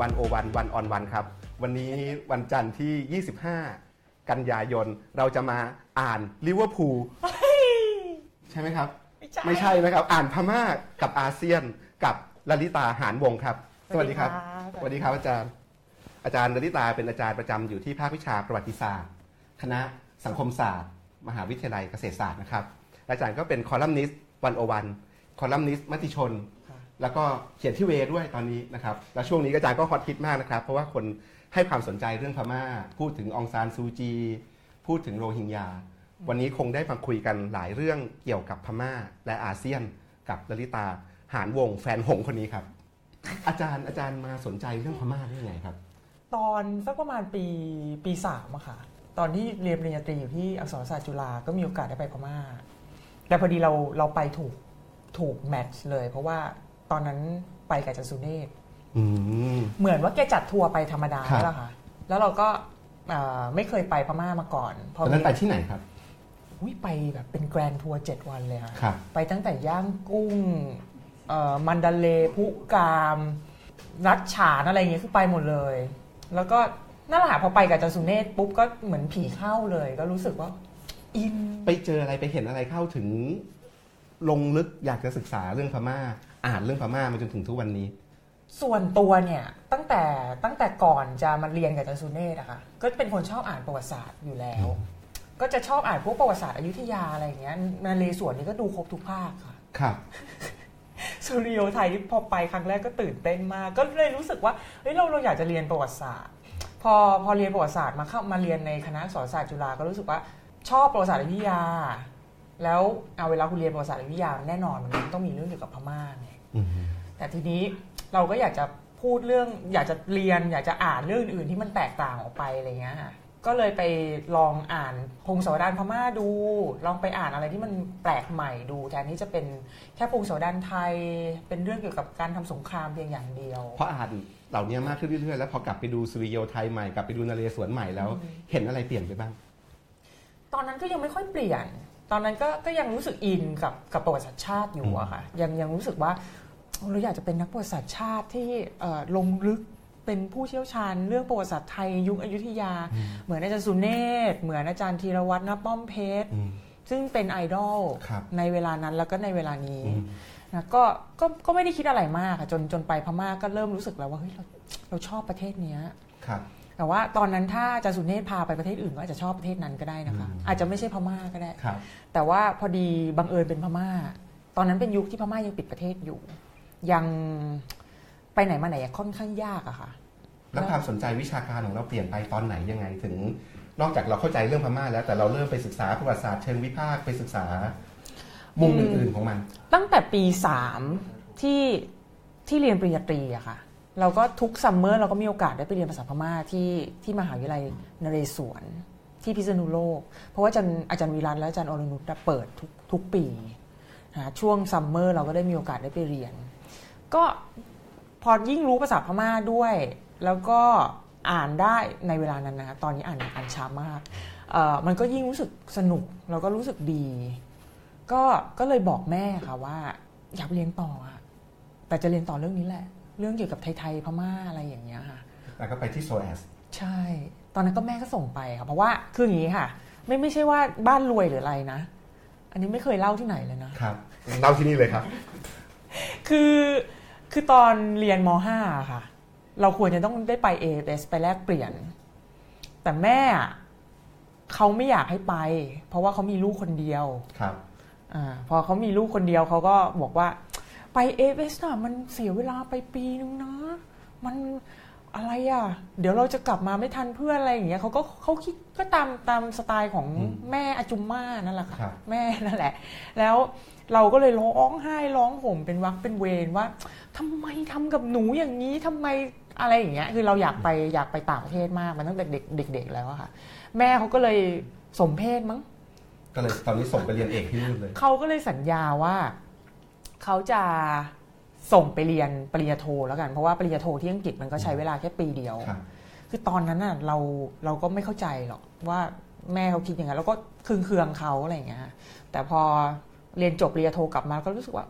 วันโอวันวันออนวันครับ วันนี้วันจันทร์ที่ 25 กันยายนเราจะมาอ่านลิเวอร์พูลใช่ไหมครับไม่ใช่ไม่ใช่นะครับ อ่านพม่ากับอาเซียนกับลลิตาหานวงครับ สวัสดีครับสวัสดีครับอาจารย์ อาจารย์ลลิตาเป็นอาจารย์ประจำอยู่ที่ภาควิชาประวัติศาสตร์ คณะสังคมศาสตร์ มหาวิทยาลัยเกษตรศาสตร์นะครับอาจารย์ก็เป็นคอลัมนิสต์วันโอวันคอลัมนิสต์มติชน แล้วก็เขียนที่เวด้วยตอนนี้นะครับ แล้วช่วงนี้อาจารย์ก็ฮอตฮิตมากนะครับ เพราะว่าคนให้ความสนใจเรื่องพม่า พูดถึงองซานซูจี พูดถึงโรฮิงญา วันนี้คงได้มาคุยกันหลายเรื่องเกี่ยวกับพม่าและอาเซียน กับลลิตาหานวงแฟนหงคนนี้ครับ อาจารย์อาจารย์มาสนใจเรื่องพม่าได้ยังไงครับ ตอนสักประมาณปีปีสามอะค่ะ ตอนที่เรียนปริญญาตรีอยู่ที่อักษรศาสตร์จุฬาก็มีโอกาสได้ไปพม่าแต่พอดีเราเราไปถูกถูกแมทช์เลย เพราะว่า ตอนนั้นไปกับอาจันสุเนศอืมเหมือนว่าแกจัดทัวร์ไปธรรมดาครับแล้วค่ะ แล้วเราก็เอ่อไม่เคยไปพม่ามาก่อนพตอนนั้นไปที่ไหนครับอุ๊ยไปแบบเป็นแกรนด์ทัวร์เจ็ดวันเลยค่ะครับไปตั้งแต่ย่างกุ้งเอ่อมันดาเลย์พุกามรัดฉานอะไรอย่างเงี้ยคือไปหมดเลย แล้วก็นั่นแหละค่ะพอไปกับอาจันสุเนศปุ๊บก็เหมือนผีเข้าเลย ก็รู้สึกว่าอินไปเจออะไรไปเห็นอะไรเข้าถึงลงลึกอยากจะศึกษาเรื่องพม่า อ่านเรื่องพม่ามาจนถึงทุกวันนี้ ส่วนตัวเนี่ยตั้งแต่ตั้งแต่ก่อนจะมาเรียนกับอาจันสุเนศอะค่ะก็เป็นคนชอบอ่านประวัติศาสตร์อยู่แล้ว ก็จะชอบอ่านพวกประวัติศาสตร์อยุธยาอะไรอย่างเงี้ยนาเลสวนนี่ก็ดูครบทุกภาคค่ะครับสุริโยไทยที่พอไปครั้งแรกก็ตื่นเต้นมาก ก็เลยรู้สึกว่าเฮ้ยเราเราอยากจะเรียนประวัติศาสตร์ พอพอเรียนประวัติศาสตร์มาเข้ามาเรียนในคณะอักษรศาสตร์จุฬาก็รู้สึกว่าชอบประวัติศาสตร์อยุธยา แล้วเอาเวลาคุณเรียนประวัติศาสตร์อยุธยาแน่นอนมันต้องมีเรื่องเกี่ยวกับพม่าไงอืมแต่ทีนี้เราก็อยากจะพูดเรื่อง อยากจะเรียน อยากจะอ่านเรื่องอื่นที่มันแตกต่างออกไปอะไรเงี้ยค่ะก็เลยไปลองอ่านพงศาวดารพม่าดู ลองไปอ่านอะไรที่มันแปลกใหม่ดูแทนที่จะเป็นแค่พงศาวดารไทย เป็นเรื่องเกี่ยวกับการทำสงครามเพียงอย่างเดียว เพราะอ่านเหล่านี้มากขึ้นเรื่อยๆแล้วพอกลับไปดูสุริโยไทยใหม่กลับไปดูนเรศวรใหม่แล้ว เห็นอะไรเปลี่ยนไปบ้าง ตอนนั้นก็ยังไม่ค่อยเปลี่ยน ตอนนั้นก็ก็ยังรู้สึกอินกับกับประวัติศาสตร์ชาติอยู่อะค่ะยังยังรู้สึกว่าเราอยากจะเป็นนักประวัติศาสตร์ชาติที่เอ่อลงลึกเป็นผู้เชี่ยวชาญเรื่องประวัติศาสตร์ไทยยุคอยุธยา เหมือนอาจารย์สุเนศเหมือนอาจารย์ธีรวัตรนป้อมเพชรอืมซึ่งเป็นไอดอลครับในเวลานั้นแล้วก็ในเวลานี้อืมนะก็ก็ก็ไม่ได้คิดอะไรมากค่ะจนจนไปพม่าก็เริ่มรู้สึกแล้วว่าเฮ้ยเราเราชอบประเทศเนี้ยครับ แต่ว่าตอนนั้นถ้าอาจารย์สุเนศพาไปประเทศอื่นก็อาจจะชอบประเทศนั้นก็ได้นะคะอืมอาจจะไม่ใช่พม่าก็ได้ครับแต่ว่าพอดีบังเอิญเป็นพม่า ตอนนั้นเป็นยุคที่พม่ายังปิดประเทศอยู่ ยังไปไหนมาไหนค่อนข้างยากอะค่ะแล้วความสนใจวิชาการของเราเปลี่ยนไปตอนไหนยังไงถึง นอกจากเราเข้าใจเรื่องพม่าแล้วแต่เราเริ่มไปศึกษาประวัติศาสตร์เชิงวิพากษ์ไปศึกษา มุมอืมอื่นๆของมัน ตั้งแต่ปีสามที่ที่เรียนปริญญาตรีอะค่ะ เราก็ทุก summer เราก็มีโอกาสได้ไปเรียนภาษาพม่าที่ที่มหาวิทยาลัยนเรศวรที่พิษณุโลก เพราะว่าอาจารย์อาจารย์วิรัตและอาจารย์อรนุชเปิดทุกทุกปีนะช่วง summer เราก็ได้มีโอกาสได้ไปเรียน ก็พอยิ่งรู้ภาษาพม่าด้วย แล้วก็อ่านได้ในเวลานั้นนะคะตอนนี้อ่านอ่านช้ามากมันก็ยิ่งรู้สึกสนุกแล้วก็รู้สึกดี ก็ก็เลยบอกแม่ค่ะว่า อยากเรียนต่อแต่จะเรียนต่อเรื่องนี้แหละ เรื่องเกี่ยวกับไทยๆพม่าอะไรอย่างเงี้ยค่ะแล้วก็ไปที่โซแอสใช่ ตอนนั้นก็แม่ก็ส่งไปค่ะเพราะว่าคืออย่างนี้ค่ะ ไม่ไม่ใช่ว่าบ้านรวยหรืออะไรนะ อันนี้ไม่เคยเล่าที่ไหนเลยนะครับเล่าที่นี่เลยครับ คือคือตอนเรียนม .5 อะค่ะ เราควรจะต้องได้ไป a อ s ไปแลกเปลี่ยน แต่แม่อะเขาไม่อยากให้ไป เพราะว่าเขามีลูกคนเดียวครับอาพอเขามีลูกคนเดียวเขาก็บอกว่า ไปเอเวสน่ะมันเสียเวลาไปปีนึงนะ มันอะไรอะ เดี๋ยวเราจะกลับมาไม่ทันเพื่อนอะไรอย่างเงี้ยเขาก็เขาคิดก็ตามตามสไตล์ของอืมแม่อาจุมม่านั่นแหละค่ะครับแม่นั่นแหละ แล้วเราก็เลยร้องไห้ร้องห่มเป็นวักเป็นเวรว่าทำไมทำกับหนูอย่างนี้ทำไมอะไรอย่างเงี้ย คือเราอยากไปอยากไปต่างประเทศมากมันตั้งแต่เด็กเด็ก ๆ แล้วอะค่ะ แม่เขาก็เลยสมเพศมั้งก็เลยตอนนี้ส่งไปเรียนเอกที่นู่นเลยเขาก็เลยสัญญาว่า เขาจะส่งไปเรียนปริญญาโทแล้วกัน เพราะว่าปริญญาโทที่อังกฤษมันก็ใช้เวลาแค่ปีเดียวครับคือตอนนั้นน่ะเราเราก็ไม่เข้าใจหรอกว่าแม่เขาคิดอย่างนั้นแล้วก็คืองเคืองๆเขาอะไรอย่างเงี้ยแต่พอเรียนจบปริญญาโทกลับมาก็รู้สึกว่า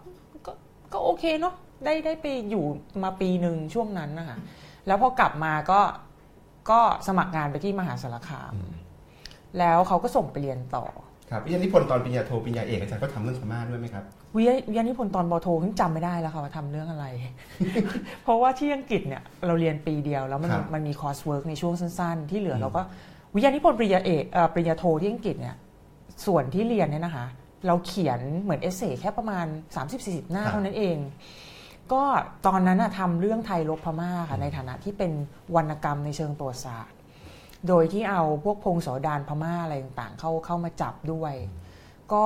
ก็ก็โอเคเนาะได้ได้ไปอยู่มาปีหนึ่งช่วงนั้นนะคะแล้วพอกลับมาก็ก็สมัครงานไปที่มหาสารคาม แล้วเขาก็ส่งไปเรียนต่อครับวิทยานิพนธ์ตอนปริญญาโทปริญญาเอกอาจารย์ก็ทำเรื่องพม่าด้วยไหมครับ วิทยาวิทยานิพนธ์ตอนบอโทขึ้นจำไม่ได้แล้วค่ะว่าทำเรื่องอะไร เพราะว่าที่อังกฤษเนี่ยเราเรียนปีเดียวแล้วมันครับ มันมี coursework ในช่วงสั้นๆ ที่เหลืออมเราก็วิทยานิพนธ์ปริญญาเอกเอ่อปริญญาโทที่อังกฤษเนี่ยส่วนที่เรียนเนี่ยนะคะ เราเขียนเหมือนเอเซ่แค่ประมาณ 30-40 หน้าเท่านั้นเอง ก็ตอนนั้นน่ะทำเรื่องไทยลบพม่าค่ะในฐานะที่เป็นวรรณกรรมในเชิงประวัติศาสตร์ โดยที่เอาพวกพงศาวดารพม่าอะไรต่างๆเข้าเข้ามาจับด้วย ก็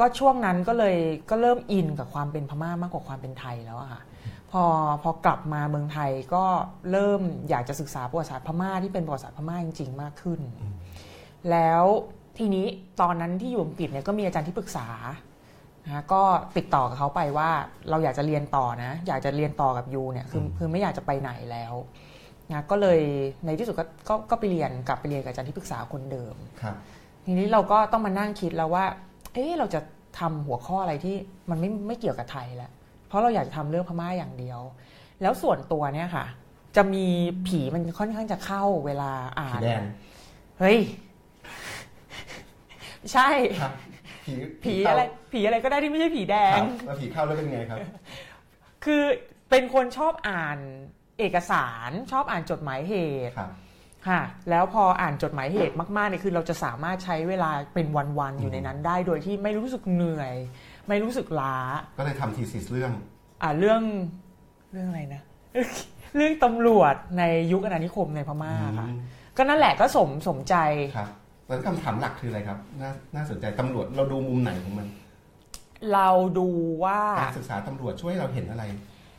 ก็ช่วงนั้นก็เลยก็เริ่มอินกับความเป็นพม่ามากกว่าความเป็นไทยแล้วอะค่ะพอพอกลับมาเมืองไทยก็เริ่มอยากจะศึกษาประวัติศาสตร์พม่าที่เป็นประวัติศาสตร์พม่าจริง ๆ มากขึ้น แล้วทีนี้ตอนนั้นที่อยู่อังกฤษเนี่ยก็มีอาจารย์ที่ปรึกษานะก็ติดต่อกับเขาไปว่าเราอยากจะเรียนต่อนะ อยากจะเรียนต่อกับยูเนี่ยคือคือไม่อยากจะไปไหนแล้วนะก็เลยในที่สุดก็ก็ก็ไปเรียนกลับไปเรียนกับอาจารย์ที่ปรึกษาคนเดิมครับทีนี้เราก็ต้องมานั่งคิดแล้วว่า เอ๊ะเราจะทำหัวข้ออะไรที่มันไม่ไม่เกี่ยวกับไทยแล้วเพราะเราอยากจะทำเรื่องพม่าอย่างเดียว แล้วส่วนตัวเนี่ยค่ะ จะมีผีมันค่อนข้างจะเข้าเวลาอ่าผีนแดงเฮ้ย ใช่ครับผีผีอะไร ผีอะไรก็ได้ที่ไม่ใช่ผีแดคงรับแล้วผีเข้าแล้วเป็นไงครับ คือเป็นคนชอบอ่านเอกสาร ชอบอ่านจดหมายเหตุครับ ค่ะแล้วพออ่านจดหมายเหตุมากๆเนี่ยคือเราจะสามารถใช้เวลาเป็นวันๆอยู่ในนั้นได้ โดยที่ไม่รู้สึกเหนื่อย ไม่รู้สึกล้า ก็เลยทำทีสิสเรื่อง อ่าเรื่องเรื่องอะไรนะ เรื่องตำรวจในยุคอาณานิคมในพม่าค่ะอืมก็นั่นแหละก็สมสมใจครับแล้วคำถามหลักคืออะไรครับน่าน่าสนใจตำรวจเราดูมุมไหนของมัน เราดูว่าการศึกษาตำรวจช่วยให้เราเห็นอะไร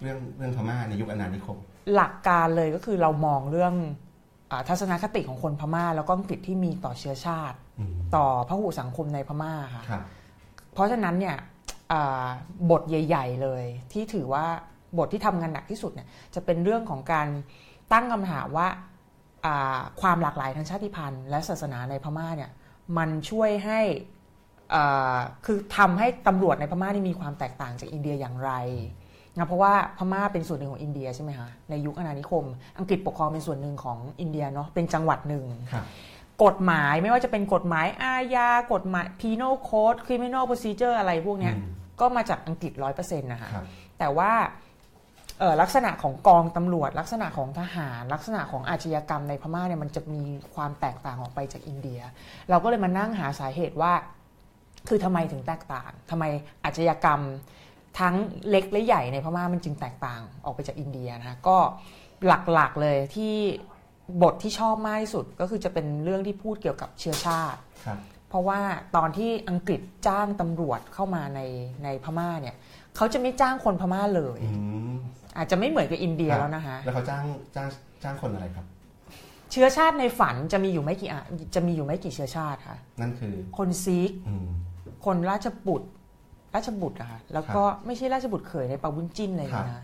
เรื่องเรื่องพม่าในยุคอาณานิคม หลักการเลยก็คือเรามองเรื่องอา ทัศนคติของคนพม่า แล้วก็อังกฤษที่มีต่อเชื้อชาติอืมต่อพหุสังคมในพม่าค่ะครับเพราะฉะนั้นเนี่ยอ่าบทใหญ่ ๆ เลย ที่ถือว่าบทที่ทำงานหนักที่สุดเนี่ยจะเป็นเรื่องของการตั้งคำถามว่าอ่าความหลากหลายทางชาติพันธุ์ และศาสนาในพม่าเนี่ยมันช่วยให้อ่าคือทำให้ตำรวจในพม่านี่มีความแตกต่างจากอินเดียอย่างไร นะเพราะว่าพม่าเป็นส่วนหนึ่งของอินเดียใช่ไหมคะในยุคอาณานิคม อังกฤษปกครองเป็นส่วนหนึ่งของอินเดียเนาะเป็นจังหวัดหนึ่งครับกฎหมายไม่ว่าจะเป็นกฎหมายอาญากฎหมาย penal code criminal procedure อะไรพวกเนี้ยอืมก็มาจากอังกฤษร้อยเปอร์เซ็นต์นะคะครับแต่ว่าเอ่อลักษณะของกองตำรวจ ลักษณะของทหาร ลักษณะของอาชญากรรมในพม่าเนี่ยมันจะมีความแตกต่างออกไปจากอินเดีย เราก็เลยมานั่งหาสาเหตุว่า คือทำไมถึงแตกต่างทำไมอาชญากรรม ทั้งเล็กและใหญ่ในพม่ามันจึงแตกต่างออกไปจากอินเดียนะคะก็หลักๆเลยที่บทที่ชอบมากที่สุดก็คือจะเป็นเรื่องที่พูดเกี่ยวกับเชื้อชาติครับเพราะว่าตอนที่อังกฤษจ้างตำรวจเข้ามาในในพม่าเนี่ยเขาจะไม่จ้างคนพม่าเลยอืมอาจจะไม่เหมือนกับอินเดียแล้วนะคะแล้วเขาจ้างจ้างจ้างคนอะไรครับ เชื้อชาติในฝันจะมีอยู่ไม่กี่อะจะมีอยู่ไม่กี่เชื้อชาติค่ะ นั่นคือ คนซีกอืมคนราชบุตร ราชบุตรอะค่ะแล้วก็ไม่ใช่ราชบุตรเขยในปาบุญจิ้นเลยครับนะ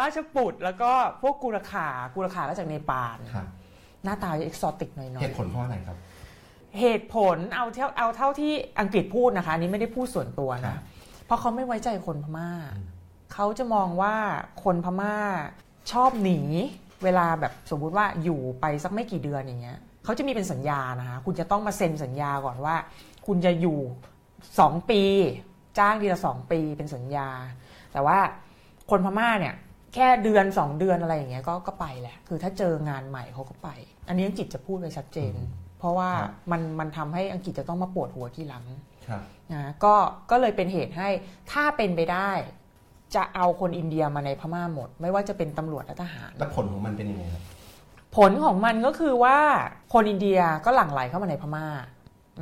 ราชบุตรแล้วก็พวกกุรขากุรขาก็จากเนปาลครับหน้าตาเอกซอติกหน่อยเหตุผลเพราะอะไรครับๆเหตุผลเอาเท่าเอาเท่าที่อังกฤษพูดนะคะอันนี้ไม่ได้พูดส่วนตัวครันะบเพราะเขาไม่ไว้ใจคนพม่าอืมเขาจะมองว่าคนพม่าชอบหนี เวลาแบบสมมุติว่าอยู่ไปสักไม่กี่เดือนอย่างเงี้ยเขาจะมีเป็นสัญญานะคะคุณจะต้องมาเซ็นสัญญาก่อนว่า คุณจะอยู่ สองปี จ้างทีละสองปีเป็นสัญญา แต่ว่าคนพม่าเนี่ย แค่เดือนสองเดือนอะไรอย่างเงี้ยก็ก็ไปแหละ คือถ้าเจองานใหม่เขาก็ไป อันนี้อังกฤษจะพูดไว้ชัดเจนอืมเพราะว่าครับมันมันทำให้อังกฤษจะต้องมาปวดหัวทีหลังครับนะก็ก็เลยเป็นเหตุให้ถ้าเป็นไปได้จะเอาคนอินเดียมาในพม่าหมด ไม่ว่าจะเป็นตำรวจและทหาร แล้วผลของมันเป็นยังไงครับ ผลของมันก็คือว่าคนอินเดียก็หลั่งไหลเข้ามาในพม่า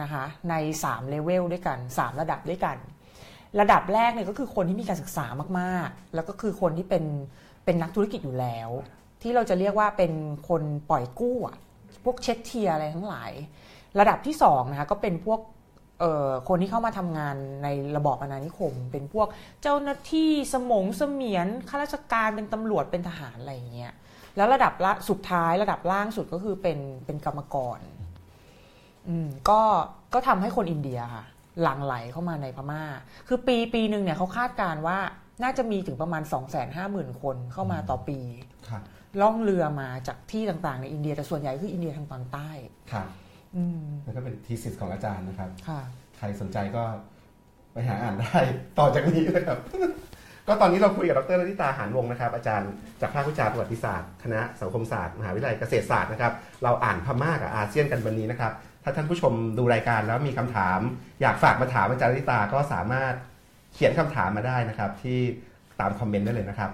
นะคะใน3เลเวลด้วยกัน 3 ระดับด้วยกัน ระดับแรกเนี่ยก็คือคนที่มีการศึกษามากๆ แล้วก็คือคนที่เป็นเป็นนักธุรกิจอยู่แล้ว ที่เราจะเรียกว่าเป็นคนปล่อยกู้พวกเชตเทียร์อะไรทั้งหลาย ระดับที่สองนะคะก็เป็นพวกเอ่อคนที่เข้ามาทำงานในระบอบอาณานิคม เป็นพวกเจ้าหน้าที่สมงเสมียนข้าราชการเป็นตำรวจเป็นทหารอะไรอย่างเงี้ยแล้วระดับละสุดท้ายระดับล่างสุดก็คือเป็นเป็นกรรมกร ก็ก็ทำให้คนอินเดียค่ะ หลั่งไหลเข้ามาในพม่า คือปีปีหนึ่งเนี่ยเขาคาดการณ์ว่าน่าจะมีถึงประมาณ 2 5 0 0 0 0 คนเข้ามาต่อปีครับล่องเรือมาจากที่ต่างๆ ในอินเดียแต่ส่วนใหญ่คืออินเดียทางตอนใต้ครับอืมนั่นก็เป็นทีสิสของอาจารย์นะครับค่ะใครสนใจก็ไปหาอ่านได้ต่อจากนี้นะครับ ก็ตอนนี้เราคุยกับดรลลิตาหานวงศ์นะครับ อาจารย์จากภาควิชาประวัติศาสตร์ คณะสังคมศาสตร์ มหาวิทยาลัยเกษตรศาสตร์นะครับ เราอ่านพม่ากับอาเซียนกันวันนี้นะครับ ถ้าท่านผู้ชมดูรายการแล้วมีคำถาม อยากฝากมาถามอาจารย์ลลิตาก็สามารถเขียนคำถามมาได้นะครับ ที่ตามคอมเมนต์ได้เลยนะครับ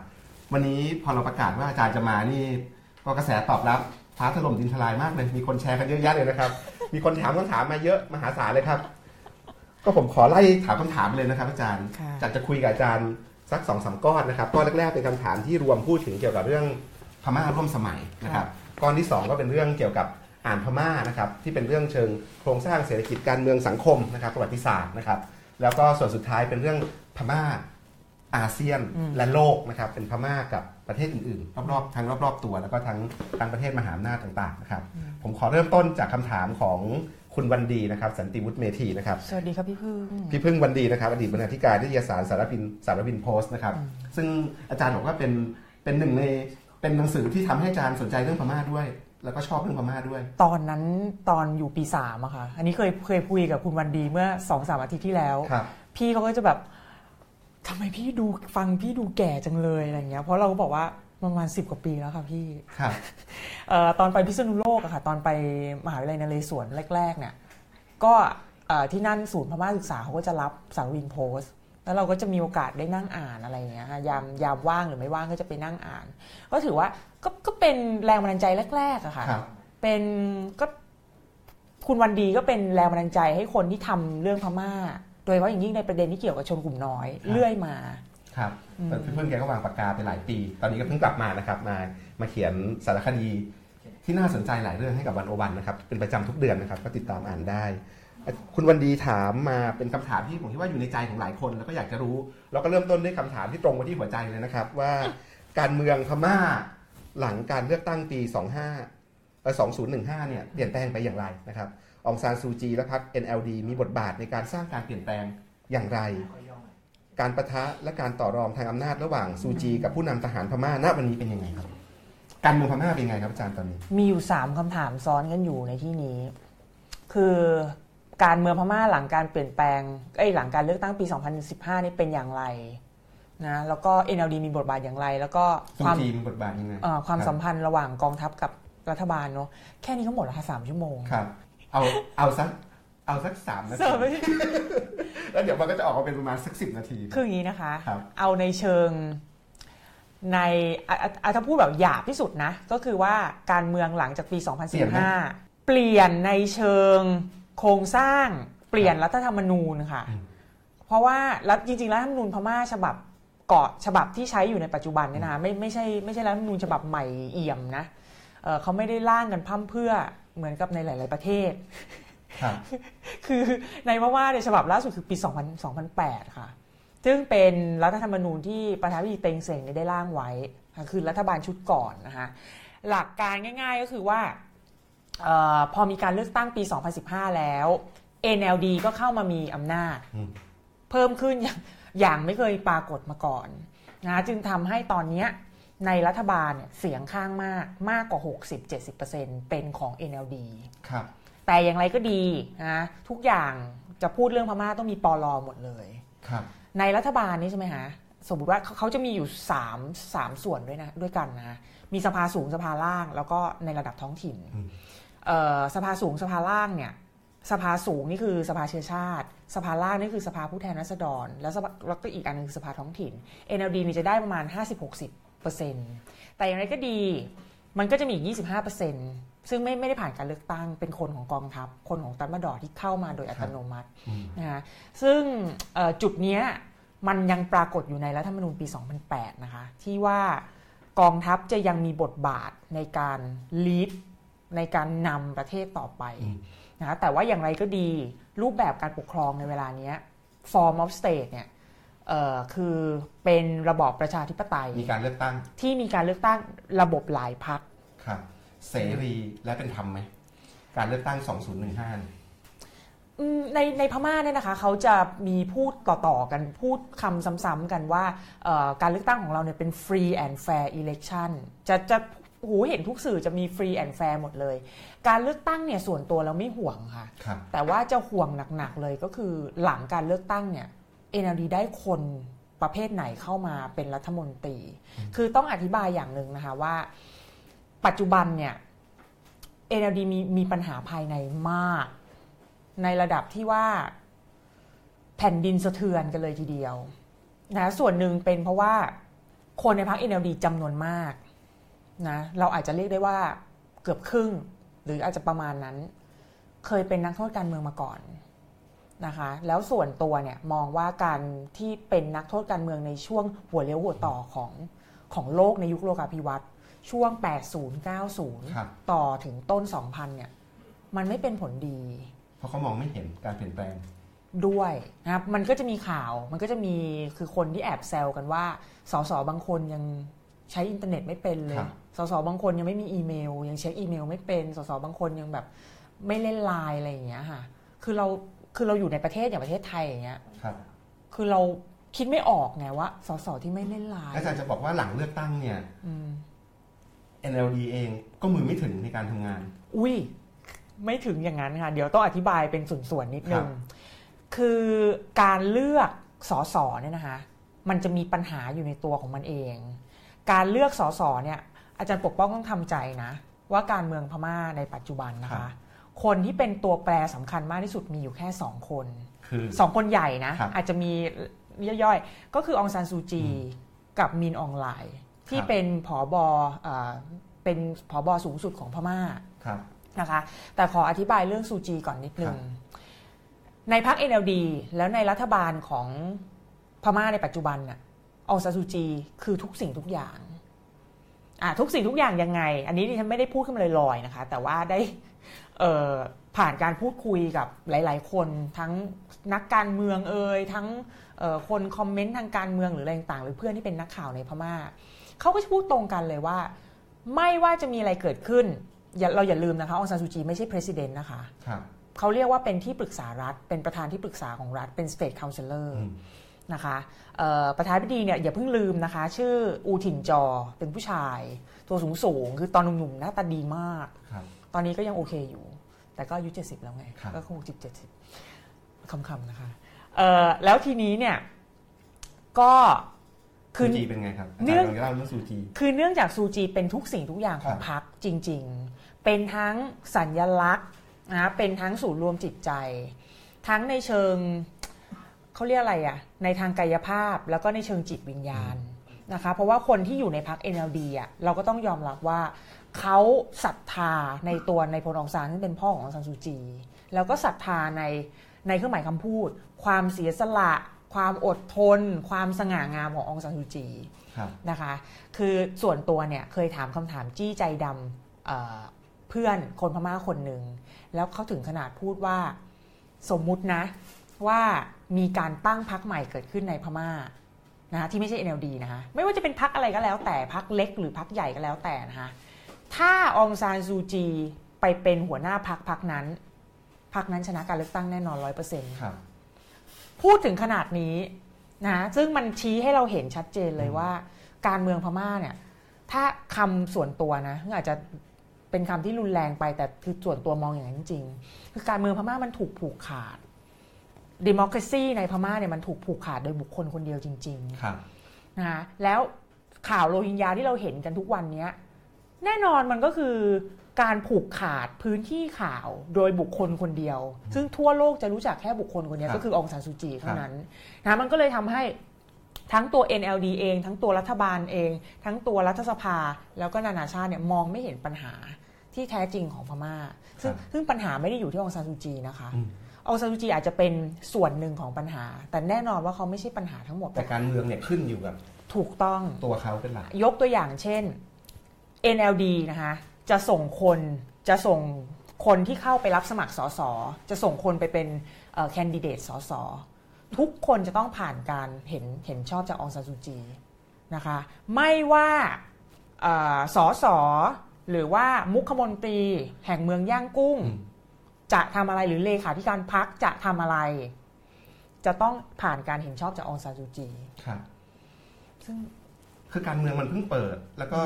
วันนี้พอเราประกาศว่าอาจารย์จะมานี่ ก็กระแสตอบรับฟ้าถล่มดินทลายมากเลย มีคนแชร์กันเยอะแยะเลยนะครับ มีคนถามคำถามมาเยอะมหาศาลเลยครับ ก็ผมขอไล่ถามคำถามเลยนะครับ อาจารย์ค่ะจากจะคุยกับอาจารย์สักสองสามก้อนนะครับก้อนแรกๆเป็นคำถามที่รวมพูดถึงเกี่ยวกับเรื่องพม่าร่วมสมัยนะครับ ก้อนที่สองก็เป็นเรื่องเกี่ยวกับ อ่านพม่านะครับที่เป็นเรื่องเชิงโครงสร้างเศรษฐกิจการเมืองสังคมนะครับประวัติศาสตร์นะครับ แล้วก็ส่วนสุดท้ายเป็นเรื่องพม่าอาเซียนอืมและโลกนะครับเป็นพม่ากับประเทศอื่นๆ รอบๆทั้งรอบๆ ตัวแล้วก็ทั้งทั้งประเทศมหาอำนาจต่างๆนะครับผมขอเริ่มต้นจากคำถามของคุณวันดีนะครับสันติวุฒิเมธีนะครับสวัสดีครับพี่พึ่งพี่พึ่งวันดีนะครับอดีตบรรณาธิการนิตยสารสารพินสารพินโพสต์นะครับอืมซึ่งอาจารย์บอกว่าเป็นเป็นหนึ่งในเป็นหนังสือที่ทำให้อาจารย์สนใจเรื่องพม่าด้วย แล้วก็ชอบเรื่องพม่าด้วย ตอนนั้นตอนอยู่ปีสามอะค่ะ อันนี้เคยเคยคุยกับคุณวันดีเมื่อสองสามอาทิตย์ที่แล้วครับพี่เขาก็จะแบบทำไมพี่ดูฟังพี่ดูแก่จังเลยอะไรเงี้ย เพราะเราก็บอกว่าประมาณสิบกว่าปีแล้วค่ะพี่ครับเอ่อตอนไปพิษณุโลกอะค่ะ ตอนไปมหาวิทยาลัยนเรศวรแรก ๆ เนี่ย ก็เอ่อที่นั่นศูนย์พม่าศึกษาเขาก็จะรับสารวินโพสต์ แล้วเราก็จะมีโอกาสได้นั่งอ่านอะไรอย่างเงี้ยค่ะยามยามว่างหรือไม่ว่างก็จะไปนั่งอ่าน ก็ถือว่าก็ก็เป็นแรงบันดาลใจแรกๆอะค่ะครับเป็นก็คุณวันดีก็เป็นแรงบันดาลใจให้คนที่ทำเรื่องพม่า โดยเฉพาะอย่างยิ่งในประเด็นที่เกี่ยวกับชนกลุ่มน้อยครับเรื่อยมาครับอืมแต่พี่พึ่งแกก็วางปากกาไปหลายปี ตอนนี้ก็เพิ่งกลับมานะครับมามาเขียนสารคดีที่น่าสนใจหลายเรื่องให้กับวันโอวันนะครับเป็นประจำทุกเดือนนะครับก็ติดตามอ่านได้ คุณวันดีถามมาเป็นคำถามที่ผมคิดว่าอยู่ในใจของหลายคน แล้วก็อยากจะรู้เราก็เริ่มต้นด้วยคำถามที่ตรงมาที่หัวใจเลยนะครับ ว่าการเมืองพม่าหลังการเลือกตั้งปี 25เอ่อ2015 เนี่ยเปลี่ยนแปลงไปอย่างไรนะครับองซานซูจีและพรรค NLD มีบทบาทในการสร้างการเปลี่ยนแปลงอย่างไร การประทะและการต่อรองทางอำนาจระหว่างซูจี กับผู้นำทหารพม่าณวันนี้เป็นยังไงครับ การเมืองพม่าเป็นยังไงครับอาจารย์ตอนนี้ มีอยู่สามคำถามซ้อนกันอยู่ในที่นี้ คือ การเมืองพม่าหลังการเปลี่ยนแปลงไอ้ยหลังการเลือกตั้งปี 2015 นี่เป็นอย่างไรนะแล้วก็ NLD มีบทบาทอย่างไร แล้วก็ซูความจีมีบทบาทยังไงเอ่อความรับสัมพันธ์ระหว่างกองทัพกับรัฐบาลเนาะแค่นี้ก็หมดแล้วค่ะสามชั่วโมงครับ เอาเอาสักเอาสักสามนาทีเสิร์ฟไปแล้วเดี๋ยวมันก็จะออกมาเป็นประมาณสักสิบนาทีคืออย่างนี้นะคะครับเอาในเชิงในอะอะอะถ้าพูดแบบหยาบที่สุดนะ ก็คือว่าการเมืองหลังจากปี 2015 เปลี่ยนในเชิง โครงสร้างเปลี่ยนรัฐธรรมนูญค่ะอืมเพราะว่ารัฐจริงๆรัฐธรรมนูญพม่าฉบับเกาะฉบับที่ใช้อยู่ในปัจจุบันเนี่ยนะไม่ไม่ใช่ไม่ใช่รัฐธรรมนูญฉบับใหม่เอี่ยมนะเอ่อเขาไม่ได้ร่างกันพร่ำเพรื่อเหมือนกับในหลาย ๆประเทศครับคือในพม่าเนี่ยฉบับล่าสุดคือปี2000 2008 ค่ะ ซึ่งเป็นรัฐธรรมนูญที่ประธานาธิบดีเต็งเซ็งเนี่ยได้ร่างไว้ค่ะคือรัฐบาลชุดก่อนนะคะหลักการง่าย ๆ ก็คือว่าเออพอมีการเลือกตั้งปี 2015 แล้ว NLD ก็เข้ามามีอำนาจอืมเพิ่มขึ้นอย่างอย่างไม่เคยปรากฏมาก่อนนะจึงทำให้ตอนเนี้ยในรัฐบาลเนี่ยเสียงข้างมากมากกว่า 60-70%เป็นของ NLD ครับแต่อย่างไรก็ดีนะทุกอย่างจะพูดเรื่องพม่าต้องมีปลอหมดเลยครับ ในรัฐบาลนี้ใช่ไหมฮะสมมติว่าเขาเขาจะมีอยู่3 3ส่วนด้วยนะด้วยกันนะมีสภาสูงสภาล่าง แล้วก็ในระดับท้องถิ่นอืมเอ่อ สภาสูงสภาล่างเนี่ยสภาสูงนี่คือสภาเชื้อชาติ สภาล่างนี่คือสภาผู้แทนราษฎร แล้วสภาแล้วก็อีกอันหนึงคือสภาท้องถิ่น NLD นี่จะได้ประมาณ 50-60%แต่อย่างไรก็ดี มันก็จะมีอีก 25%ซึ่งไม่ไม่ได้ผ่านการเลือกตั้งเป็นคนของกองทัพ คนของตันมาดอร์ที่เข้ามาโดยอัตโนมัติอืมนะคะซึ่งเอ่อจุดเนี้ยมันยังปรากฏอยู่ในรัฐธรรมนูญปี 2008 นะคะ ที่ว่ากองทัพจะยังมีบทบาทในการลีด ในการนำประเทศต่อไปอืมนะคะแต่ว่าอย่างไรก็ดีรูปแบบการปกครองในเวลาเนี้ย form of state เนี่ยเอ่อคือเป็นระบอบประชาธิปไตย มีการเลือกตั้ง ที่มีการเลือกตั้งระบบหลายพักครับเสรีและเป็นธรรมไหมการเลือกตั้ง 2015เนี่ยในในพม่าเนี่ยนะคะเขาจะมีพูดต่อๆกันพูดคำซ้ำๆกันว่าการเลือกตั้งของเราเนี่ยเป็น free and fair election จะจะ หูเห็นทุกสื่อจะมี free and fair หมดเลย การเลือกตั้งเนี่ยส่วนตัวเราไม่ห่วงค่ะ แต่ว่าจะห่วงหนักๆเลยก็คือหลังการเลือกตั้งเนี่ย NLD ได้คนประเภทไหนเข้ามาเป็นรัฐมนตรี คือต้องอธิบายอย่างหนึ่งนะคะว่า ปัจจุบันเนี่ย NLD มีมีปัญหาภายในมาก ในระดับที่ว่าแผ่นดินสะเทือนกันเลยทีเดียวนะส่วนหนึ่งเป็นเพราะว่าคนในพรรค NLD จำนวนมาก นะเราอาจจะเรียกได้ว่าเกือบครึ่ง หรืออาจจะประมาณนั้น เคยเป็นนักโทษการเมืองมาก่อนนะคะแล้วส่วนตัวเนี่ยมองว่าการที่เป็นนักโทษการเมืองในช่วงหัวเลี้ยวหัวต่อของของโลกในยุคโลกาภิวัตน์ช่วง 80 90 ต่อถึงต้น 2000 เนี่ย มันไม่เป็นผลดี เพราะเขามองไม่เห็นการเปลี่ยนแปลงด้วยนะครับมันก็จะมีข่าวมันก็จะมีคือคนที่แอบแซวกันว่าสสบางคนยัง ใช้อินเทอร์เน็ตไม่เป็นเลย สสบางคนยังไม่มีอีเมล ยังเช็คอีเมลไม่เป็น สสบางคนยังแบบไม่เล่นไลน์อะไรอย่างเงี้ยค่ะ คือเราคือเราอยู่ในประเทศอย่างประเทศไทยอย่างเงี้ยครับคือเราคิดไม่ออกไงว่า สสที่ไม่เล่นไลน์อาจารย์จะบอกว่าหลังเลือกตั้งเนี่ย NLD เองก็มือไม่ถึงในการทำงาน อุ้ยไม่ถึงอย่างนั้นค่ะ เดี๋ยวต้องอธิบายเป็นส่วนๆนิดนึง คือการเลือกสสเนี่ยนะคะ มันจะมีปัญหาอยู่ในตัวของมันเอง การเลือกสสเนี่ยอาจารย์ปกป้องต้องทำใจนะ ว่าการเมืองพม่าในปัจจุบันนะคะ คนที่เป็นตัวแปรสำคัญมากที่สุดมีอยู่แค่สองคนสองคนใหญ่นะ อาจจะมีย่อยๆ ก็คือองซานซูจีกับมินอองไลน์ที่เป็นผอบอเป็นผอบอสูงสุดของพม่านะคะ แต่ขออธิบายเรื่องซูจีก่อนนิดนึง ในพรรค NLD แล้วในรัฐบาลของพม่าในปัจจุบันน่ะ องซานซูจีคือทุกสิ่งทุกอย่างอ่าทุกสิ่งทุกอย่างยังไง อันนี้ดิฉันไม่ได้พูดขึ้นมาลอยๆนะคะ แต่ว่าได้ผ่านการพูดคุยกับหลาย ๆ คนทั้งนักการเมืองเอ่ยทั้งคนคอมเมนต์ทางการเมืองหรืออะไรต่างๆหรือเพื่อนที่เป็นนักข่าวในพม่าเขาก็จะพูดตรงกันเลยว่า ไม่ว่าจะมีอะไรเกิดขึ้นเราอย่าลืมนะคะองซานซูจีไม่ใช่ประธานนะคะเขาเรียกว่าเป็นที่ปรึกษารัฐ เป็นประธานที่ปรึกษาของรัฐเป็น state counselor นะคะประธานพิธีเนี่ยอย่าเพิ่งลืมนะคะ ชื่ออูถินจอเป็นผู้ชาย ตัวสูงสูงคือตอนหนุ่มๆหน้าตาดีมาก ตอนนี้ก็ยังโอเคอยู่ แต่ก็อายุ 70 แล้วไง ก็คงจิบเจ็ดสิบคำๆนะคะแล้วทีนี้เนี่ยก็คือซูจีเป็นไงครับเนื่องเล่าเรื่องซูจีคือเนื่องจากซูจีเป็นทุกสิ่งทุกอย่างของพรรคจริง ๆ เป็นทั้งสัญญลักษณ์นะเป็นทั้งศูนย์รวมจิตใจ ทั้งในเชิง เขาเรียกอะไรอะในทางกายภาพแล้วก็ในเชิงจิตวิญญาณนะคะ เพราะว่าคนที่อยู่ในพรรค NLD อะเราก็ต้องยอมรับว่าเขาศรัทธาในตัวในพลองซานซึ่งเป็นพ่อขององซานซูจี แล้วก็ศรัทธาในในเครื่องหมายคำพูด ความเสียสละ ความอดทน ความสง่างามขององซานซูจีนะคะ คือส่วนตัวเนี่ยเคยถามคำถามจี้ใจดำเเพื่อนคนพม่าคนหนึ่ง แล้วเขาถึงขนาดพูดว่าสมมุตินะ ว่ามีการตั้งพักใหม่เกิดขึ้นในพม่านะคะที่ไม่ใช่ NLD นะคะไม่ว่าจะเป็นพักอะไรก็แล้วแต่พักเล็กหรือพักใหญ่ก็แล้วแต่นะคะถ้าองซานซูจีไปเป็นหัวหน้าพักพักนั้นพักนั้นชนะการเลือกตั้งแน่นอนร้อยเปอร์เซ็นต์พูดถึงขนาดนี้นะซึ่งมันชี้ให้เราเห็นชัดเจนเลยว่า การเมืองพม่าเนี่ย ถ้าคำส่วนตัวนะอาจจะเป็นคำที่รุนแรงไปแต่คือส่วนตัวมองอย่างนั้นจริง คือการเมืองพม่ามันถูกผูกขาด ดิมอคราซีในพม่าเนี่ยมันถูกผูกขาดโดยบุคคลคนเดียวจริงๆนะแล้วข่าวโรฮิงญาที่เราเห็นกันทุกวันนี้แน่นอนมันก็คือการผูกขาดพื้นที่ข่าวโดยบุคคลคนเดียว ซึ่งทั่วโลกจะรู้จักแค่บุคคลคนนี้ก็คือองซานซูจีเท่านั้นนะมันก็เลยทำให้ทั้งตัว NLD เอง ทั้งตัวรัฐบาลเอง ทั้งตัวรัฐสภา แล้วก็นานาชาติเนี่ยมองไม่เห็นปัญหาที่แท้จริงของพม่า ซึ่งซึ่งปัญหาไม่ได้อยู่ที่องซานซูจีนะคะ องซานซูจีอาจจะเป็นส่วนหนึ่งของปัญหา แต่แน่นอนว่าเขาไม่ใช่ปัญหาทั้งหมด แต่การเมืองเนี่ยขึ้นอยู่กับ ถูกต้องตัวเขาเป็นหลักยกตัวอย่างเช่น NLD นะคะจะส่งคนจะส่งคนที่เข้าไปรับสมัครสสจะส่งคนไปเป็นแคนดิเดตสสทุกคนจะต้องผ่านการเห็นเห็นชอบจากองซานซูจีนะคะไม่ว่าสสหรือว่ามุขมนตรีแห่งเมืองย่างกุ้ง จะทำอะไรหรือเลขาธิการพักจะทำอะไร จะต้องผ่านการเห็นชอบจากองซานซูจีครับซึ่งคือการเมืองมันเพิ่งเปิด แล้วก็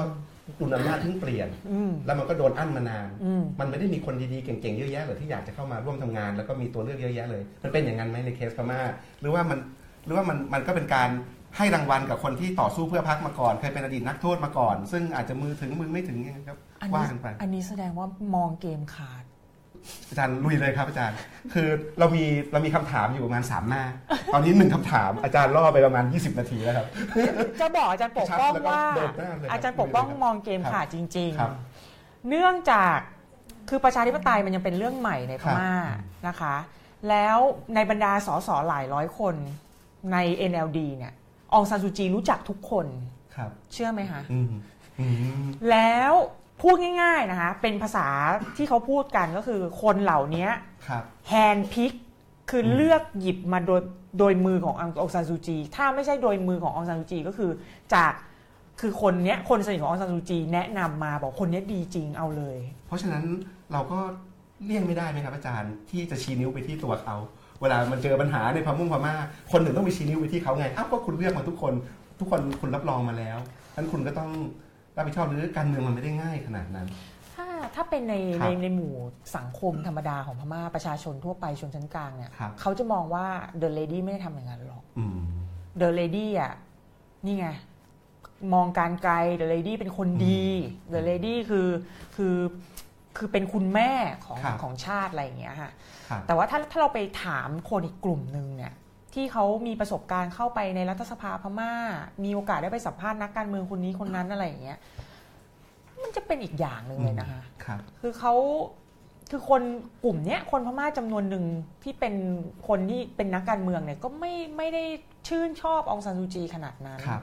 กลุ่มอำนาจเพิ่งเปลี่ยนอืมแล้วมันก็โดนอั้นมานานอืมมันไม่ได้มีคนดีๆเก่งๆเยอะแยะเลยที่อยากจะเข้ามาร่วมทำงาน แล้วก็มีตัวเลือกเยอะแยะเลย มันเป็นอย่างนั้นไหมในเคสพม่าหรือว่ามันหรือว่ามันมันก็เป็นการให้รางวัลกับคนที่ต่อสู้เพื่อพักมาก่อน เคยเป็นอดีตนักโทษมาก่อน ซึ่งอาจจะมือถึงมือไม่ถึงยังไงครับอันว่านี้กันไป อันนี้แสดงว่ามองเกมขาด อาจารย์ลุยเลยครับอาจารย์ คือเรามีเรามีคำถามอยู่ประมาณสามหน้า ตอนนี้หนึ่งคำถามอาจารย์ล่อไปประมาณ 20 นาทีแล้วครับ จะบอกอาจารย์ปกป้องแล้วก็ว่าเดินหน้าเลยครับอาจารย์ปกป้องมองเกมครับขาดจริงครับๆเนื่องจากคือประชาธิปไตยมันยังเป็นเรื่องใหม่ในพม่านะคะ แล้วในบรรดาสสหลายร้อยคนใน NLD เนี่ยองซานซูจีรู้จักทุกคนครับเชื่อไหมคะอืมอืมแล้ว พูดง่ายๆนะคะเป็นภาษาที่เขาพูดกันก็คือคนเหล่านี้ครับ handpick คือเลือกหยิบมาโดยโดยมือของอองซานซูจี ถ้าไม่ใช่โดยมือของอองซานซูจีก็คือจากคือคนเนี้ยคนสนิทของอองซานซูจี แนะนำมาบอกคนเนี้ยดีจริงเอาเลย เพราะฉะนั้นเราก็เลี่ยงไม่ได้ไหมครับอาจารย์ที่จะชี้นิ้วไปที่ตัวเขา เวลามันเจอปัญหาในพม่งพม่าคนหนึ่งต้องไปชี้นิ้วไปที่เขาไงอ้าวก็คุณเลือกมาทุกคน ทุกคนคุณรับรองมาแล้วนั้นคุณก็ต้อง รับผิดชอบหรือการเมืองมันไม่ได้ง่ายขนาดนั้น ถ้าถ้าเป็นในครับในในหมู่สังคมธรรมดาของพม่าประชาชนทั่วไปชนชั้นกลางเนี่ยครับ เขาจะมองว่า The Lady ไม่ได้ทำอย่างนั้นหรอกอืม The Lady อะนี่ไงมองการไกล The Lady เป็นคนดี The Lady คือคือคือเป็นคุณแม่ของครับ ของชาติอะไรอย่างเงี้ยค่ะครับ แต่ว่าถ้าถ้าเราไปถามคนอีกกลุ่มหนึ่งเนี่ย ที่เขามีประสบการณ์เข้าไปในรัฐสภาพม่า มีโอกาสได้ไปสัมภาษณ์นักการเมืองคนนี้คนนั้นอะไรอย่างเงี้ยมันจะเป็นอีกอย่างหนึ่งเลยนะคะครับคือเขาคือคนกลุ่มเนี้ยคนพม่าจำนวนหนึ่งที่เป็นคนที่เป็นนักการเมืองเนี่ยก็ไม่ไม่ได้ชื่นชอบองซานซูจีขนาดนั้นครับ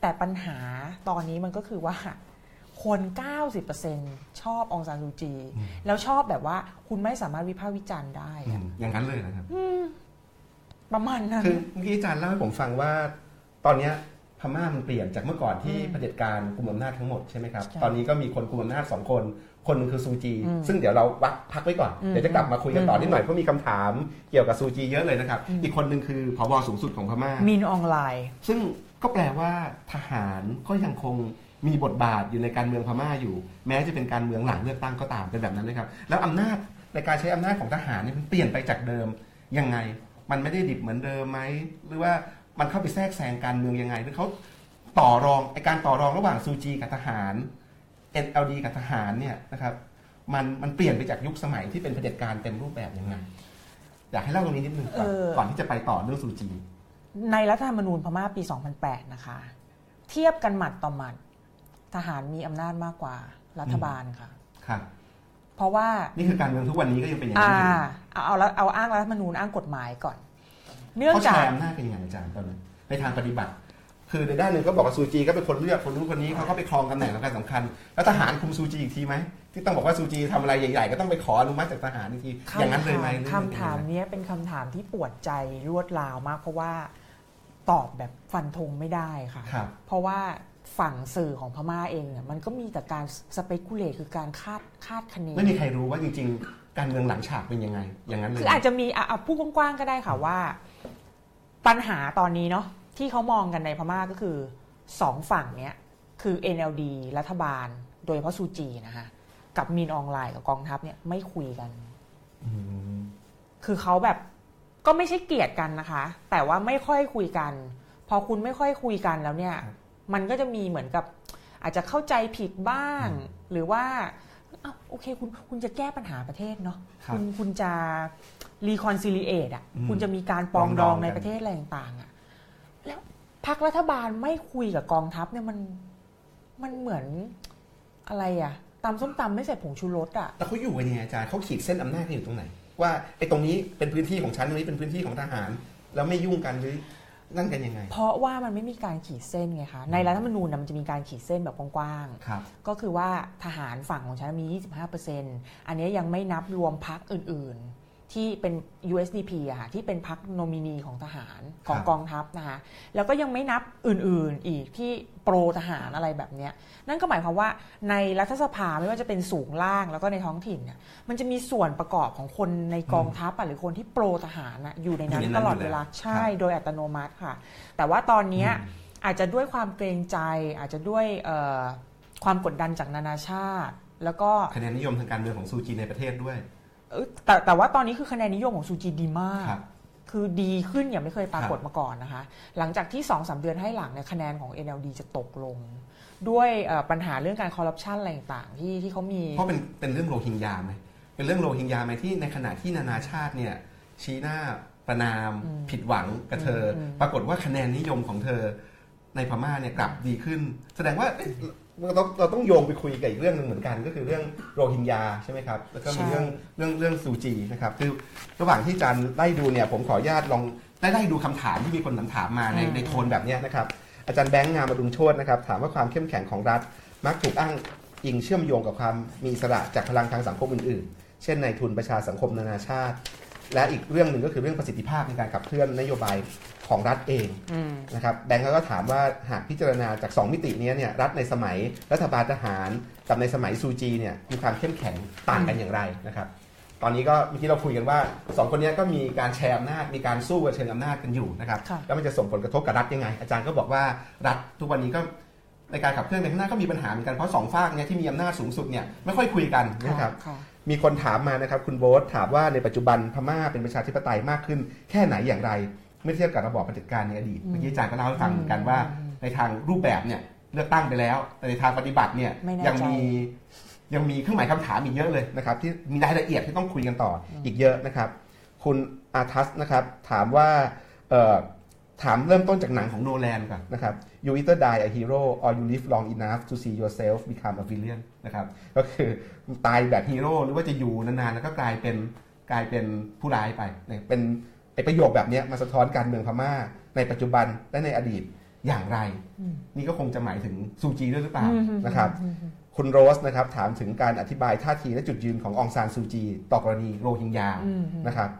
แต่ปัญหาตอนนี้มันก็คือว่าคน 90%ชอบองซานซูจีอืมแล้วชอบแบบว่าคุณไม่สามารถวิพากษ์วิจารณ์ได้อือะมอย่างนั้นเลยนะครับ ประมาณนั้นคือเมื่อกี้อาจารย์เล่าให้ผมฟังว่า ตอนเนี้ยพม่ามันเปลี่ยนจากเมื่อก่อนที่อืมเผด็จการกลุ่มอำนาจทั้งหมดใช่ไหมครับใช่ตอนนี้ก็มีคนกลุ่มอำนาจสองคน คนหนึงคือซูจีอืมซึ่งเดี๋ยวเราวักพักไว้ก่อนอืมเดี๋ยวจะกลับมาคุยกันต่ออมนิดหน่อยเพราะมีคำถามเกี่ยวกับซูจีเยอะเลยนะครับอืมอีกคนหนึ่งคือผบสูงสุดของพม่า มินออนไลน์ ซึ่งก็แปลว่าทหารก็ยังคงมีบทบาทอยู่ในการเมืองพม่าอยู่ แม้จะเป็นการเมืองหลังเลือกตั้งก็ตามเป็นแบบนั้นนะครับ แล้วอำนาจในการใช้อำนาจของทหารเนี่ยมันเปลี่ยนไปจากเดิมยังไง มันไม่ได้ดิบเหมือนเดิมไหมหรือว่ามันเข้าไปแทรกแซงการเมืองยังไง หรือเขาต่อรองไอการต่อรองระหว่างซูจีกับทหาร NLD กับทหารเนี่ยนะครับมันมันเปลี่ยนไปจากยุคสมัยที่เป็นเผด็จการเต็มรูปแบบยังไงอยากให้เล่าตรงนี้นิดนึงก่อนเออก่อนที่จะไปต่อเรื่องซูจี ในรัฐธรรมนูญพม่าปี 2008 นะคะ เทียบกันหมัดต่อหมัด ทหารมีอำนาจมากกว่ารัฐบาลค่ะค รับเพราะว่านี่คือการเมืองทุกวันนี้ก็ยังเป็นอย่างอ่านั้นอยู่เอาเอาเอาอ้างรัฐธรรมนูญอ้างกฎหมายก่อน เนื่องเขาจาแชกร์อำนาจเป็นยังไงอาจารย์ตอนนั้นในทางปฏิบัติ คือในด้านหนึ่งก็บอกว่าซูจีก็เป็นคนเลือกคนนู้นคนนี้เขาก็ไปครองตำแหน่งสำคัญสำคัญแล้วทหารคุมซูจีอีกทีไหมที่ต้องบอกว่าซูจีทำอะไรใหญ่ ๆ ก็ต้องไปขออนุมัติจากทหารอีกทีอย่างนั้นเลยไหมหรือคำถามเนี้ยเป็นคำถามที่ปวดใจรวดราวมาก เพราะว่าตอบแบบฟันธงไม่ได้ค่ะครับเพราะว่า ฝั่งสื่อของพม่าเองเนี่ยมันก็มีแต่การสเปกุเลตคือการคาดคาดคะเนไม่มีใครรู้ว่าจริง ๆ การเมืองหลังฉากเป็นยังไง อย่างนั้นเลยคืออาจจะมีอะอะพูดกว้างๆก็ได้ค่ะว่า ปัญหาตอนนี้เนาะที่เขามองกันในพม่าก็คือสองฝั่งเนี้ยคือ NLD รัฐบาล โดยเฉพาะซูจีนะคะกับมีนออนไลน์กับกองทัพเนี่ยไม่คุยกันอืมคือเขาแบบก็ไม่ใช่เกลียดกันนะคะ แต่ว่าไม่ค่อยคุยกัน พอคุณไม่ค่อยคุยกันแล้วเนี่ย มันก็จะมีเหมือนกับอาจจะเข้าใจผิดบ้าง หรือว่าอ้าวโอเคคุณคุณจะแก้ปัญหาประเทศเนาะครับณคุณจะ reconciliate อะอืมคุณจะมีการปรองดองปรองดองกันในประเทศอะไรต่างๆอะแล้วพรรครัฐบาลไม่คุยกับกองทัพเนี่ยมันมันเหมือนอะไรอะตำส้มตำไม่ใส่ผงชูรสอะแล้วเขาอยู่กันยังไงอาจารย์เขาขีดเส้นอำนาจกันอยู่ตรงไหน ว่าไอ้ตรงนี้เป็นพื้นที่ของฉันตรงนี้เป็นพื้นที่ของทหาร แล้วไม่ยุ่งกันหรือ นั่นกันยังไง เพราะว่ามันไม่มีการขีดเส้นไงคะ ในรัฐธรรมนูญน่ะมันจะมีการขีดเส้นแบบกว้างครับๆก็คือว่าทหารฝั่งของฉันมี 25%อันนี้ยังไม่นับรวมพักอื่นๆ ที่เป็น USDP อะค่ะที่เป็นพรรคโนมินีของทหารของครับกองทัพนะคะแล้วก็ยังไม่นับอื่นๆอีกที่โปรทหารอะไรแบบเนี้ยนั่นก็หมายความว่าในรัฐสภาไม่ว่าจะเป็นสูงล่างแล้วก็ในท้องถิ่นเนี่ยมันจะมีส่วนประกอบของคนในกองทัพอะหรือคนที่โปรทหารอะอยู่ในนั้นอยู่ในนั้นตลอดอยู่เวแล้วลาใช่ครับโดยอัตโนมัติค่ะ แต่ว่าตอนเนี้ยอาจจะด้วยความเกรงใจ อาจจะด้วยเอ่อความกดดันจากนานาชาติ แล้วก็คะแนนนิยมทางการเมืองของซูจีในประเทศด้วยเอ้ย แต่แต่ว่าตอนนี้คือคะแนนนิยมของซูจีดีมากครับคือดีขึ้นอย่างไม่เคยปรากฏครับมาก่อนนะคะ หลังจากที่2อสเดือนให้หลังเนี่ยคะแนนของ NLD จะตกลง ด้วยเอ่อปัญหาเรื่องการคอร์รัปชันอะไรต่างๆที่ที่เขามี เพราะเป็นเป็นเรื่องโรฮิงญาไหมเป็นเรื่องโรฮิงญาไหมที่ในขณะที่นานาชาติเนี่ยชี้หน้าประนามอืมผิดหวังกับเธออมปรากฏว่าคะแนนนิยมของเธอในพม่าเนี่ยกลับดีขึ้น แสดงว่า เอ๊ะเราต้องเราต้องโยงไปคุยกับอีกเรื่องหนึ่งเหมือนกัน ก็คือเรื่องโรฮิงญาใช่ไหมครับ แล้วก็มีใช่เรื่องเรื่องเรื่องซูจีนะครับคือระหว่างที่อาจารย์ไล่ดูเนี่ยผมขออนุญาตลองได้ไล่ดูคำถามที่มีคนถามถามมาในในโทนแบบเนี้ยนะครับอาจารย์แบงค์งามอดุลโชตนะครับถามว่าความเข้มแข็งของรัฐ มักถูกอ้างอิงเชื่อมโยงกับความมีอิสระจากพลังทางสังคมอื่นๆ เช่นในทุนประชาสังคมนานาชาติ และอีกเรื่องหนึ่งก็คือเรื่องประสิทธิภาพในการขับเคลื่อนนโยบาย ของรัฐเองอืมนะครับแบงก์ก็ถามว่าหากพิจารณาจาก 2 มิติเนี้ยเนี่ยรัฐในสมัยรัฐบาลทหาร กับในสมัยซูจีเนี่ยมีความเข้มแข็งต่างกันอย่างไรนะครับตอนนี้ก็เมื่อกี้เราคุยกันว่า 2 คนเนี้ยก็มีการแชร์อำนาจมีการสู้กันเชิงอำนาจกันอยู่นะครับค่ะแล้วมันจะส่งผลกระทบกับรัฐยังไง อาจารย์ก็บอกว่ารัฐทุกวันนี้ก็ในการขับเคลื่อนไปข้างหน้าก็มีปัญหาเหมือนกันเพราะสองฝากเนี่ยที่มีอำนาจสูงสุดเนี่ยไม่ค่อยคุยกันนะครับค่ะมีคนถามมานะครับคุณโบ๊ทถามว่าในปัจจุบันพม่าเป็นประชาธิปไตยมากขึ้น แค่ไหนอย่างไร เมื่อเทียบกับระบอบเผด็จการในอดีตอืมเมื่อกี้อาจารย์ก็เล่าให้ฟังเหมือนกันว่าอืมในทางรูปแบบเนี่ยเลือกตั้งไปแล้ว แต่ในทางปฏิบัติเนี่ยไม่แน่ยังใจมียังมีเครื่องหมายคำถามอีกเยอะเลยนะครับ ที่มีรายละเอียดที่ต้องคุยกันต่อออีกเยอะนะครับ คุณอาทัสนะครับถามว่าเอ่อถามเริ่มต้นจากหนังของโนแลนก่อนนะครับ you either die a hero or you live long enough to see yourself become a villain นะครับ ก็คือตายแบบฮีโร่หรือว่าจะอยู่นานๆ แล้วก็กลายเป็นกลายเป็นผู้ร้ายไปเนี่ยเป็น ไอประโยคแบบเนี้ยมาสะท้อนการเมืองพม่า ในปัจจุบันและในอดีตอย่างไร นี่ก็คงจะหมายถึงซูจีด้วยหรือเปล่านะครับ คุณโรสนะครับถามถึงการอธิบายท่าทีและจุดยืนขององซานซูจี ต่อกรณีโรฮิงญาอืมนะครับ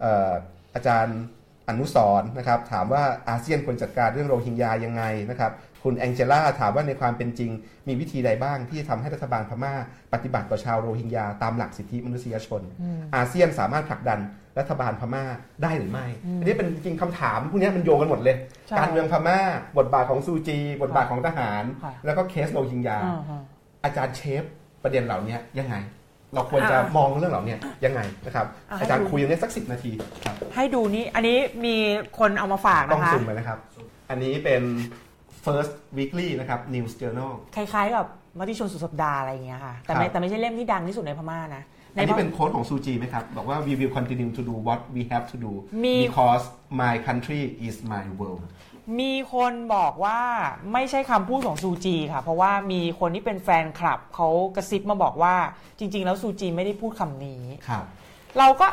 เอ่ออาจารย์อนุสรณ์นะครับถามว่าอาเซียนควรจัดการเรื่องโรฮิงญายังไงนะครับคุณแองเจล่าถามว่าในความเป็นจริง มีวิธีใดบ้างที่จะทำให้รัฐบาลพม่า ปฏิบัติต่อชาวโรฮิงญาตามหลักสิทธิมนุษยชน อาเซียนสามารถผลักดัน รัฐบาลพม่าได้หรือไม่ อันนี้เป็นจริงๆคำถามพวกนี้มันโยงกันหมดเลยใช่การเมืองพม่า บทบาทของซูจี บทบาทของทหารค่ะแล้วก็เคสโรฮิงญาอ่าฮะอาจารย์เชฟประเด็นเหล่านี้ยังไง เราควรจะอ่ามองเรื่องเหล่านี้ยังไงนะครับอะให้อาจารย์ดูคุยอย่างนี้สักสินาทีครับให้ดูนี่อันนี้มีคนเอามาฝากต้องนะคะซูมไปนะครับ อันนี้เป็น first weekly นะครับ news journal คล้ายๆกับมติชนสุดสัปดาห์อะไรอย่างเงี้ยค่ะแต่ไม่ครับแต่ไม่ใช่เล่มที่ดังที่สุดในพม่านะใน อันนี้พเป็นโค้ดของซูจีไหมครับ บอกว่า we will continue to do what we have to do มี because my country is my world มีคนบอกว่าไม่ใช่คำพูดของซูจีค่ะ เพราะว่ามีคนที่เป็นแฟนคลับเขากระซิบมาบอกว่าจริง ๆ แล้วซูจีไม่ได้พูดคำนี้ ครับ เราก็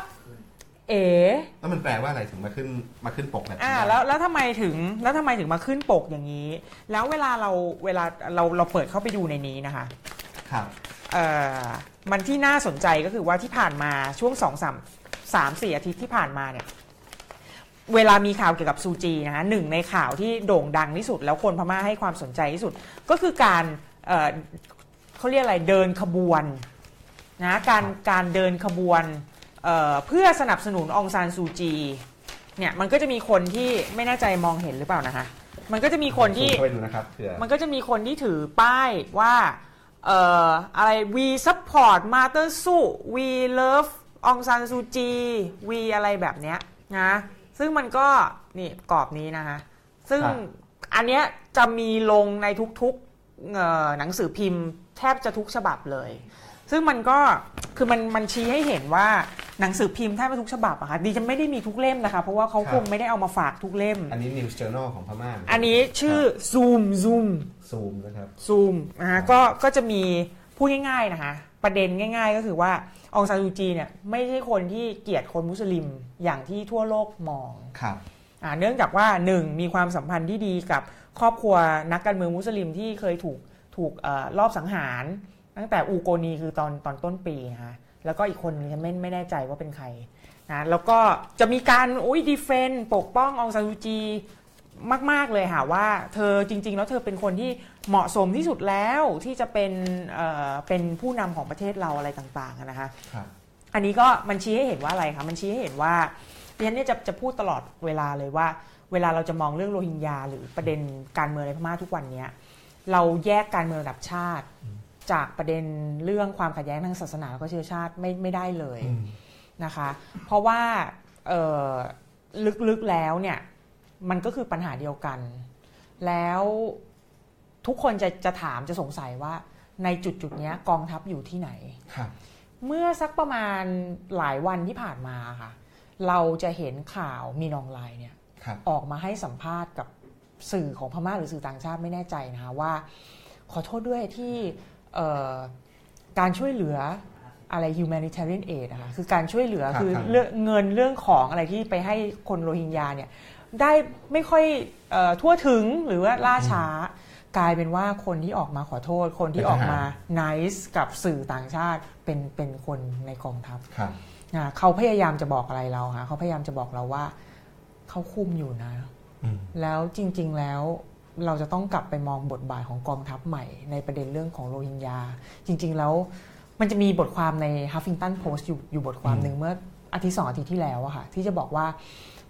เอ๋แล้วมันแปลว่าอะไรถึงมาขึ้นมาขึ้นปกแบบอ่านี้แล้วแล้วทำไมถึงแล้วทำไมถึงมาขึ้นปกอย่างนี้ แล้วเวลาเราเวลาเราเราเปิดเข้าไปดูในนี้นะคะ ครับ เอ่อ มันที่น่าสนใจก็คือว่าที่ผ่านมาช่วงสองสามสามสี่อาทิตย์ที่ผ่านมาเนี่ยเวลามีข่าวเกี่ยวกับซูจีนะคะหนึ่งในข่าวที่โด่งดังที่สุด แล้วคนพม่าให้ความสนใจที่สุด ก็คือการเอ่อเขาเรียกอะไรเดินขบวนนะการการเดินขบวนเอ่อเพื่อสนับสนุนองซานซูจีเนี่ยมันก็จะมีคนที่ไม่แน่ใจมองเห็นหรือเปล่านะคะมันก็จะมีคนที่ซูมเข้าไปดูนะครับเผื่อมันก็จะมีคนที่ถือป้ายว่า เอ่ออะไร we support Martyr Su we love Aung San Suu Kyi we อะไรแบบเนี้ยนะซึ่งมันก็นี่กรอบนี้นะคะซึ่งครับอันเนี้ยจะมีลงในทุกๆเอ่อหนังสือพิมพ์แทบจะทุกฉบับเลย ซึ่งมันก็คือมันมันชี้ให้เห็นว่าหนังสือพิมพ์แทบจะทุกฉบับอะค่ะดีจะไม่ได้มีทุกเล่มนะคะ เพราะว่าเขาคงไม่ได้เอามาฝากทุกเล่ม อันนี้ news journal ของพม่าเหมืกัอันนี้ชื่อ Zoom Zoom ซูมนะครับซูมนะฮะก็ก็จะมีพูดง่ายๆนะคะประเด็นง่าย ๆ ก็คือว่าองซานซูจีเนี่ยไม่ใช่คนที่เกลียดคนมุสลิมอย่างที่ทั่วโลกมองครับอ่าเนื่องจากว่าหนึ่งมีความสัมพันธ์ที่ดีกับครอบครัวนักการเมืองมุสลิมที่เคยถูกถูกเออรอบสังหาร ตั้งแต่อูโกนีคือตอนตอนต้นปีนะคะแล้วก็อีกคนนึงฉันไม่ไม่แน่ใจว่าเป็นใครนะแล้วก็จะมีการอุ้ยดีเฟนปกป้ององซานซูจี มาก ๆ เลยค่ะว่าเธอจริง ๆ แล้วเธอเป็นคนที่เหมาะสมที่สุดแล้วที่จะเป็นเอ่อเป็นผู้นำของประเทศเราอะไรต่างๆอะนะคะ ครับอันนี้ก็มันชี้ให้เห็นว่าอะไรคะมันชี้ให้เห็นว่าดิฉันเนี่ยจะจะพูดตลอดเวลาเลยว่า เวลาเราจะมองเรื่องโรฮิงญาหรือประเด็นการเมืองในพม่าทุกวันเนี้ยเราแยกการเมืองระดับชาติ จากประเด็นเรื่องความขัดแย้งทางศาสนาแล้วก็เชื้อชาติไม่ไม่ได้เลย อืม นะคะเพราะว่าเอ่อลึกๆแล้วเนี่ย มันก็คือปัญหาเดียวกัน แล้วทุกคนจะจะถามจะสงสัยว่าในจุดจุดๆเนี้ยกองทัพอยู่ที่ไหนครับเมื่อสักประมาณหลายวันที่ผ่านมาค่ะ เราจะเห็นข่าวมีนองไลน์เนี่ยครับออกมาให้สัมภาษณ์กับสื่อของพม่าหรือสื่อต่างชาติไม่แน่ใจนะคะว่า ขอโทษด้วยที่เอ่อการช่วยเหลืออะไร humanitarian aid นะคะคือการช่วยเหลือครับคือครับเรื่องเงินเรื่องของอะไรที่ไปให้คนโรฮิงญาเนี่ย ได้ไม่ค่อยเออทั่วถึงหรือว่าล่าช้ากลายเป็นว่าคนที่ออกมาขอโทษ คนที่ออกมา nice กับสื่อต่างชาติเป็นเป็นคนในกองทัพครับนะเขาพยายามจะบอกอะไรเราคะเขาพยายามจะบอกเราว่า เขาคุมอยู่นะอืมแล้วจริง ๆแล้วเราจะต้องกลับไปมองบทบาทของกองทัพใหม่ ในประเด็นเรื่องของโรฮิงญา จริง ๆ แล้วมันจะมีบทความใน Huffington Post อยู่อยู่บทความหนึ่งเมื่ออาทิตย์สองอาทิตย์ที่แล้วอะค่ะ ที่จะบอกว่า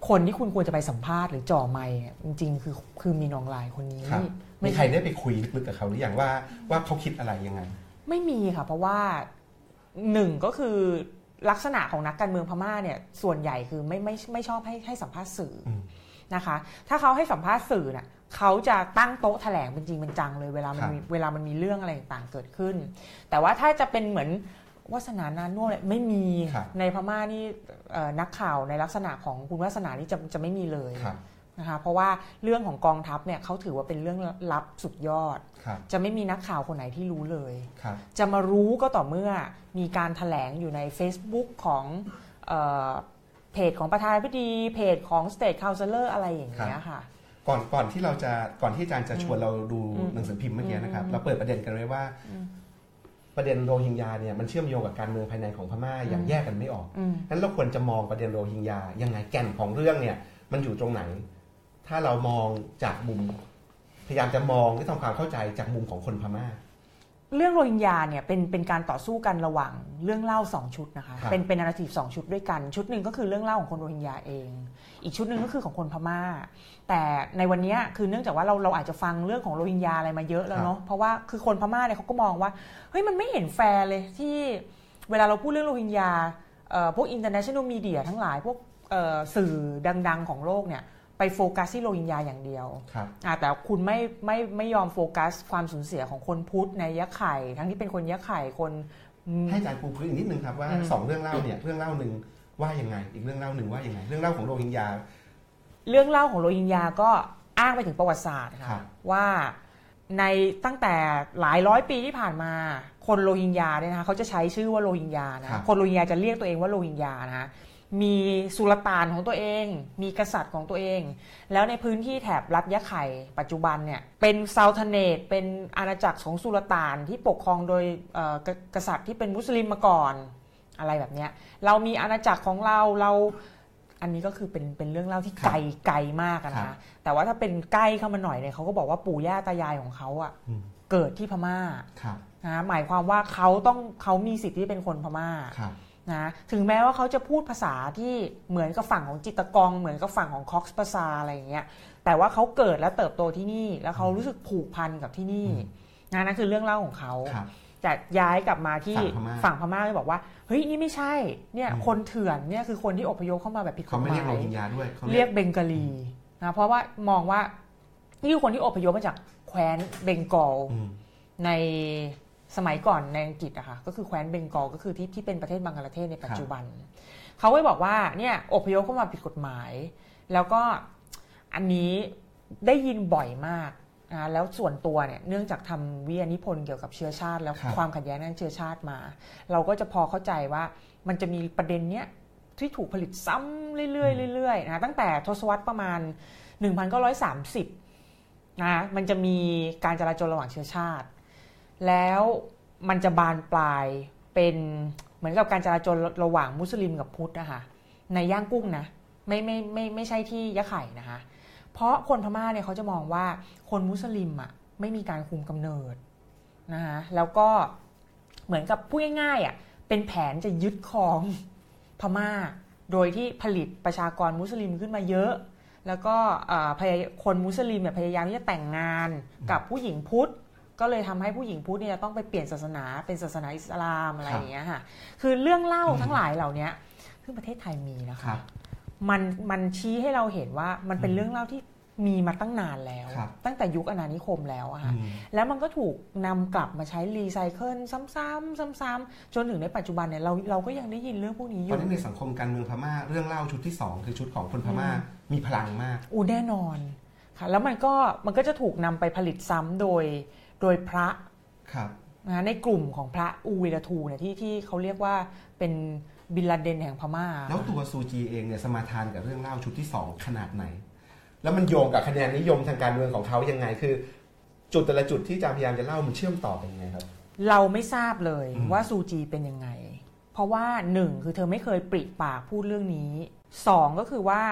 คนที่คุณควรจะไปสัมภาษณ์หรือจ่อไมค์อะจริงๆ คือคือมีนองลายคนนี้ ครับไม่มีใครได้ไปคุยลึกๆกับเขาหรือยังว่าว่าเขาคิดอะไรยังไง ไม่มีค่ะ เพราะว่าหนึ่งก็คือลักษณะของนักการเมืองพม่าเนี่ยส่วนใหญ่คือไม่ไม่ไม่ชอบให้ให้สัมภาษณ์สื่ออมนะคะ ถ้าเขาให้สัมภาษณ์สื่อน่ะเขาจะตั้งโต๊ะแถลงเป็นจริงเป็นจังเลยเวลามันมีเวลามันมีเรื่องอะไรต่างๆเกิดขึ้น แต่ว่าถ้าจะเป็นเหมือน วาสนานานุ่วเลยไม่มีครับในพม่านี่เอ่อนักข่าวในลักษณะของคุณวาสนานี่จะจะไม่มีเลยครับนะคะเพราะว่าเรื่องของกองทัพเนี่ยเขาถือว่าเป็นเรื่องลับสุดยอดครับจะไม่มีนักข่าวคนไหนที่รู้เลยครับจะมารู้ก็ต่อเมื่อมีการถแถลงอยู่ใน Facebook ของเออเพจของประธานาธิบดีเพจของ State Councilor อะไรอย่างเงี้ยค่ะก่อนก่อนที่เราจะก่อนที่อาจารย์จะชวนเราดูอืมหนังสือพิมพ์เมื่อกี้นะครับอืมเราเปิดประเด็นกันไว้ว่าอืม ประเด็นโรฮิงญาเนี่ยมันเชื่อมโยงกับการเมืองภายในของพม่าอย่างอืมแยกกันไม่ออกอืมนั้นเราควรจะมองประเด็นโรฮิงญายังไงแก่นของเรื่องเนี่ยมันอยู่ตรงไหน ถ้าเรามองจากมุม พยายามจะมองที่ทำความเข้าใจจากมุมของคนพม่า เรื่องโรฮิงญาเนี่ยเป็นเป็นการต่อสู้กันระหว่างเรื่องเล่าสองชุดนะคะครับเป็นเป็นนาราทีฟสองชุดด้วยกัน ชุดหนึ่งก็คือเรื่องเล่าของคนโรฮิงญาเอง อีกชุดหนึ่งก็คือของคนพม่า แต่ในวันเนี้ยคือเนื่องจากว่าเราเราอาจจะฟังเรื่องของโรฮิงญาอะไรมาเยอะแล้วเนาะเพราะว่าคือคนพม่าเนี่ยเขาก็มองว่าเฮ้ยมันไม่เห็นแฟร์เลยที่เวลาเราพูดเรื่องโรฮิงญาเอ่อพวก international media ทั้งหลายพวกเอ่อสื่อดัง ๆ ของโลกเนี่ย ไปโฟกัสที่โรฮิงญาอย่างเดียวครับอ่าแต่คุณไม่ไม่ไม่ยอมโฟกัสความสูญเสียของคนพุทธในยะไข่ ทั้งที่เป็นคนยะไข่คนอืมให้อาจารย์ปูพื้นอีกนิดนึงครับว่าอืมสองเรื่องเล่าเนี่ยเรื่องเล่าหนึ่งว่ายังไง อีกเรื่องเล่าหนึ่งว่ายังไง เรื่องเล่าของโรฮิงญา เรื่องเล่าของโรฮิงญาก็อ้างไปถึงประวัติศาสตร์ครัค่ะบว่าในตั้งแต่หลายร้อยปีที่ผ่านมา คนโรฮิงญาเนี่ยนะคะเขาจะใช้ชื่อว่าโรฮิงญานะคนโรฮิงญาจะเรียกตัวเองว่าโรฮิงญานะคะ มีสุลต่านของตัวเอง มีกษัตริย์ของตัวเอง แล้วในพื้นที่แถบรัฐยะไข่ ปัจจุบันเนี่ยเป็น sultanate เป็นอาณาจักรของสุลต่านที่ปกครองโดยเอ่อกกษัตริย์ที่เป็นมุสลิมมาก่อนอะไรแบบเนี้ยเรามีอาณาจักรของเราเราอันนี้ก็คือเป็นเป็นเรื่องเล่าที่ไกลไกลมากอะครันะบแต่ว่าถ้าเป็นใกล้เข้ามาหน่อยเนี่ยเขาก็บอกว่าปู่ย่าตายายของเขาอะอืมเกิดที่พม่าครับนะหมายความว่าเขาต้องเขามีสิทธิ์ที่เป็นคนพม่าครับ นะถึงแม้ว่าเขาจะพูดภาษาที่เหมือนกับฝั่งของจิตรกรเหมือนกับฝั่งของคอกส์ภาษาอะไรอย่างเงี้ยแต่ว่าเขาเกิดและเติบโตที่นี่ แล้วเขารู้สึกผูกพันกับที่นี่อืมนะนั่นคือเรื่องเล่าของเขาครับแต่ย้ายกลับมาที่ฝั่งพม่าฝั่งพม่าก็บอกว่าเฮ้ยนี่ไม่ใช่เนี่ยอืมคนเถื่อนเนี่ยคือคนที่อพยพเข้ามาแบบผิดกเขาฎหไม่มาเรียกโรยฮิงญาด้วยเขาเรียกเบงกาลีนะเพราะว่ามองว่านี่คือคนที่อพยพมาจากแคว้นเบงกอลอืมใน สมัยก่อนในอังกฤษอะค่ะก็คือแคว้นเบงกอลก็คือที่ที่เป็นประเทศบังกลาเทศในปัจจุบัน เขาก็บอกว่าเนี่ยอพยพเข้ามาผิดกฎหมาย แล้วก็อันนี้ได้ยินบ่อยมากนะแล้วส่วนตัวเนี่ยเนื่องจากทำวิทยานิพนธ์เกี่ยวกับเชื้อชาติ แล้วครับความขัดแย้งด้านเชื้อชาติมา เราก็จะพอเข้าใจว่ามันจะมีประเด็นเนี้ยที่ถูกผลิตซ้ำเรื่อยๆเรื่อยๆนะตั้งแต่ทศวรรษประมาณ 1930นะมันจะมีการจราจรระหว่างเชื้อชาติ แล้วมันจะบานปลายเป็นเหมือนกับการจราจรระหว่างมุสลิมกับพุทธนะคะในย่างกุ้งนะไม่ไม่ไม่ไม่ใช่ที่ยะไข่นะคะเพราะคนพม่าเนี่ยเขาจะมองว่าคนมุสลิมอะไม่มีการคุมกำเนิดนะคะแล้วก็เหมือนกับพูดง่ายๆอะเป็นแผนจะยึดครองพม่า โดยที่ผลิตประชากรมุสลิมขึ้นมาเยอะ แล้วก็คนมุสลิมเนี่ยพยายามที่จะแต่งงานกับผู้หญิงพุทธ ก็เลยทำให้ผู้หญิงพุทธเนี่ยจะต้องไปเปลี่ยนศาสนาเป็นศาสนาอิสลามอะไรอย่างเงี้ยค่ะ คือเรื่องเล่าทั้งหลายเหล่านี้ซึ่งประเทศไทยมีนะคคะรับมันมันชี้ให้เราเห็นว่ามันเป็นเรื่องเล่าที่มีมาตั้งนานแล้วครับตั้งแต่ยุคอาณานิคมแล้วอะค่ะอืมแล้วมันก็ถูกนำกลับมาใช้รีไซเคิลซ้ำๆซ้ำๆจนถึงในปัจจุบันเนี่ยเราเราก็ยังได้ยินเรื่องพวกนี้อตอนยู่นี้ในสังคมการเมืองพม่าเรื่องเล่าชุดที่สองคือชุดของคนพม่ามีพลังมากอูแน่นอนค่ะ แล้วมันก็มันก็จะถูกนำไปผลิตซ้ำโดย โดยพระครับนะในกลุ่มของพระอูวิลาทูเนี่ยที่ที่เขาเรียกว่าเป็นบินลาเดนแห่งพม่า แล้วตัวซูจีเองเนี่ยสมาทานกับเรื่องเล่าชุดที่สองขนาดไหน แล้วมันโยงกับคะแนนนิยมทางการเมืองของเขายังไงคือ จุดแต่ละจุดที่อาจารย์พยายามจะเล่ามันเชื่อมต่อกันยังไงครับ เราไม่ทราบเลยอืมว่าซูจีเป็นยังไง เพราะว่าหนึ่งคือเธอไม่เคยปริปากพูดเรื่องนี้สองก็คือว่า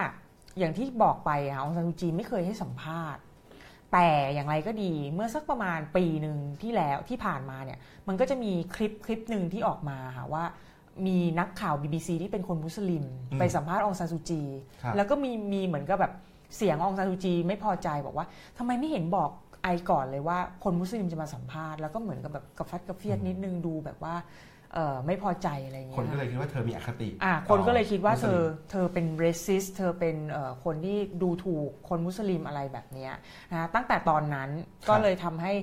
อย่างที่บอกไปอะองซานซูจีไม่เคยให้สัมภาษณ์ แต่อย่างไรก็ดีเมื่อสักประมาณปีหนึ่งที่แล้วที่ผ่านมาเนี่ยมันก็จะมีคลิปคลิปหนึ่งที่ออกมาค่ะว่ามีนักข่าว BBC ที่เป็นคนมุสลิมอืมไปสัมภาษณ์องซานซูจีครับแล้วก็มีมีเหมือนกับแบบเสียงองซานซูจี ไม่พอใจบอกว่าทำไมไม่เห็นบอกไอก่อนเลยว่าคนมุสลิมจะมาสัมภาษณ์แล้วก็เหมือนกับแบบกระฟัดกระเฟียดนิดนึงดูแบบว่าเออ ไม่พอใจอะไรอย่างคเงี้นยก็เลยคิดว่าเธอมีอคติอะคนก็เลยคิดว่ามุเธสลิอมเธอเป็นเรสิสเธอเป็นเอ่อคนที่ดูถูกคนมุสลิมอะไรแบบเนี้ยนะตั้งแต่ตอนนั้นก็เลยทำให้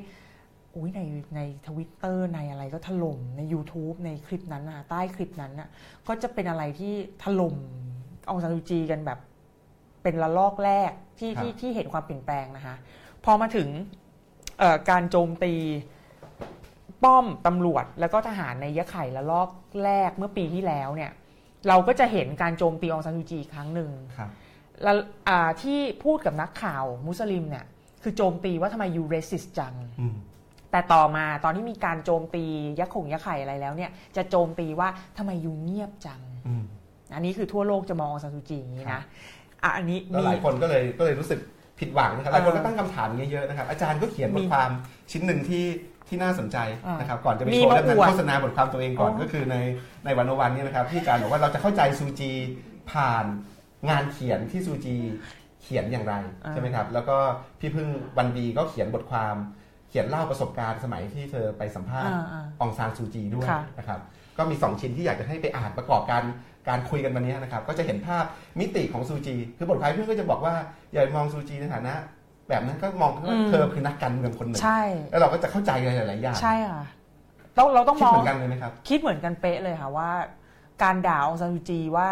อุ้ยในในทวิตเตอร์ในอะไรก็ถล่มใน YouTube ในคลิปนั้นนะใต้คลิปนั้นน่ะก็จะเป็นอะไรที่ถล่มองซานซูจีกันแบบเป็นระลอกแรกที่ที่ที่เห็นความเปลี่ยนแปลงนะคะพอมาถึงเอ่อการโจมตี ป้อมตำรวจแล้วก็ทหารในยะไข่ละลอกแรกเมื่อปีที่แล้วเนี่ยเราก็จะเห็นการโจมตีองซานซูจีอีกครั้งหนึ่งครับแล้วอ่าที่พูดกับนักข่าวมุสลิมเนี่ยคือโจมตีว่าทำไมยูเรสิสจังอืมแต่ต่อมาตอนที่มีการโจมตียะขงยะไข่อะไรแล้วเนี่ยจะโจมตีว่าทำไมยูเงียบจังอืมอันนี้คือทั่วโลกจะมององซานซูจีอย่างนี้นะอะอันนี้แล้วมีหลายคนก็เลยก็เลยรู้สึกผิดหวังนะครับหลายคนก็เออตั้งคำถามอย่างเงี้ยเยอะนะครับอาจารย์ก็เขียนบมีทความชิ้นหนึ่งที่ ที่น่าสนใจอ่านนะครับก่อนจะไปมีโชว์มาเล่มนั้อวดนโฆษณาบทความตัวเองก่อนอ๋อก็คือในในวันโอวันเนี่ยนะครับที่อาจารย์บอกว่าเราจะเข้าใจซูจีผ่านงานเขียนที่ซูจีเขียนอย่างไรใช่ไหมครับแล้วก็พี่พึ่งวันดีก็เขียนบทความเขียนเล่าประสบการณ์สมัยที่เธอไปสัมภาษณ์อ่าอ่าองซานซูจีด้วยค่ะนะครับก็มี 2 ชิ้นที่อยากจะให้ไปอ่านประกอบการการคุยกันวันนี้นะครับก็จะเห็นภาพมิติของซูจี คือบทความเพื่อนก็จะบอกว่าอย่ามองซูจีในฐานะ แบบนั้นก็มองว่าอืมเธอคือนักการเมืองคนหนึ่งใช่แล้วเราก็จะเข้าใจอะไรหลายๆอย่างใช่ค่ะต้องเราต้องคิดมองเหมือนกันเลยไหมครับคิดเหมือนกันเป๊ะเลยค่ะว่า การด่าองซานซูจีว่า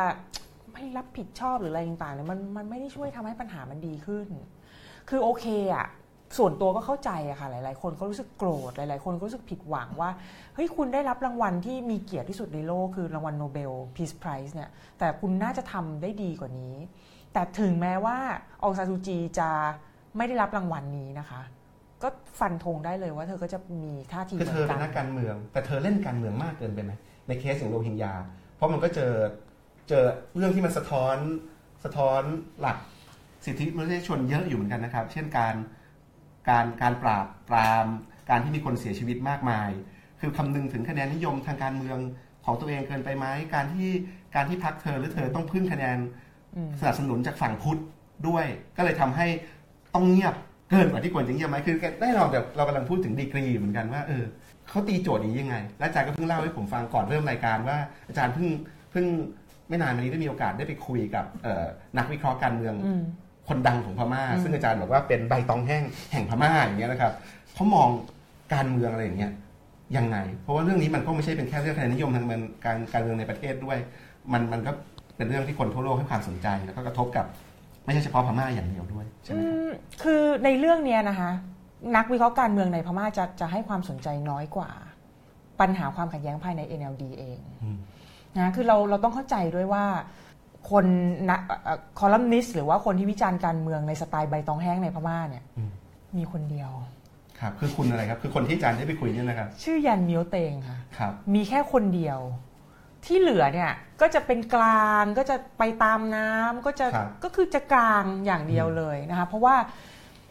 ไม่รับผิดชอบหรืออะไรต่างๆเนี่ยมันมันไม่ได้ช่วยทำให้ปัญหามันดีขึ้น คือโอเคอะส่วนตัวก็เข้าใจอะค่ะหลาย ๆ คนก็รู้สึกโกรธหลาย ๆ คนก็รู้สึกผิดหวังว่าเฮ้ยคุณได้รับรางวัลที่มีเกียรติที่สุดในโลกคือรางวัลโนเบล Peace Prize เนี่ยแต่คุณน่าจะทำได้ดีกว่านี้ แต่ถึงแม้ว่าองซานซูจีจะ ไม่ได้รับรางวัลนี้นะคะ ก็ฟันธงได้เลยว่าเธอก็จะมีท่าทีคือเหมืเธออนกัเป็นนนักการเมือง แต่เธอเล่นการเมืองมากเกินไปไหมในเคสของโรฮิงญาเพราะมันก็เจอเจอเรื่องที่มันสะท้อนสะท้อนหลักสิทธิมนุษยชนเยอะอยู่เหมือนกันนะครับ เช่นการการการปราบปรามการที่มีคนเสียชีวิตมากมาย คือคำนึงถึงคะแนนนิยมทางการเมืองของตัวเองเกินไปไหมการที่การที่พักเธอหรือเธอต้องพึ่งคะแนนอืมสนับสนุนจากฝั่งพุทธด้วย ก็เลยทำให้ ต้องเงียบเกินกว่าที่ควรจะเงียบไหมคือแน่นอนแบบเรากำลังพูดถึงดีกรีเหมือนกันว่าเออเขาตีโจทย์นี้ยังไง และอาจารย์ก็เพิ่งเล่าให้ผมฟังก่อนเริ่มรายการว่าอาจารย์เพิ่งเพิ่งไม่นานมานี้ได้มีโอกาสได้ไปคุยกับเอ่อนักวิเคราะห์การเมืองอืมคนดังของพม่าอืมซึ่งอาจารย์บอกว่าเป็นใบตองแห้งแห่งพม่าอย่างเงี้ยนะครับเขามองการเมืองอะไรอย่างเงี้ยยังไง เพราะว่าเรื่องนี้มันก็ไม่ใช่เป็นแค่เรื่องคะแนนนิยมทางการการการเมืองในประเทศด้วย มันมันก็เป็นเรื่องที่คนทั่วโลกให้ความสนใจ แล้วก็กระทบกับ ไม่ใช่เฉพาะพม่าอย่างเดียวด้วยใช่ไหมครับอืมคือในเรื่องเนี้ยนะคะนักวิเคราะห์การเมืองในพม่าจะจะให้ความสนใจน้อยกว่า ปัญหาความขัดแย้งภายใน NLD เองอืมนะคือเราเราต้องเข้าใจด้วยว่าคนนักคอลัมนิสต์หรือว่าคนที่วิจารณ์การเมืองในสไตล์ใบตองแห้งในพม่าเนี่ยอืมมีคนเดียวครับคือคุณอะไรครับ คือคนที่อาจารย์ได้ไปคุยเนี่ยนะครับ ชื่อยันมิโอเตงค่ะครับมีแค่คนเดียว ที่เหลือเนี่ยก็จะเป็นกลางก็จะไปตามน้ำก็จะครับก็คือจะกลางอย่างเดียวเลยนะคะเพราะว่า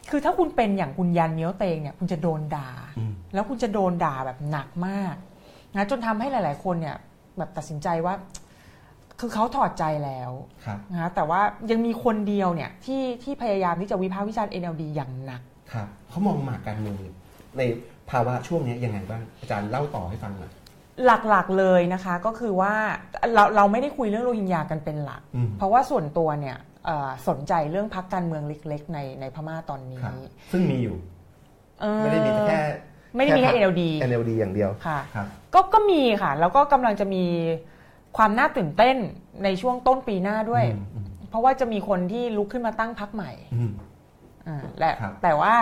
คือถ้าคุณเป็นอย่างคุณยันเมียวเตงเนี่ยคุณจะโดนด่าอืมแล้วคุณจะโดนด่าแบบหนักมากนะจนทำให้หลาย ๆ คนเนี่ยแบบตัดสินใจว่า คือเขาถอดใจแล้วครับนะแต่ว่ายังมีคนเดียวเนี่ยที่ที่พยายามที่จะวิพากษ์วิจารณ์ NLD อย่างหนักครับเขามองหมากการเมืองในภาวะช่วงนี้ยังไงบ้างอาจารย์เล่าต่อให้ฟังหน่อย หลักๆเลยนะคะก็คือว่าเราเราไม่ได้คุยเรื่องโรฮิงญากันเป็นหลักอืมเพราะว่าส่วนตัวเนี่ยเอ่อสนใจเรื่องพักการเมืองเล็กๆ ในในพม่าตอนนี้ครับซึ่งมีอยู่เอ่อไม่ได้มีแค่ไม่ได้มีแค่พรรค NLD NLD อย่างเดียวค่ะครับก็ก็มีค่ะ แล้วก็กำลังจะมีความน่าตื่นเต้นในช่วงต้นปีหน้าด้วยอืมอืมเพราะว่าจะมีคนที่ลุกขึ้นมาตั้งพักใหม่อืมอ่าและครับแต่ว่า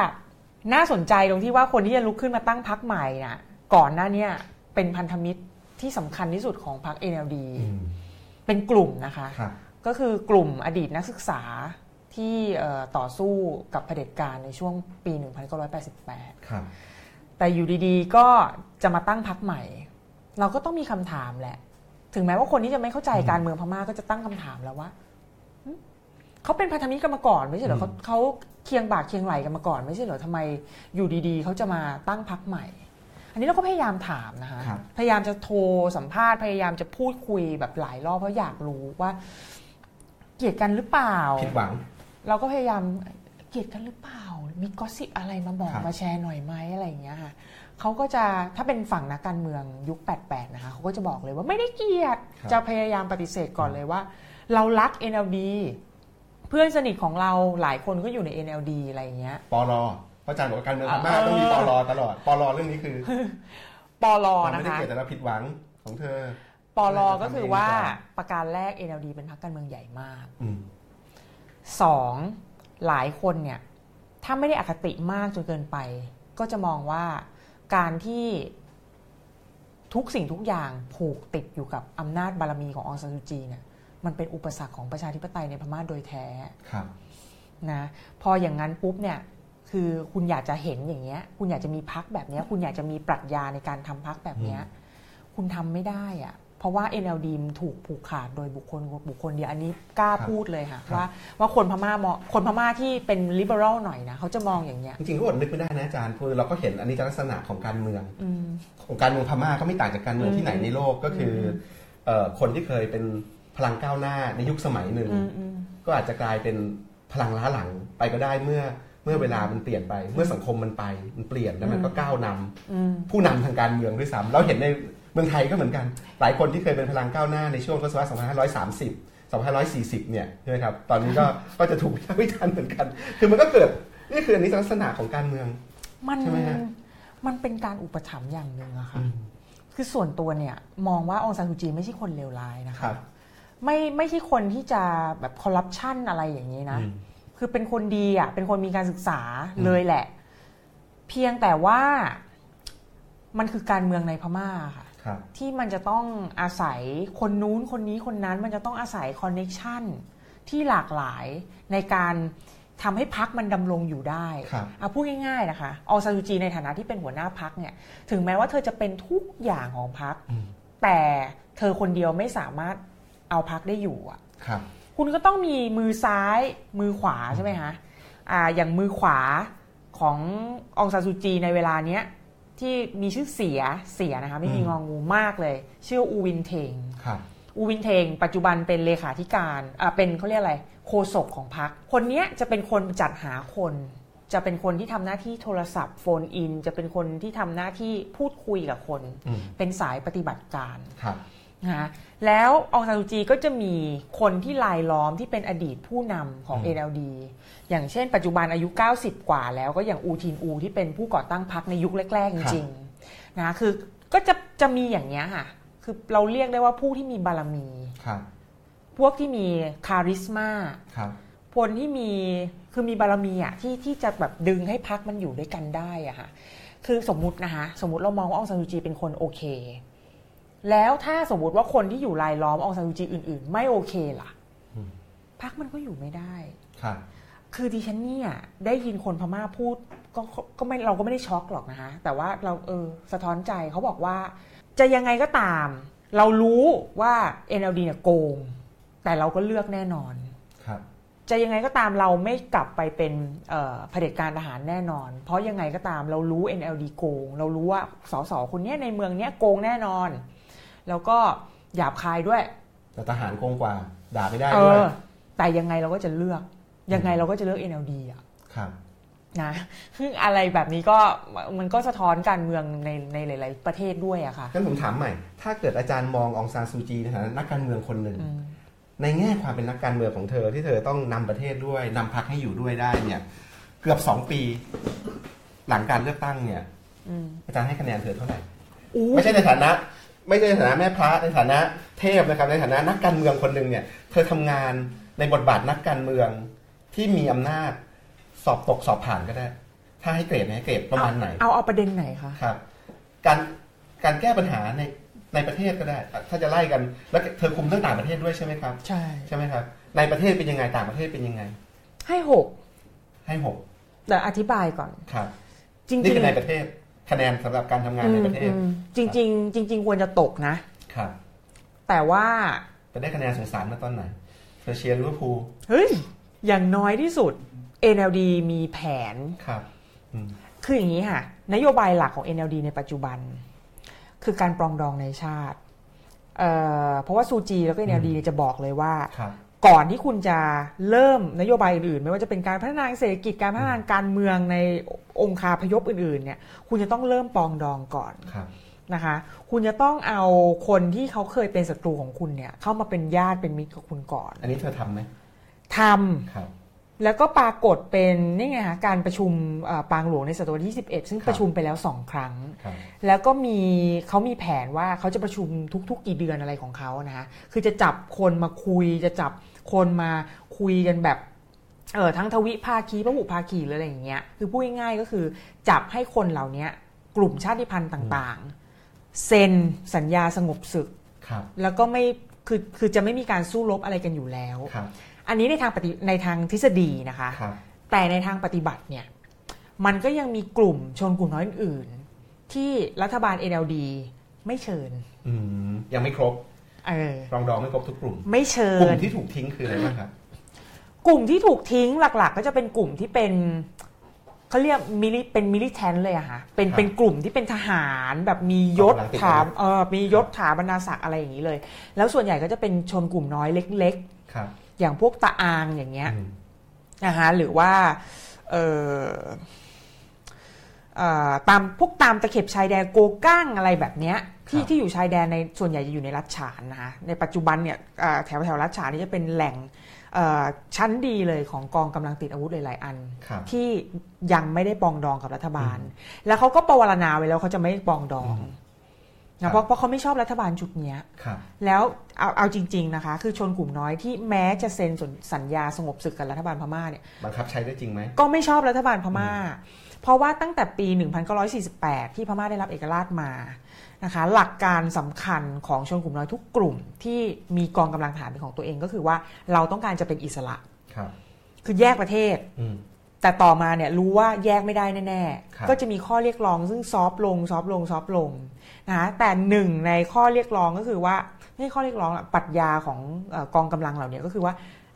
น่าสนใจตรงที่ว่าคนที่จะลุกขึ้นมาตั้งพักใหม่น่ะ ก่อนหน้าเนี้ เป็นพันธมิตรที่สำคัญที่สุดของพรรค NLD อืมเป็นกลุ่มนะคะครับก็คือกลุ่มอดีตนักศึกษาที่เอ่อต่อสู้กับเผด็จการในช่วงปี 1988ครับแต่อยู่ดีๆ ก็จะมาตั้งพักใหม่ เราก็ต้องมีคำถามแหละ ถึงแม้ว่าคนที่จะไม่เข้าใจอืมการเมืองพม่าก็จะตั้งคำถามแล้วว่าหึเขาเป็นพันธมิตรกันมาก่อนไม่ใช่เหรออืมเขาเขาเคียงบ่าเคียงไหลกันมาก่อน ไม่ใช่เหรอทำไมอยู่ดีๆ เขาจะมาตั้งพักใหม่ อันนี้เราก็พยายามถามนะคะ ครับ พยายามจะโทรสัมภาษณ์ พยายามจะพูดคุยแบบหลายรอบเพราะอยากรู้ว่า เกลียดกันหรือเปล่า ผิดหวัง เราก็พยายามเกลียดกันหรือเปล่า มีกอสซิบอะไรมาบอกครับ มาแชร์หน่อยไหมอะไรอย่างเงี้ยค่ะเขาก็จะถ้าเป็นฝั่งนักการเมืองยุค 88 นะคะเขาก็จะบอกเลยว่าไม่ได้เกลียด ครับ จะพยายามปฏิเสธก่อนเลยว่า เรารัก NLD เพื่อนสนิทของเราหลายคนก็อยู่ใน NLD อะไรอย่างเงี้ยปลเพราะอาจารย์บอกว่าการเมืองพม่าเออต้องมีปลตลอดปลเรื่องนี้คือปลมันนะไม่ได้คะเกิดแต่เราผิดหวังของเธอปลก็คือว่าทำเองก่อนประการแรก NLD เป็นพรรคการเมืองใหญ่มากอืมสองหลายคนเนี่ย ถ้าไม่ได้อคติมากจนเกินไป ก็จะมองว่าการที่ทุกสิ่งทุกอย่างผูกติดอยู่กับอำนาจบารมีขององซานซูจีเนี่ยมันเป็นอุปสรรคของประชาธิปไตยในพม่าโดยแท้ครับนะพออย่างนั้นปุ๊บเนี่ย คือคุณอยากจะเห็นอย่างเงี้ย คุณอยากจะมีพักแบบเนี้ย คุณอยากจะมีปรัชญาในการทำพักแบบเนี้ย คุณทำไม่ได้อะเพราะว่า NLD มันถูกผูกขาดโดยบุคคลบุคคลเดียวอันนี้กล้าครับพูดเลยค่ะครับว่าว่าคนพม่ามองคนพม่าที่เป็น liberal หน่อยนะเขาจะมองอย่างเงี้ยจริงๆก็อดนึกไม่ได้นะอาจารย์คือเราก็เห็นอันนี้ลักษณะของการเมืองอืมของการเมืองพม่าก็ไม่ต่างจากการเมืองอืมที่ไหนในโลกก็คืออเอ่อคนที่เคยเป็นพลังก้าวหน้าในยุคสมัยหนึ่งอืมอืมก็อาจจะกลายเป็นพลังล้าหลังไปก็ได้เมื่อ เมื่อเวลามันเปลี่ยนไป เมื่อสังคมมันไป มันเปลี่ยนแล้วมันก็ก้าวนำอืมผู้นำทางการเมืองด้วยซ้ำเราเห็นในเมืองไทยก็เหมือนกัน หลายคนที่เคยเป็นพลังก้าวหน้าในช่วงทศวรรษ2530 2540 เนี่ยใช่ไหมครับ ตอนนี้ก็ก็จะถูกวิพากษ์วิจารณ์เหมือนกัน คือมันก็เกิดนี่คืออันนี้ลักษณะของการเมืองมันใช่ไหมฮะมันเป็นการอุปถัมภ์อย่างหนึ่งอะค่ะคือส่วนตัวเนี่ยมองว่าองซานซูจีไม่ใช่คนเลวร้ายนะคคะรับไม่ไม่ใช่คนที่จะแบบคอร์รัปชันอะไรอย่างนี้นะอืม คือเป็นคนดีอะ เป็นคนมีการศึกษาอืมเลยแหละ เพียงแต่ว่ามันคือการเมืองในพม่าค่ะครับที่มันจะต้องอาศัยคนนู้นคนนี้คนนั้น มันจะต้องอาศัยคอนเน็ชันที่หลากหลายในการทำให้พักมันดำรงอยู่ได้ครับเอาพูดง่ายๆนะคะอองซานซูจีในฐานะที่เป็นหัวหน้าพักเนี่ย ถึงแม้ว่าเธอจะเป็นทุกอย่างของพักอืมแต่เธอคนเดียวไม่สามารถเอาพักได้อยู่อะ ครับคุณก็ต้องมีมือซ้ายมือขวาใช่ไหมคะอ่าอย่างมือขวาขององซานซูจีในเวลาเนี้ยที่มีชื่อเสียเสียนะคะไม่มีอืมงองูมากเลย ชื่ออูวินเทงครับอูวินเทง ปัจจุบันเป็นเลขาธิการอ่าเป็นเขาเรียกอะไรโฆษกของพรรคคนเนี้ยจะเป็นคนจัดหาคน จะเป็นคนที่ทำหน้าที่โทรศัพท์โฟนอิน จะเป็นคนที่ทำหน้าที่พูดคุยกับคนอืมเป็นสายปฏิบัติการครับ นะคะแล้วองซานซูจีก็จะมีคนที่ลายล้อมที่เป็นอดีตผู้นำของอืม NLD อย่างเช่นปัจจุบันอายุ 90 กว่าแล้วก็อย่างอูทินอูที่เป็นผู้ก่อตั้งพรรคในยุคแรก ๆ จริงๆนะคือก็จะจะมีอย่างนี้ยค่ะ คือเราเรียกได้ว่าผู้ที่มีบารมีครับพวกที่มีคาริสมาครับคนที่มีคือมีบารมีอะที่ที่จะแบบดึงให้พักมันอยู่ด้วยกันได้อะค่ะคือสมมุตินะคะสมมติเรามองว่าองซานซูจีเป็นคนโอเค แล้วถ้าสมมุติว่าคนที่อยู่รายล้อมองซานซูจีอื่น ๆ ไม่โอเคล่ะอืมพักมันก็อยู่ไม่ได้ครับคือดิฉันเนี่ยได้ยินคนพม่าพูดก็ก็ก็ไม่เราก็ไม่ได้ช็อกหรอกนะคะแต่ว่าเราเออสะท้อนใจเขาบอกว่า จะยังไงก็ตาม เรารู้ว่า NLD เนี่ยโกง แต่เราก็เลือกแน่นอนครับ จะยังไงก็ตามเราไม่กลับไปเป็นเอ่อเผด็จการทหารแน่นอน เพราะยังไงก็ตามเรารู้ NLD โกง เรารู้ว่าสสคนเนี้ยในเมืองเนี้ยโกงแน่นอน แล้วก็หยาบคายด้วย แต่ทหารโกงกว่า ด่าไม่ได้เอด้วยอแต่ยังไงเราก็จะเลือก ยังไงเราก็จะเลือก NLD อะครับนะซึ่งอะไรแบบนี้ก็มันก็สะท้อนการเมืองในในหลาย ๆ ประเทศด้วยอะค่ะงั้นผมถามใหม่ ถ้าเกิดอาจารย์มององซานซูจีในฐานะนักการเมืองคนหนึ่งอืมในแง่ความเป็นนักการเมืองของเธอที่เธอต้องนำประเทศด้วยนำพรรคให้อยู่ด้วยได้เนี่ย เกือบสองปี หลังการเลือกตั้งเนี่ยอืมอาจารย์ให้คะแนนเธอเท่าไหร่อู้ไม่ใช่ในฐานะ ไม่ใช่ในฐานะแม่พระในฐานะเทพนะครับในฐานะนักการเมืองคนหนึ่งเนี่ย เธอทำงานในบทบาทนักการเมืองที่มีอำนาจสอบตกสอบผ่านก็ได้ ถ้าให้เกรดเนี่ยให้เกรดประมาณไหน เอาเอาประเด็นไหนคะครับ การการแก้ปัญหาในในประเทศก็ได้ ถ้าจะไล่กันแล้วเธอคุมเรื่องต่างประเทศด้วยใช่ไหมครับ ใช่ใช่ไหมครับ ในประเทศเป็นยังไงต่างประเทศเป็นยังไง ให้หกให้หกแต่อธิบายก่อนครับจริงนี่คือในๆประเทศ คะแนนสำหรับการทำงานในประเทศอืมจริงๆจริง ๆ ควรจะตกนะครับ แต่ว่าไปได้คะแนนสงสารมาตอนไหนเธอเชียร์ลิเวอร์พูลเฮ้ยอย่างน้อยที่สุด NLD มีแผนครับอืมคืออย่างนี้ค่ะ นโยบายหลักของ NLD ในปัจจุบัน คือการปรองดองในชาติเอ่อเพราะว่าซูจีแล้วก็ NLD จะบอกเลยว่าครับ ก่อนที่คุณจะเริ่มนโยบายอื่นๆไม่ว่าจะเป็นการพัฒนาเศรษฐกิจการพัฒนาการเมืองในองค์คาพยพอื่น ๆ เนี่ย คุณจะต้องเริ่มปรองดองก่อนครับนะคะ คุณจะต้องเอาคนที่เขาเคยเป็นศัตรูของคุณเนี่ย เข้ามาเป็นญาติเป็นมิตรกับคุณก่อน อันนี้เธอทำไหมทำครับแล้วก็ปรากฏเป็นนี่ไงคะการประชุมเอ่อปางหลวงในศตวรรษที่ 11 ซึ่งครับประชุมไปแล้ว2ครั้งครับแล้วก็มีเขามีแผนว่าเขาจะประชุมทุกๆ กี่เดือนอะไรของเขานะคะคือจะจับคนมาคุยจะจับ คนมาคุยกันแบบเออทั้งทวิภาคีพหุภาคีหรืออะไรอย่างเงี้ยคือพูดง่ายๆก็คือ จับให้คนเหล่านี้กลุ่มชาติพันธุ์ต่างๆ เซ็นสัญญาสงบศึกครับแล้วก็ไม่คือคือจะไม่มีการสู้รบอะไรกันอยู่แล้วครับอันนี้ในทางปฏิในทางทฤษฎีนะคะครับแต่ในทางปฏิบัติเนี่ยมันก็ยังมีกลุ่มชนกลุ่มน้อยอื่นๆที่รัฐบาล NLD ไม่เชิญอืมยังไม่ครบ เออรองดองไม่ครบทุกกลุ่ม ไม่เชิกลุ่มญที่ถูกทิ้งคืออะไรบ้างครับ กลุ่มที่ถูกทิ้งหลักๆ ก็จะเป็นกลุ่มที่เป็นเขาเรียกมิลิเป็นมิลิแทนเลยอะค่ะเป็นครับเป็นกลุ่มที่เป็นทหารแบบมียศกำลังติดถามอาวุธเออมียศถาบรรดาศักดิ์อะไรอย่างนี้เลย แล้วส่วนใหญ่ก็จะเป็นชนกลุ่มน้อยเล็กครับๆอย่างพวกตาอางอย่างเงี้ยอืมนะคะหรือว่าเอ่อเอ่อ ตามพวกตามตะเข็บชายแดนโกก้างอะไรแบบเนี้ยที่ครับที่อยู่ชายแดนในส่วนใหญ่จะอยู่ในรัฐฉานนะคะในปัจจุบันเนี่ยเอ่อแถวแถวรัฐฉานนี่จะเป็นแหล่งเอ่อชั้นดีเลยของกองกำลังติดอาวุธหลาย ๆ อันครับที่ยังไม่ได้ปรองดองกับรัฐบาล แล้วเขาก็ประวรณาไว้แล้วเขาจะไม่ปรองดองอืมนะเพราะเพราะเขาไม่ชอบรัฐบาลชุดเนี้ยครับแล้วเอาเอาจริง ๆ นะคะ คือชนกลุ่มน้อยที่แม้จะเซ็นสัญญาสงบศึกกับรัฐบาลพม่าเนี่ยบังคับใช้ได้จริงไหมก็ไม่ชอบรัฐบาลพม่า เพราะว่าตั้งแต่ปี 1948 ที่พม่าได้รับเอกราชมานะคะหลักการสำคัญของชนกลุ่มน้อยทุกกลุ่มที่มีกองกำลังทหารเป็นของตัวเองก็คือว่าเราต้องการจะเป็นอิสระครับคือแยกประเทศอืมแต่ต่อมาเนี่ยรู้ว่าแยกไม่ได้แน่ครับๆก็จะมีข้อเรียกร้องซึ่งซอฟต์ลงซอฟต์ลงซอฟต์ลงนะคะแต่หนึ่งในข้อเรียกร้องก็คือว่าไม่ใช่ข้อเรียกร้องอะปรัชญาของเออกองกำลังเหล่านี้ก็คือว่า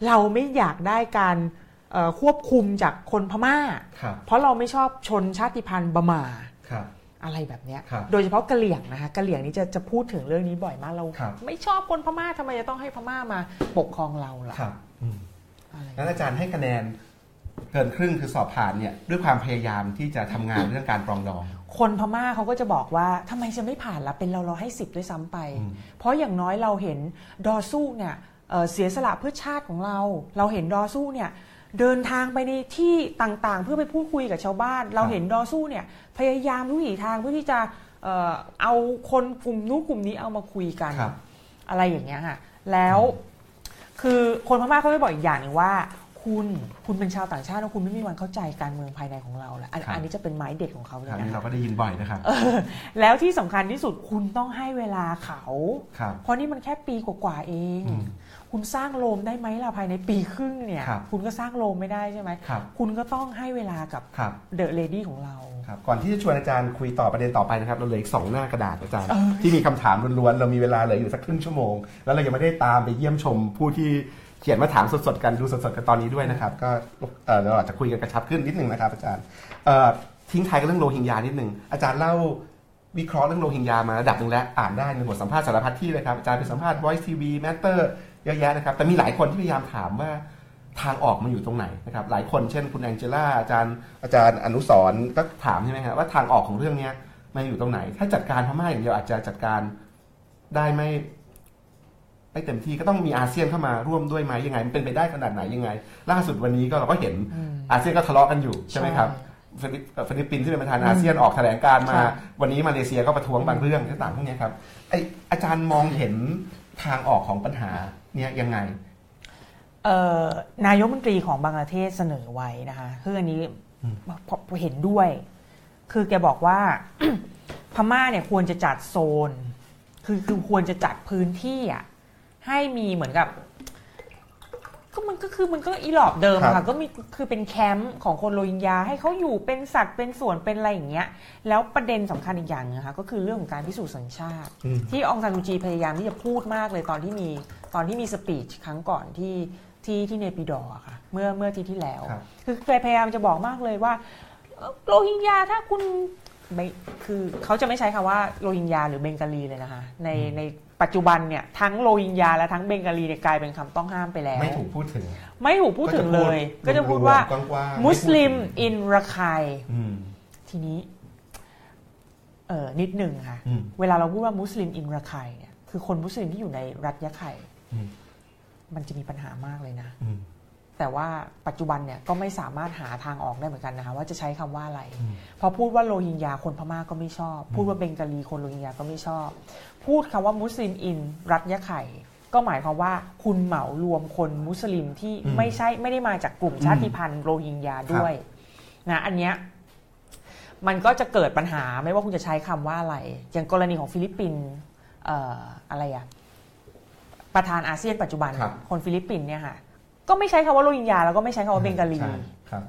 เราไม่อยากได้การเอ่อ ควบคุมจากคนพม่าครับเพราะเราไม่ชอบชนชาติพันธุ์บะหมาครับอะไรแบบเนี้ยครับโดยเฉพาะกะเหลี่ยงนะคะกะเหลี่ยงนี่จะจะพูดถึงเรื่องนี้บ่อยมากเราครับไม่ชอบคนพม่าทำไมจะต้องให้พม่ามาปกครองเราล่ะครับอืมอะไรงั้นอาจารย์ให้คะแนนเกินครึ่งคือสอบผ่านเนี่ยด้วยความพยายามที่จะทำงานเรื่องการปรองดอง คนพม่าเขาก็จะบอกว่าทำไมจะไม่ผ่านละเป็นเราเราให้สิบด้วยซ้ำไปอืมเพราะอย่างน้อยเราเห็นดอสู้เนี่ยเอ่อเสียสละเพื่อชาติของเรา เราเห็นดอสู้เนี่ย เดินทางไปในที่ต่างๆ เพื่อไปพูดคุยกับชาวบ้าน เราเห็นดอสู้เนี่ยพยายามทุกวิถีทางเพื่อที่จะเอ่อเอาคนกลุ่มนู้นกลุ่มนี้เอามาคุยกันครับอะไรอย่างเงี้ยค่ะแล้วคือคนพม่าเขาไม่บอกอีกอย่างหนึ่งว่า คุณคุณเป็นชาวต่างชาติแล้วคุณไม่มีวันเข้าใจการเมืองภายในของเราแหละอันครับอันนี้จะเป็นไม้เด็ดของเขาเลยอันนี้นะเราก็ได้ยินบ่อยนะครับแล้วที่สำคัญที่สุดคุณต้องให้เวลาเขาครับเพราะนี่มันแค่ปีกว่าๆเองอืม คุณสร้างโรมได้ไหมล่ะภายในปีครึ่งเนี่ยครับคุณก็สร้างโรมไม่ได้ใช่ไหมครับคุณก็ต้องให้เวลากับครับ The Lady ของเราครับก่อนที่จะชวนอาจารย์คุยต่อประเด็นต่อไปนะครับ เราเหลืออีกสองหน้ากระดาษอาจารย์เออที่มีคำถามล้วนๆ เรามีเวลาเหลืออยู่สักครึ่งชั่วโมง แล้วเรายังไม่ได้ตามไปเยี่ยมชมผู้ที่เขียนมาถามสดๆกันดูสดๆกันตอนนี้ด้วยนะครับ ก็เอ่อเราอาจจะคุยกันกระชับขึ้นนิดนึงนะครับอาจารย์เอ่อทิ้งท้ายกันเรื่องโรฮิงญานิดนึงอาจารย์เล่าวิเคราะห์เรื่องโรฮิงญามาระดับหนึ่งแล้วอ่านได้ในบทสัมภาษณ์สารพัดที่เลยครับอาจารย์ไปสัมภาษณ์ Voice TV Matter เยอะแยะนะครับ แต่มีหลายคนที่พยายามถามว่าทางออกมันอยู่ตรงไหนนะครับ หลายคนเช่นคุณแองเจล่าอาจารย์อาจารย์อนุสรณ์ก็ถามใช่ไหมครับว่าทางออกของเรื่องเนี้ยมันอยู่ตรงไหน ถ้าจัดการพม่าอย่างเดียวอาจจะจัดการได้ไม่ไม่เต็มที่ก็ต้องมีอาเซียนเข้ามาร่วมด้วยไหมยังไง มันเป็นไปได้ขนาดไหนยังไง ล่าสุดวันนี้ก็เราก็เห็นอาเซียนก็ทะเลาะกันอยู่ใช่ไหมครับฟิลิปเอ่อฟิลิปปินส์ที่เป็นประธานอาเซียนออกแถลงการณ์มาค่ะวันนี้มาเลเซียก็ประท้วงบางเรื่องต่างๆพวกเนี้ยครับไออาจารย์มองเห็นทางออกของปัญหา เนี่ยยังไงเอ่อนายกรัฐมนตรีของบังกลาเทศเสนอไว้นะคะคืออันนี้อืมพอพอเห็นด้วย คือแกบอกว่าพม่าเนี่ยควรจะจัดโซน คือคือควรจะจัดพื้นที่อะให้มีเหมือนกับ ก็มันก็คือมันก็อีหลอบเดิมอะค่ะ ก็มีคือเป็นแคมป์ของคนโรฮิงญาให้เขาอยู่เป็นสัตว์เป็นส่วนเป็นอะไรอย่างเงี้ย แล้วประเด็นสำคัญอีกอย่างหนึงนะคะก็คือเรื่องของการพิสูจน์สัญชาติ อืม ที่องซานซูจีพยายามที่จะพูดมากเลยตอนที่มีตอนที่มีสปีชครั้งก่อนที่ที่ที่เนปิดอร์อะค่ะ เมื่อเมื่ออาที่ที่แล้ว ครับ คือแกพยายามจะบอกมากเลยว่าเอ่อโรฮิงญาถ้าคุณไม่คือเขาจะไม่ใช้คำว่าโรฮิงญาหรือเบงกาลีเลยนะคะในใน ปัจจุบันเนี่ยทั้งโรฮิงญาและทั้งเบงกาลีเนี่ยกลายเป็นคำต้องห้ามไปแล้ว ไม่ถูกพูดถึง ไม่ถูกพูดถึงเลย ก็จะพูดว่ารมๆกว้างๆมุสลิมไพูดถึง in Rakhine อืมทีนี้เออนิดหนึ่งค่ะอืมเวลาเราพูดว่ามุสลิม in Rakhine เนี่ยคือคนมุสลิมที่อยู่ในรัฐยะไข่อืมมันจะมีปัญหามากเลยนะอืมแต่ว่าปัจจุบันเนี่ยก็ไม่สามารถหาทางออกได้เหมือนกันนะคะว่าจะใช้คำว่าอะไรอืมพอพูดว่าโรฮิงญาคนพม่าก็ไม่ชอบ พูดว่าเบงกาลีคนโรฮิงญาก็ไม่ชอบ พูดคำว่ามุสลิมอิน รัฐยะไข่ก็หมายความว่าคุณเหมารวมคนมุสลิมที่อืมไม่ใช่ไม่ได้มาจากกลุ่มชาติพันธุ์โรฮิงญาด้วยนะอันเนี้ยมันก็จะเกิดปัญหาไม่ว่าคุณจะใช้คำว่าอะไร อย่างกรณีของฟิลิปปินส์เอ่ออะไรอะประธานอาเซียนปัจจุบันครับคนฟิลิปปินส์เนี่ยค่ะก็ไม่ใช้คำว่าโรฮิงญาแล้วก็ไม่ใช้คำว่าเบงกาลีใช่ครับ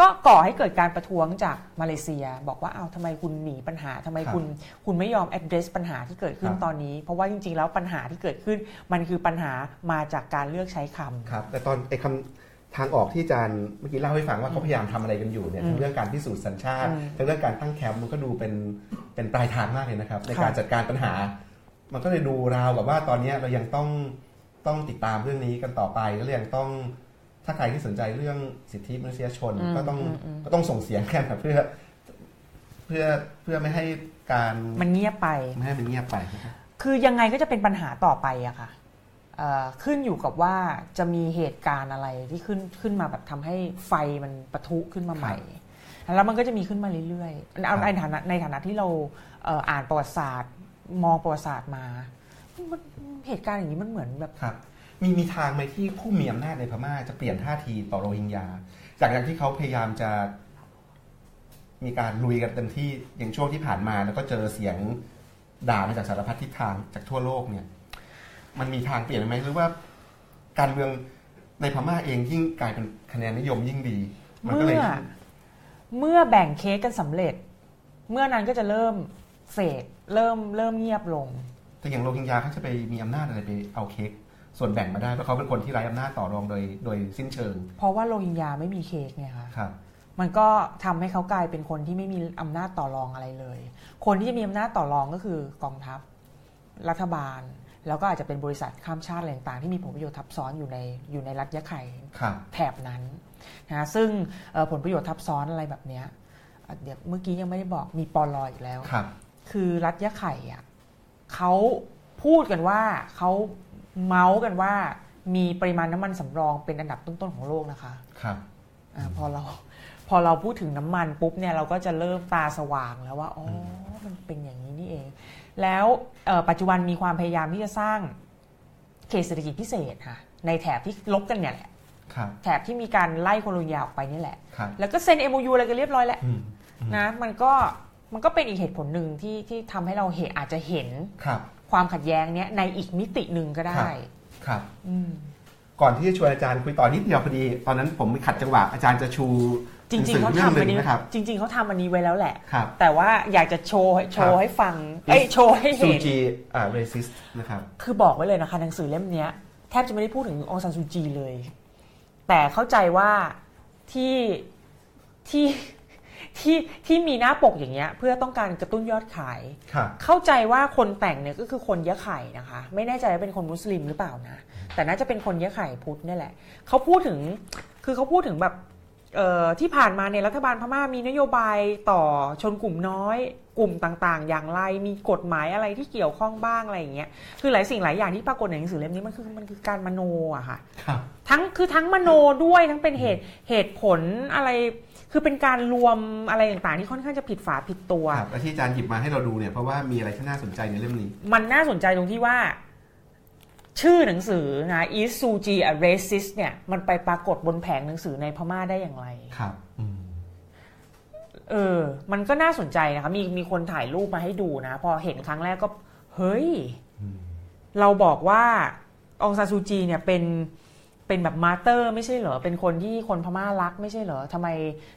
ก็ก่อให้เกิดการประท้วงจากมาเลเซีย บอกว่าอ้าวทำไมคุณหนีปัญหาทำไมครับคุณคุณไม่ยอม address ปัญหาที่เกิดขึ้นครับตอนนี้ เพราะว่าจริง ๆ แล้วปัญหาที่เกิดขึ้น มันคือปัญหามาจากการเลือกใช้คำครับแต่ตอนไอ้คำทางออกที่อาจารย์เมื่อกี้เล่าให้ฟังว่าเขาพยายามทำอะไรกันอยู่เนี่ยอืมทั้งเรื่องการพิสูจน์สัญชาติอืมทั้งเรื่องการตั้งแคมป์มันก็ดูเป็นเป็นปลายทางมากเลยนะครับ ในค่ะการจัดการปัญหา มันก็เลยดูราวกับว่าตอนเนี้ยเรายังต้องต้องติดตามเรื่องนี้กันต่อไปแล้วยังต้อง ถ้าใครที่สนใจเรื่องสิทธิมนุษยชนอืมก็ต้องอืมอืมก็ต้องส่งเสียงกันนะเพื่อ เพื่อเพื่อไม่ให้การมันเงียบไปไม่ให้มันเงียบไปนะครับคือยังไงก็จะเป็นปัญหาต่อไปอะค่ะเอ่อขึ้นอยู่กับว่าจะมีเหตุการณ์อะไรที่ขึ้นขึ้นมาแบบทำให้ไฟมันปะทุขึ้นมาใหม่ แล้วมันก็จะมีขึ้นมาเรื่อยๆเอาในฐานะในฐานะที่เราเอ่ออ่านประวัติศาสตร์ มองประวัติศาสตร์มามันเหตุการณ์อย่างนี้มันเหมือนแบบครับ มีมีทางไหมที่ผู้มีอำนาจในพม่าจะเปลี่ยนท่าทีต่อโรฮิงญาจากอย่างที่เขาพยายามจะ มีการลุยกันเต็มที่อย่างช่วงที่ผ่านมา แล้วก็เจอเสียงด่ามาจากสารพัดทิศทางจากทั่วโลกเนี่ย มันมีทางเปลี่ยนไหมหรือว่า การเมืองในพม่าเองยิ่งกลายเป็นคะแนนนิยมยิ่งดี มันก็เมื่เลยอเมื่อแบ่งเค้กกันสำเร็จ เมื่อนั้นก็จะเริ่มเฟดเริ่มเริ่มเงียบลง แต่อย่างโรฮิงญาเขาจะไปมีอำนาจอะไรไปเอาเค้ก ส่วนแบ่งมาได้เพราะเขาเป็นคนที่ไร้อำนาจต่อรองโดยโดยสิ้นเชิง เพราะว่าโรฮิงญาไม่มีเค้กไงคะครับมันก็ทำให้เขากลายเป็นคนที่ไม่มีอำนาจต่อรองอะไรเลย คนที่จะมีอำนาจต่อรองก็คือกองทัพรัฐบาล แล้วก็อาจจะเป็นบริษัทข้ามชาติอะไรต่างๆที่มีผลประโยชน์ทับซ้อนอยู่ในอยู่ในรัฐยะไข่ครับแถบนั้นนะซึ่งเอ่อผลประโยชน์ทับซ้อนอะไรแบบเนี้ยอะเดี๋ยวเมื่อกี้ยังไม่ได้บอกมีปอลออีกแล้วครับคือรัฐยะไข่อะเขาพูดกันว่าเขา เมาส์กันว่ามีปริมาณน้ำมันสำรองเป็นอันดับต้นๆของโลกนะคะครับอาพอเราพอเราพูดถึงน้ำมันปุ๊บเนี่ยเราก็จะเริ่มตาสว่างแล้วว่าอ๋อมันเป็นอย่างนี้นี่เอง แล้วเอ่อปัจจุบันมีความพยายามที่จะสร้างเขตเศรษฐกิจพิเศษค่ะในแถบที่ลบกันเนี่ยแหละครับแถบที่มีการไล่คนโรฮิงญาออกไปนี่แหละครับแล้วก็เซ็น MOU อะไรกันเรียบร้อยแล้วอืมอืมนะมันก็มันก็เป็นอีกเหตุผลหนึ่งที่ที่ทำให้เราเห็นอาจจะเห็น ครับความขัดแย้งเนี้ยในอีกมิติหนึ่งก็ได้ ครับอืมก่อนที่จะชวนอาจารย์คุยต่อนิดเดียวพอดี ตอนนั้นผมขัดจังหวะอาจารย์จะชูจริงหนัๆเขาสือเรื่องทำหอันนึ่นี้งนะครับจริง ๆเขาทำอันนี้ไว้แล้วแหละครับแต่ว่าอยากจะโชว์โชครัว์บให้ฟังเอ้ยโชว์ให้ซูเห็นจีอ่าเรซิสนะครับคือบอกไว้เลยนะคะหนังสือเล่มเนี้ยแทบจะไม่ได้พูดถึงองซานซูจีเลย แต่เข้าใจว่าที่ที่ ที่ที่มีหน้าปกอย่างเงี้ยเพื่อต้องการกระตุ้นยอดขายครับเข้าใจว่าคนแต่งเนี่ยก็คือคนยะไข่นะคะ ไม่แน่ใจว่าเป็นคนมุสลิมหรือเปล่านะ แต่น่าจะเป็นคนยะไข่พุทธนี่แหละเขาพูดถึงคือเขาพูดถึงแบบเอ่อที่ผ่านมาเนี่ยรัฐบาลพม่ามีนโยบายต่อชนกลุ่มน้อย กลุ่มต่างๆ อย่างไรมีกฎหมายอะไรที่เกี่ยวข้องบ้างอะไรอย่างเงี้ยคือหลายสิ่งหลายอย่างที่ปรากฏในหนังสือเล่มนี้มันคือมันคือการมโนอะค่ะครับทั้งคือทั้งมโนด้วยทั้งเป็นเหตุเหตุผลอะไร คือเป็นการรวมอะไรต่างๆที่ค่อนข้างจะผิดฝาผิดตัวครับและที่อาจารย์หยิบมาให้เราดูเนี่ยเพราะว่ามีอะไรที่น่าสนใจในเล่มนี้ มันน่าสนใจตรงที่ว่า ชื่อหนังสือนะ Is Suu Kyi a racist เนี่ย มันไปปรากฏบนแผงหนังสือในพม่าได้อย่างไรครับอืมเออ มันก็น่าสนใจนะคะมีมีคนถ่ายรูปมาให้ดูนะ พอเห็นครั้งแรกก็ เฮ้ย เราบอกว่าองซานซูจีเนี่ยเป็น เป็นแบบ master ไม่ใช่เหรอ เป็นคนที่คนพม่ารักไม่ใช่เหรอทำไม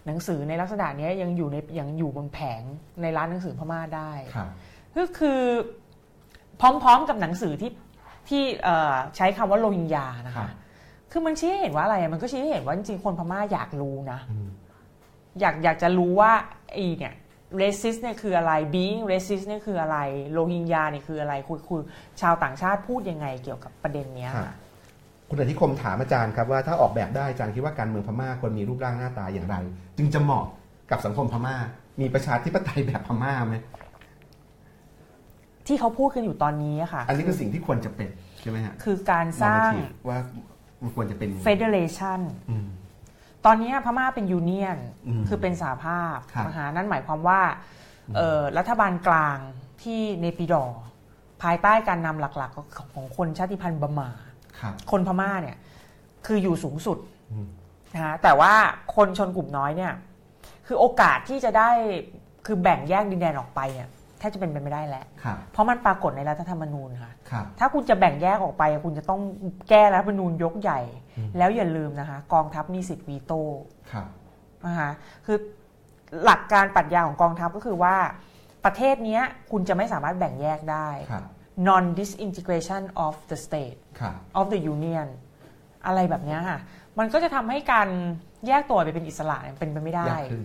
หนังสือในลักษณะเนี้ยยังอยู่ในยังอยู่บนแผงในร้านหนังสือพม่าได้ครับก็คือพร้อมๆกับหนังสือที่ที่เอ่อใช้คำว่าโรฮิงญานะครัคะบคือมันชี้ให้เห็นว่าอะไรอะมันก็ชี้ให้เห็นว่าจริงๆคนพม่าอยากรู้นะอืมอยากอยากจะรู้ว่าไอ้เนี่ย racist เนี่ยคืออะไร being racist เนี่ยคืออะไร โรฮิงญาเนี่ยคืออะไรคุยคุยชาวต่างชาติพูดยังไงเกี่ยวกับประเด็นเนี้ยครับ คุณอธิคมถามอาจารย์ครับว่าถ้าออกแบบได้อาจารย์คิดว่าการเมืองพม่าควรมีรูปร่างหน้าตาอย่างไร จึงจะเหมาะกับสังคมพม่า มีประชาธิปไตยแบบพม่าไหมที่เขาพูดกันอยู่ตอนนี้อะค่ะ อันนี้คือสิ่งที่ควรจะเป็นใช่ไหมฮะคือการสร้าง normative ว่ามันควรจะเป็นยังไง federation อืมตอนนี้พม่าเป็นยูเนียนอืมคือเป็นสหภาพครับนะคะนั่นหมายความว่าเอ่อรัฐบาลกลางที่เนปิดอร์ภายใต้การนำหลักๆของคนชาติพันธุ์บาหมา ครับคนพม่าเนี่ยคืออยู่สูงสุดอืมนะคะแต่ว่าคนชนกลุ่มน้อยเนี่ย คือโอกาสที่จะได้คือแบ่งแยกดินแดนออกไปเนี่ยแทบจะเป็นไปไม่ได้แล้วครับเพราะมันปรากฏในรัฐธรรมนูญค่ะครับถ้าคุณจะแบ่งแยกออกไป คุณจะต้องแก้รัฐธรรมนูญยกใหญ่อืมแล้วอย่าลืมนะคะ กองทัพมีสิทธิ์วีโต้ครับนะคะคือหลักการปรัชญาของกองทัพก็คือว่าประเทศเนี้ยคุณจะไม่สามารถแบ่งแยกได้ครับ non disintegration of the state ครับ of the union อะไรแบบเนี้ยค่ะ มันก็จะทำให้การแยกตัวไปเป็นอิสระเนี่ยเป็นไปไม่ได้ยากขึ้น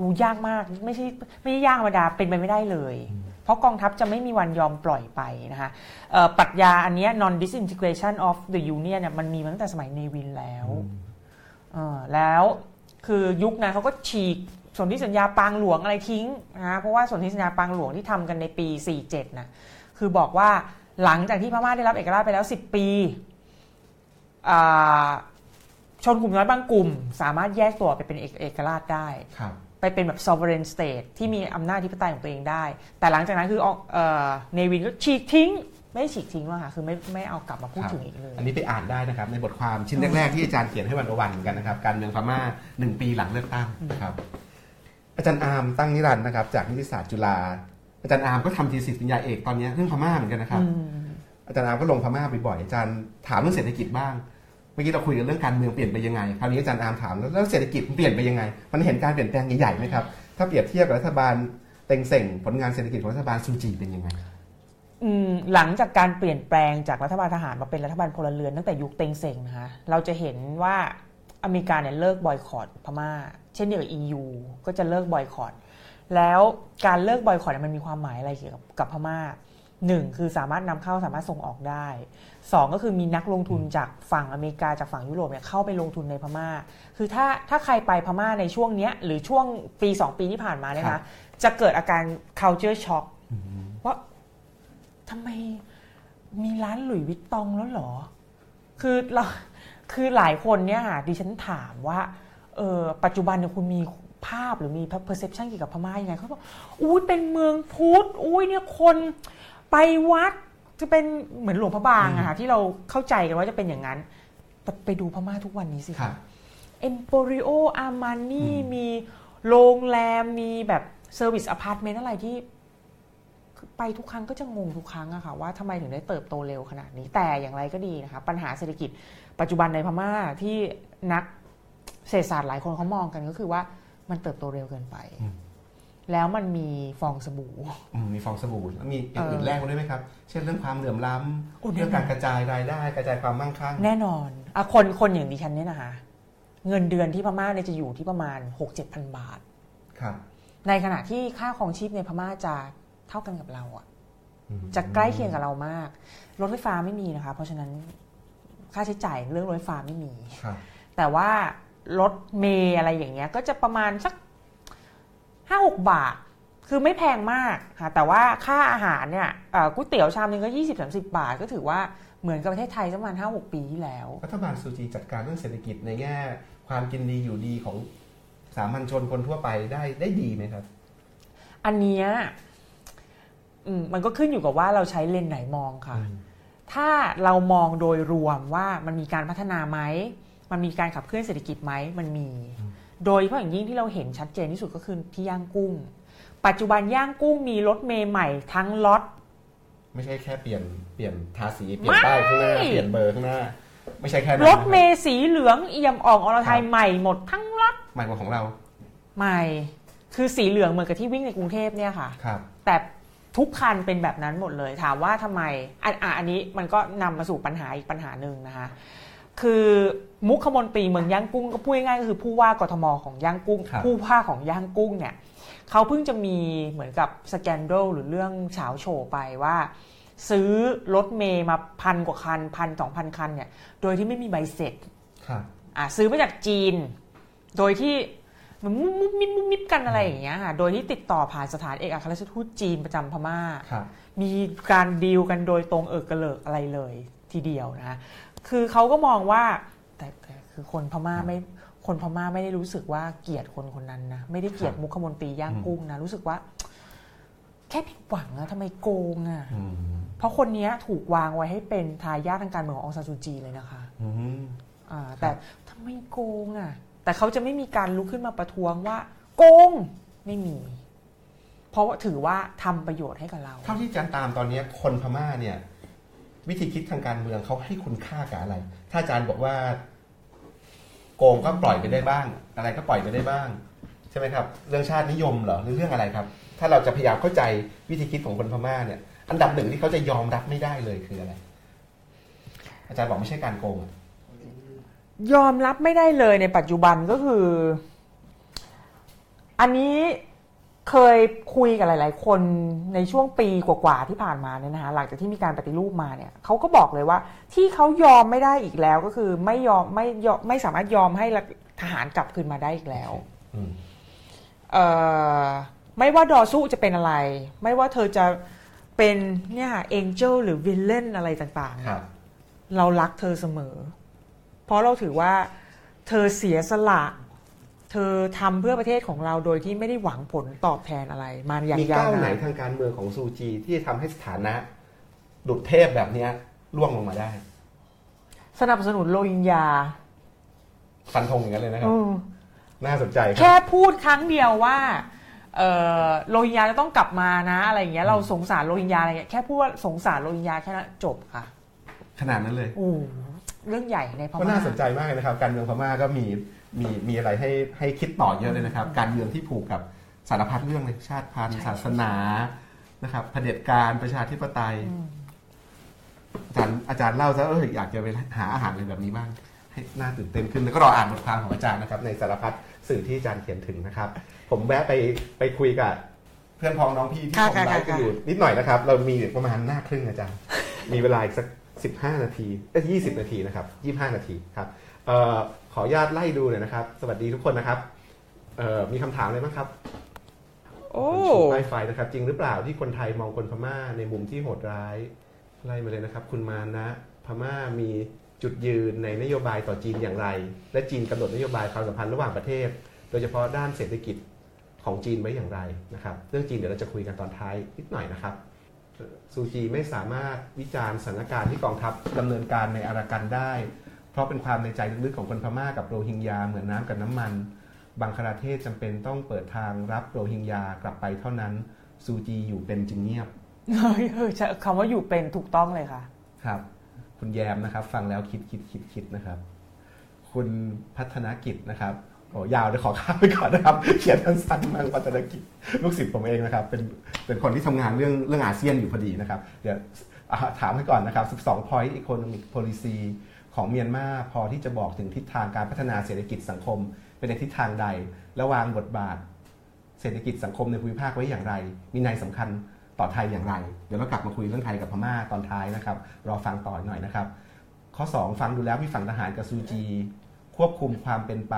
รู้ยากมากไม่ใช่ไม่ใช่ยากธรรมดาเป็นไปไม่ได้เลย เพราะกองทัพจะไม่มีวันยอมปล่อยไปนะคะเอ่อปรัชญาอันเนี้ย non disintegration of the union เนี่ยมันมีมาตั้งแต่สมัยเนวินแล้วเออแล้วคือยุคนั้นเขาก็ฉีกสนธิสัญญาปางหลวงอะไรทิ้งนะคะเพราะว่าสนธิสัญญาปางหลวงที่ทำกันในปี 47นะ คือบอกว่าหลังจากที่พม่าได้รับเอกราชไปแล้ว 10 ปีอ่าชนกลุ่มน้อยบางกลุ่ม สามารถแยกตัวไปเป็นเอกเอกราชได้ครับไปเป็นแบบ sovereign state ที่มีอำนาจที่ปไตยของตัวเองได้ แต่หลังจากนั้นคือเอ่อเนวินก็ฉีกทิ้ง ไม่ได้ฉีกทิ้งหรอกค่ะคือไม่ไม่เอากลับมาพูดถึงอีกเลย อันนี้ไปอ่านได้นะครับ ในบทความชิ้นแรก ๆ ที่อาจารย์เขียนให้วันอวันกันนะครับ การเมืองพม่าหนึ่งปีหลังเลือกตั้งนะครับ อาจารย์อาร์มตั้งนิรันดร์นะครับ จากนิติศาสตร์จุฬา อาจารย์อาร์มก็ทำ thesis ปริญญาเอกตอนนี้เรื่องพม่าเหมือนกันนะครับอืมอาจารย์อาร์มก็ลงพม่าบ่อยๆอาจารย์ถามเรื่องเศรษฐกิจบ้างเมื่อกี้เราคุยกันเรื่องการเมืองเปลี่ยนไปยังไงคราวนี้อาจารย์อาร์มถามแล้วแล้วเศรษฐกิจมันเปลี่ยนไปยังไง มันเห็นการเปลี่ยนแปลงใหญ่ๆไหมครับถ้าเปรียบเทียบกับรัฐบาลเต็งเส่งผลงานเศรษฐกิจของรัฐบาลซูจีเป็นยังไงอืมหลังจากการเปลี่ยนแปลงจากรัฐบาลทหารมาเป็นรัฐบาลพลเรือนตั้งแต่ยุคเต็งเส่งนะคะเราจะเห็นว่าอเมริกาเนี่ยเลิกบอยคอรตพม่า เช่นเดียวกับ EU ก็จะเลิกบอยคอรต แล้วการเลิกบอยคอรตเนี่ยมันมีความหมายอะไรเกี่ยวกับกับพม่าหนึ่งคือสามารถนำเข้าสามารถส่งออกได้สองก็คือมีนักลงทุนจากฝั่งอเมริกาจากฝั่งยุโรปเนี่ยเข้าไปลงทุนในพม่า คือถ้าถ้าใครไปพม่าในช่วงเนี้ยหรือช่วงปี 2 ปีที่ผ่านมาเนี่ยครันะบจะเกิดอาการ culture shock ว่าทำไมมีร้าน Louis Vuitton แล้วเหรอ คือเราคือหลายคนเนี่ยค่ะดิฉันถามว่าเออปัจจุบันเนี่ยคุณมี ภาพหรือมี perception เกี่ยวกับพม่ายังไงเขาบอกอุ้ยเป็นเมืองพุทธอุ้ยเนี่ยคนไปวัดจะเป็นเหมือนหลวงพระบางอะค่ะที่เราเข้าใจกันว่าจะเป็นอย่างนั้น แต่ไปดูพม่าทุกวันนี้สิครับ Emporio Armani อืมมีโรงแรมมีแบบ service apartment อะไรที่คือไปทุกครั้งก็จะงงทุกครั้งอะค่ะว่าทำไมถึงได้เติบโตเร็วขนาดนี้ แต่อย่างไรก็ดีนะคะปัญหาเศรษฐกิจปัจจุบันในพม่าที่นักเศรษฐศาสตร์หลายคนเขามองกันก็คือว่า มันเติบโตเร็วเกินไป แล้วมันมีฟองสบู่อืมมีฟองสบู่แล้วมีอย่างอื่นเออแรกมาด้วยไหมครับ เช่นเรื่องความเหลื่อมล้โอ้ำแน่นอนเรื่องการกระจายรายได้ กระจายความมั่งคั่งแน่นอนอะคนคนอย่างดิฉันเนี่ยนะคะเงินเดือนที่พม่าเนี่ยจะอยู่ที่ประมาณ 6 7 พันบาท ครับ ในขณะที่ค่าครองชีพในพม่าจะเท่ากันกับเราอะอืมจะใกล้เคียงกับเรามาก รถไฟฟ้าไม่มีนะคะ เพราะฉะนั้นค่าใช้จ่ายเรื่องรถไฟฟ้าไม่มีครับแต่ว่า รถเมย์อะไรอย่างเงี้ย ก็จะประมาณสักห้าหกบาท คือไม่แพงมากค่ะแต่ว่าค่าอาหารเนี่ยเอ่อก๋วยเตี๋ยวชามนึงก็ยี่สิบสามสิบาท ก็ถือว่าเหมือนกับประเทศไทยสักประมาณห้าหกปีที่แล้ว รัฐบาลซูจีจัดการเรื่องเศรษฐกิจในแง่ ความกินดีอยู่ดีของสามัญชนคนทั่วไปได้ได้ดีไหมครับ อันเนี้ยอืมมันก็ขึ้นอยู่กับว่าเราใช้เลนส์ไหนมองค่ะ ถ้าเรามองโดยรวมว่ามันมีการพัฒนาไหม มันมีการขับเคลื่อนเศรษฐกิจไหมมันมีอืมโดยเฉพาะอย่างยิ่งที่เราเห็นชัดเจนที่สุดก็คือที่ย่างกุ้ง ปัจจุบันย่างกุ้งมีรถเมย์ใหม่ทั้งล็อตไม่ใช่แค่เปลี่ยนเปลี่ยนทาสีเปลี่ยนป้ายข้างหน้าไม่เปลี่ยนเบอร์ข้างหน้า ไม่ใช่แค่นั้นรถนะคบเมย์สีเหลืองเอี่ยมอ่องอรไทยใหม่หมดทั้งล็อตใหม่กว่าของเรา ใหม่ คือสีเหลืองเหมือนกับที่วิ่งในกรุงเทพเนี่ยค่ะครับแต่ทุกคันเป็นแบบนั้นหมดเลยถามว่าทำไมอันอะอันนี้มันก็นำมาสู่ปัญหาอีกปัญหาหนึ่งนะคะ คือ มุขมนตรีเมืองย่างกุ้งก็พูดง่ายๆก็คือผู้ว่ากทมของย่างกุ้งครับผู้ว่าของย่างกุ้งเนี่ยเขาเพิ่งจะมีเหมือนกับสแกนโดลหรือเรื่องเฉาโฉไปว่า ซื้อรถเมย์มาพันกว่าคันพันสองพันคันเนี่ยโดยที่ไม่มีใบเสร็จครับอะซื้อมาจากจีน โดยที่มันมุบมุบมิบมุบมิบกันอะไรอย่างเงี้ยค่ะ โดยที่ติดต่อผ่านสถานเอกอัครราชทูตจีนประจำพม่าครับมีการดีลกันโดยตรงเอิกกระเลิกอะไรเลยทีเดียวนะ คือเขาก็มองว่า แต่แต่คือคนพม่าไม่คนพม่าไม่ได้รู้สึกว่าเกลียดคนคนนั้นนะไม่ได้เกลียดมุขมนตรีย่างกุ้งนะรู้สึกว่า แค่ผิดหวังอะทำไมโกงอะอืมเพราะคนเนี้ยถูกวางไว้ให้เป็นทายาททางการเมืองขององซานซูจีเลยนะคะอืมอ่าแต่ทำไมโกงอะแต่เขาจะไม่มีการลุกขึ้นมาประท้วงว่า โกงไม่มี เพราะว่าถือว่าทำประโยชน์ให้กับเรา เท่าที่อาจารย์ตามตอนนี้คนพม่าเนี่ย วิธีคิดทางการเมืองเขาให้คุณค่ากับอะไร ถ้าอาจารย์บอกว่า โกงก็ปล่อยไปได้บ้าง อะไรก็ปล่อยไปได้บ้าง ใช่ไหมครับ เรื่องชาตินิยมเหรอหรือเรื่องอะไรครับ ถ้าเราจะพยายามเข้าใจวิธีคิดของคนพม่าเนี่ย อันดับหนึ่งที่เขาจะยอมรับไม่ได้เลยคืออะไร อาจารย์บอกไม่ใช่การโกงอะยอมรับไม่ได้เลยในปัจจุบันก็คือ อันนี้ เคยคุยกับหลาย ๆ คนในช่วงปีกว่าๆที่ผ่านมาเนี่ยนะคะหลังจากที่มีการปฏิรูปมาเนี่ยเขาก็บอกเลยว่าที่เขายอมไม่ได้อีกแล้วก็คือไม่ยอมไม่ยอมไม่สามารถยอมให้ทหารกลับคืนมาได้อีกแล้วอืมเอ่อไม่ว่าดอสู้จะเป็นอะไร ไม่ว่าเธอจะเป็นเนี่ยเอ็นเจลหรือวิลเลนอะไรต่างครับๆเรารักเธอเสมอ เพราะเราถือว่าเธอเสียสละ เธอทำเพื่อประเทศของเราโดยที่ไม่ได้หวังผลตอบแทนอะไร มาอย่างมียาวก้าวไหนนานทางการเมืองของซูจีที่จะทำให้สถานะ ดุจเทพแบบเนี้ยล่วงลงมาได้ สนับสนุนโรฮิงญาฟันธงอย่างนั้นเลยนะครับอืมน่าสนใจคแค่รับพูดครั้งเดียวว่าเอ่อโรฮิงญาจะต้องกลับมานะอะไรอย่างเงี้ยเราสงสารโรฮิงญาอะไรเงี้ยแค่พูดว่าสงสารโรฮิงญาแค่นั้นจบค่ะ ขนาดนั้นเลยโอ้เรื่องใหญ่ในพก็ม่าน่าสนใจมากเลยนะครับ การเมืองพม่าก็มี มีมีอะไรให้ให้คิดต่อเยอะเลยนะครับ การเมืองที่ผูกกับสารพัดเรื่องเลยชาติพันธุ์ใช่ศาสนานะครับเผด็จการประชาธิปไตยอืมอาจารย์อาจารย์เล่าซะเอออยากจะไปหาอาหารอะไรแบบนี้บ้าง ให้น่าตื่นเต้นขึ้นแล้วก็รออ่านบทความของอาจารย์นะครับ ในสารพัดสื่อที่อาจารย์เขียนถึงนะครับ ผมแวะไปไปคุยกับเพื่อนพ้องน้องพี่ที่ค่ะผมไลฟ์กันค่ะอยู่นิดหน่อยนะครับ เรามีประมาณหน้าครึ่งอาจารย์ มีเวลาอีกสักสิบห้านาทีเอ้ยี่สิบนาทีนะครับยี่ห้านาทีครับเอ่อขออนุญาตไล่ดูหน่อยนะครับ สวัสดีทุกคนนะครับเอ่อมีคำถามอะไรบ้างครับโอ้คุณชูป้ายไฟนะครับ จริงหรือเปล่าที่คนไทยมองคนพม่าในมุมที่โหดร้ายไล่มาเลยนะครับ คุณมานะ พม่ามีจุดยืนในนโยบายต่อจีนอย่างไร และจีนกำหนดนโยบายความสัมพันธ์ระหว่างประเทศ โดยเฉพาะด้านเศรษฐกิจของจีนไว้อย่างไรนะครับ เรื่องจีนเดี๋ยวเราจะคุยกันตอนท้ายนิดหน่อยนะครับซูจีไม่สามารถวิจารณ์สถานการณ์ที่กองทัพดำเนินการในอารากันได้เพ ราะเป็นความในใจลึกๆของคนพม่ากับโรฮิงญาเหมือนน้ำกับน้ำมัน บังคลาเทศจำเป็นต้องเปิดทางรับโรฮิงญากลับไปเท่านั้นซูจีอยู่เป็นจึงเงียบเฮ้ยเออใช่คำว่าอยู่เป็นถูกต้องเลยค่ะ ครับ คุณแยมนะครับ ฟังแล้วคิดคิดคิดคิดนะครับ คุณพัฒนกิจนะครับโอ้ยาวเดี๋ยวขอข้ามไปก่อนนะครับ เขียนสั้นๆมากพัฒนกิจลูกศิษย์ผมเองนะครับ เป็นเป็นคนที่ทำงานเรื่องเรื่องอาเซียนอยู่พอดีนะครับ เดี๋ยวอะถามให้ก่อนนะครับ 12 point economic policy ของเมียนมาพอที่จะบอกถึงทิศทางการพัฒนาเศรษฐกิจสังคมเป็นในทิศทางใด และวางบทบาท เศรษฐกิจสังคมในภูมิภาคไว้อย่างไร มีนัยสำคัญต่อไทยอย่างไร เดี๋ยวเรากลับมาคุยเรื่องไทยกับพม่าตอนท้ายนะครับ รอฟังต่อหน่อยนะครับ ข้อ 2 ฟังดูแล้วมีฝั่งทหารกับซูจี ควบคุมความเป็นไป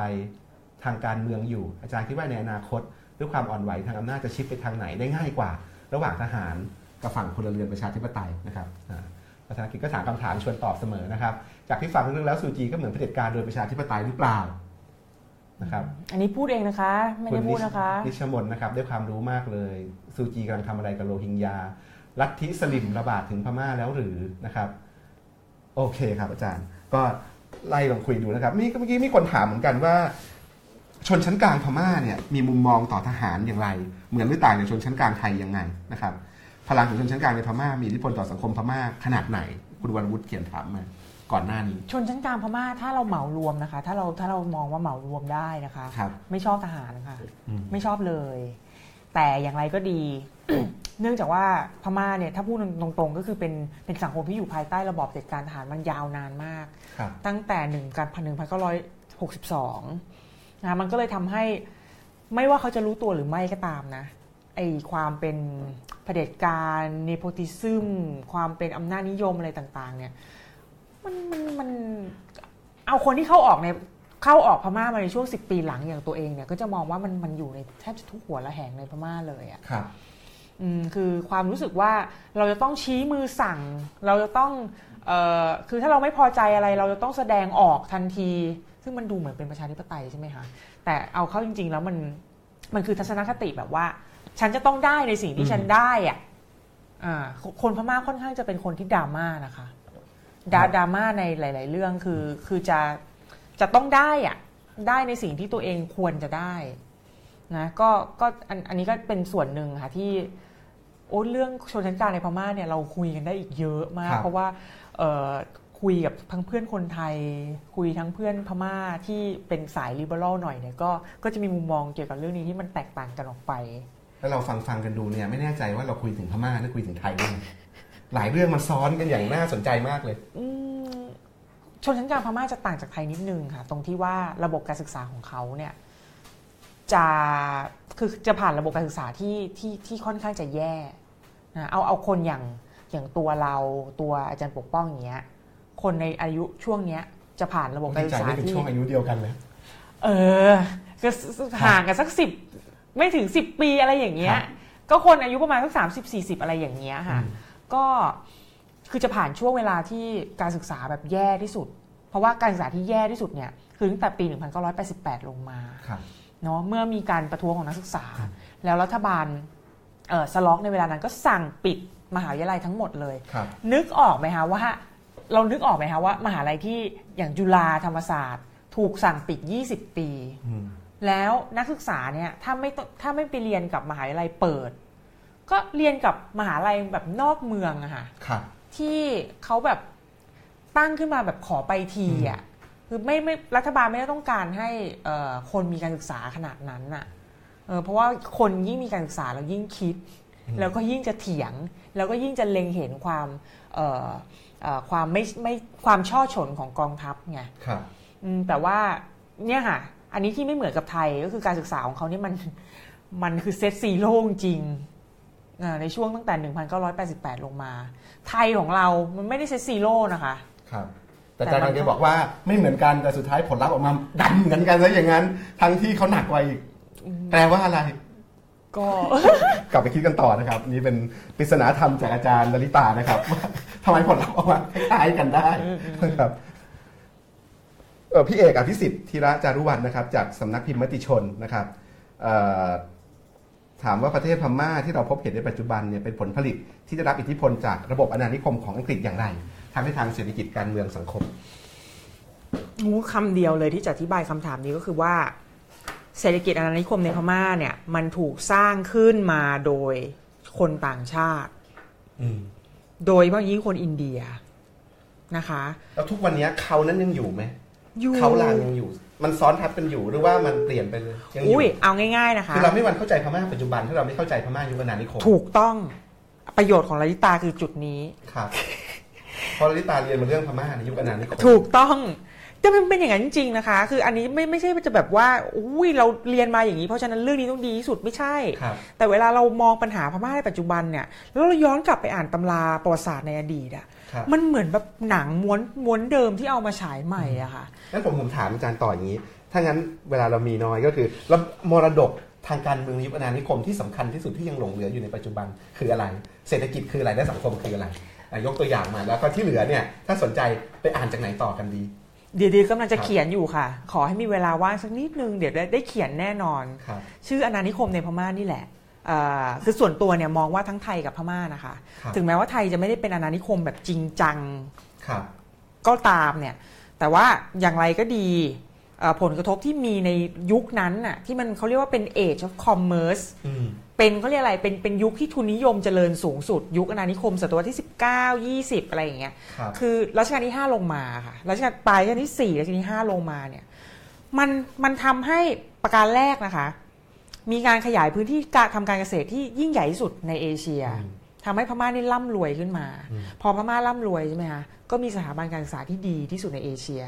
ทางการเมืองอยู่ อาจารย์คิดว่าในอนาคตด้วยความอ่อนไหวทางอำนาจจะชิปไปทางไหนได้ง่ายกว่า ระหว่างทหารกับฝั่งพลเรือนประชาธิปไตยนะครับ อ่าประธานาธิบดีก็ถามคำถามชวนตอบเสมอนะครับ จากที่ฟังเรื่องแล้วซูจีก็เหมือนเผด็จการโดยประชาธิปไตยหรือเปล่านะครับอันนี้พูดเองนะคะ ไม่ได้พูดนะคะนิชมนนะครับด้วยความรู้มากเลยซูจีกำลังทำอะไรกับโรฮิงญาลัทธิสลิมระบาดถึงพม่าแล้วหรือนะครับ โอเคครับอาจารย์ ก็ไล่ลองคุยดูนะครับมีเมื่อกี้มีคนถามเหมือนกันว่า ชนชั้นกลางพม่าเนี่ยมีมุมมองต่อทหารอย่างไร เหมือนหรือต่างจากชนชั้นกลางไทยยังไงนะครับ พลังของชนชั้นกลางในพม่ามีอิทธิพลต่อสังคมพม่าขนาดไหน คุณวันวุฒิเขียนถามมาก่อนหน้านี้ ชนชั้นกลางพม่าถ้าเราเหมารวมนะคะ ถ้าเราถ้าเรามองว่าเหมารวมได้นะคะครับไม่ชอบทหารค่ะอืมไม่ชอบเลย แต่อย่างไรก็ดี เนื่องจากว่าพม่าเนี่ยถ้าพูดตรงๆ ก็คือเป็นเป็นสังคมที่อยู่ภายใต้ระบอบเผด็จการทหารมันยาวนานมากครับตั้งแต่หนึ่งการพันหนึ่งพันเก้าร้อยหกสิบสองนะมันก็เลยทำให้ไม่ว่าเขาจะรู้ตัวหรือไม่ก็ตามนะไอความเป็นเผ ด็จการเนโพติซึม ความเป็นอำนาจนิยมอะไรต่างๆ เนี่ยมันมันมันเอาคนที่เข้าออกในเข้าออกพม่ามาในช่วงสิบปีหลังอย่างตัวเองเนี่ยก็จะมองว่ามันมันอยู่ในแทบจะทุกหัวละแหงในพม่าเลยอะครับอืมคือความรู้สึกว่าเราจะต้องชี้มือสั่ง เราจะต้องเอ่อคือถ้าเราไม่พอใจอะไร เราจะต้องแสดงออกทันที ซึ่งมันดูเหมือนเป็นประชาธิปไตยใช่ไหมคะแต่เอาเข้าจริง ๆ แล้วมันมันคือทัศนคติแบบว่า ฉันจะต้องได้ในสิ่งที่ฉันได้อะอ่าคนพม่าค่อนข้างจะเป็นคนที่ดราม่านะคะดราครับดราม่าในหลาย ๆ เรื่องคือคือจะจะต้องได้อะได้ในสิ่งที่ตัวเองควรจะได้นะก็ก็อันอันนี้ก็เป็นส่วนหนึ่งค่ะที่โอ้เรื่องชนชั้นกลางในพม่าเนี่ยเราคุยกันได้อีกเยอะมากครับเพราะว่าเอ่อคุยกับทั้งเพื่อนคนไทย คุยทั้งเพื่อนพม่าที่เป็นสายลิเบอรัลหน่อยเนี่ยก็ก็จะมีมุมมองเกี่ยวกับเรื่องนี้ที่มันแตกต่างกันออกไป แล้วเราฟังฟังกันดูเนี่ยไม่แน่ใจว่าเราคุยถึงพม่าหรือคุยถึงไทยด้วยนะหลายเรื่องมันซ้อนกันอย่างน่าสนใจมากเลยอืมชนชั้นกลางพม่าจะต่างจากไทยนิดนึงค่ะ ตรงที่ว่าระบบการศึกษาของเขาเนี่ยจะคือจะผ่านระบบการศึกษาที่ที่ที่ค่อนข้างจะแย่นะเอาเอาคนอย่างอย่างตัวเราตัวอาจารย์ปกป้องอย่างเงี้ยคนในอายุช่วงเนี้ยจะผ่านระบบการดีศึใจกษาไม่ถึงที่ช่วงอายุเดียวกันเลยเออก็ห่างกันสักสิบ ไม่ถึงสิบปีอะไรอย่างเงี้ยครับก็คนอายุประมาณสักสามสิบสี่สิบอะไรอย่างเงี้ยค่ะอืมก็คือจะผ่านช่วงเวลาที่การศึกษาแบบแย่ที่สุด เพราะว่าการศึกษาที่แย่ที่สุดเนี่ยคือตั้งแต่ปี 1988 ลงมาครับเนาะเมื่อมีการประท้วงของนักศึกษาครับแล้วรัฐบาลเออสล็อกในเวลานั้นก็สั่งปิดมหาวิทยาลัยทั้งหมดเลยครับนึกออกไหมคะว่าเรานึกออกไหมคะว่า มหาลัยที่อย่างจุฬาธรรมศาสตร์ ถูกสั่งปิด 20 ปีอืม แล้วนักศึกษาเนี่ยถ้าไม่ต้องถ้าไม่ไปเรียนกับมหาวิทยาลัยเปิด ก็เรียนกับมหาลัยแบบนอกเมืองอะค่ะครับที่เขาแบบตั้งขึ้นมาแบบขอไปทีอะคือไม่ไม่รัฐบาลไม่ได้ต้องการให้เอ่อคนมีการศึกษาขนาดนั้นอะเออเพราะว่าคนยิ่งมีการศึกษาแล้วยิ่งคิดอืมแล้วก็ยิ่งจะเถียง แล้วก็ยิ่งจะเล็งเห็นความเอ่อเอ่อความไม่ไม่ความฉ้อฉลของกองทัพไงครับอืมแต่ว่าเนี่ยค่ะ อันนี้ที่ไม่เหมือนกับไทยก็คือการศึกษาของเขานี่มันมันคือ set zero จริงๆอ่าในช่วงตั้งแต่ 1988 ลงมา ไทยของเรา มันไม่ได้ set zero นะคะครับแต่แต่อาจารย์มันกำลังจะบอกว่าไม่เหมือนกันแต่สุดท้ายผลลัพธ์ออกมาดันเหมือนกันซะอย่างนั้น ทั้งที่เขาหนักกว่าอีกแปลว่าอะไร ก็กลับไปคิดกันต่อนะครับ นี่เป็นปริศนาธรรมจากอาจารย์ลลิตานะครับว่าทำไมผลลัพธ์ออกมาคล้ายๆกันได้นะครับเออ พี่เอกอภิสิทธิ์ธีระจารุวรรณนะครับ จากสำนักพิมพ์มติชนนะครับเอ่อถามว่าประเทศพม่าที่เราพบเห็นในปัจจุบันเนี่ยเป็นผลผลิตที่ได้รับอิทธิพลจากระบบอาณานิคมของอังกฤษอย่างไรทำให้ทางเศรษฐกิจการเมืองสังคมงูคำเดียวเลยที่จะอธิบายคำถามนี้ก็คือว่า เศรษฐกิจอาณานิคมในพม่าเนี่ย มันถูกสร้างขึ้นมาโดยคนต่างชาติอืมโดยเฉพาะยิ่งคนอินเดียนะคะ แล้วทุกวันนี้เขานั้นยังอยู่ไหม อยู่เขาลางยังอยู่ มันซ้อนทับกันอยู่หรือว่ามันเปลี่ยนไปเลยยังอยู่อุ้ยเอาง่ายๆนะคะคือเราไม่วันเข้าใจพม่าปัจจุบันถ้าเราไม่เข้าใจพม่ายุคอาณานิคมถูกต้องประโยชน์ของลลิตาคือจุดนี้ครับเพราะลลิตาเรียนมาเรื่องพม่าในยุคอาณานิคมถูกต้องแต่มันเป็นอย่างนั้นจริงๆนะคะ คืออันนี้ไม่ไม่ใช่ว่าจะแบบว่าอุ้ยเราเรียนมาอย่างนี้ เพราะฉะนั้นเรื่องนี้ต้องดีที่สุดไม่ใช่ครับแต่เวลาเรามองปัญหาพม่าในปัจจุบันเนี่ยแล้วเราย้อนกลับไปอ่านตำราประวัติศาสตร์ในอดีตอะครับ มันเหมือนแบบหนังม้วนม้วนเดิมที่เอามาฉายใหม่อะค่ะงั้นผมผมถามอาจารย์ต่ออย่างนี้ ถ้างั้นเวลาเรามีน้อยก็คือแล้วมรดกทางการเมืองในยุคอาณานิคมที่สำคัญที่สุดที่ยังหลงเหลืออยู่ในปัจจุบันคืออะไร เศรษฐกิจคืออะไรและสังคมคืออะไรอะยกตัวอย่างมาแล้วก็ที่เหลือเนี่ยถ้าสนใจไปอ่านจากไหนต่อกันดีเดี๋ยวๆกำลังจะครับเขียนอยู่ค่ะ ขอให้มีเวลาว่างสักนิดนึง เดี๋ยวได้ได้เขียนแน่นอนครับชื่ออาณานิคมในพม่านี่แหละเอ่อ คือส่วนตัวเนี่ยมองว่าทั้งไทยกับพม่านะคะครับถึงแม้ว่าไทยจะไม่ได้เป็นอาณานิคมแบบจริงจังครับก็ตามเนี่ย แต่ว่าอย่างไรก็ดีเอ่อผลกระทบที่มีในยุคนั้นน่ะที่มันเขาเรียกว่าเป็น age of commerce อืมเป็นเขาเรียกอะไรเป็นเป็นยุคที่ทุนนิยมเจริญสูงสุด ยุคอาณานิคมศตวรรษที่ 19 20 อะไรอย่างเงี้ยครับคือรัชกาลที่ 5 ลงมาค่ะรัชกาลปลายรัชกาลที่4รัชกาลที่ 5 ลงมาเนี่ยมันมันทำให้ประการแรกนะคะ มีการขยายพื้นที่การทำการเกษตรที่ยิ่งใหญ่ที่สุดในเอเชียอืมทำให้พม่านี่ร่ำรวยขึ้นมาอืมพอพม่าร่ำรวยใช่ไหมคะก็มีสถาบันการศึกษาที่ดีที่สุดในเอเชีย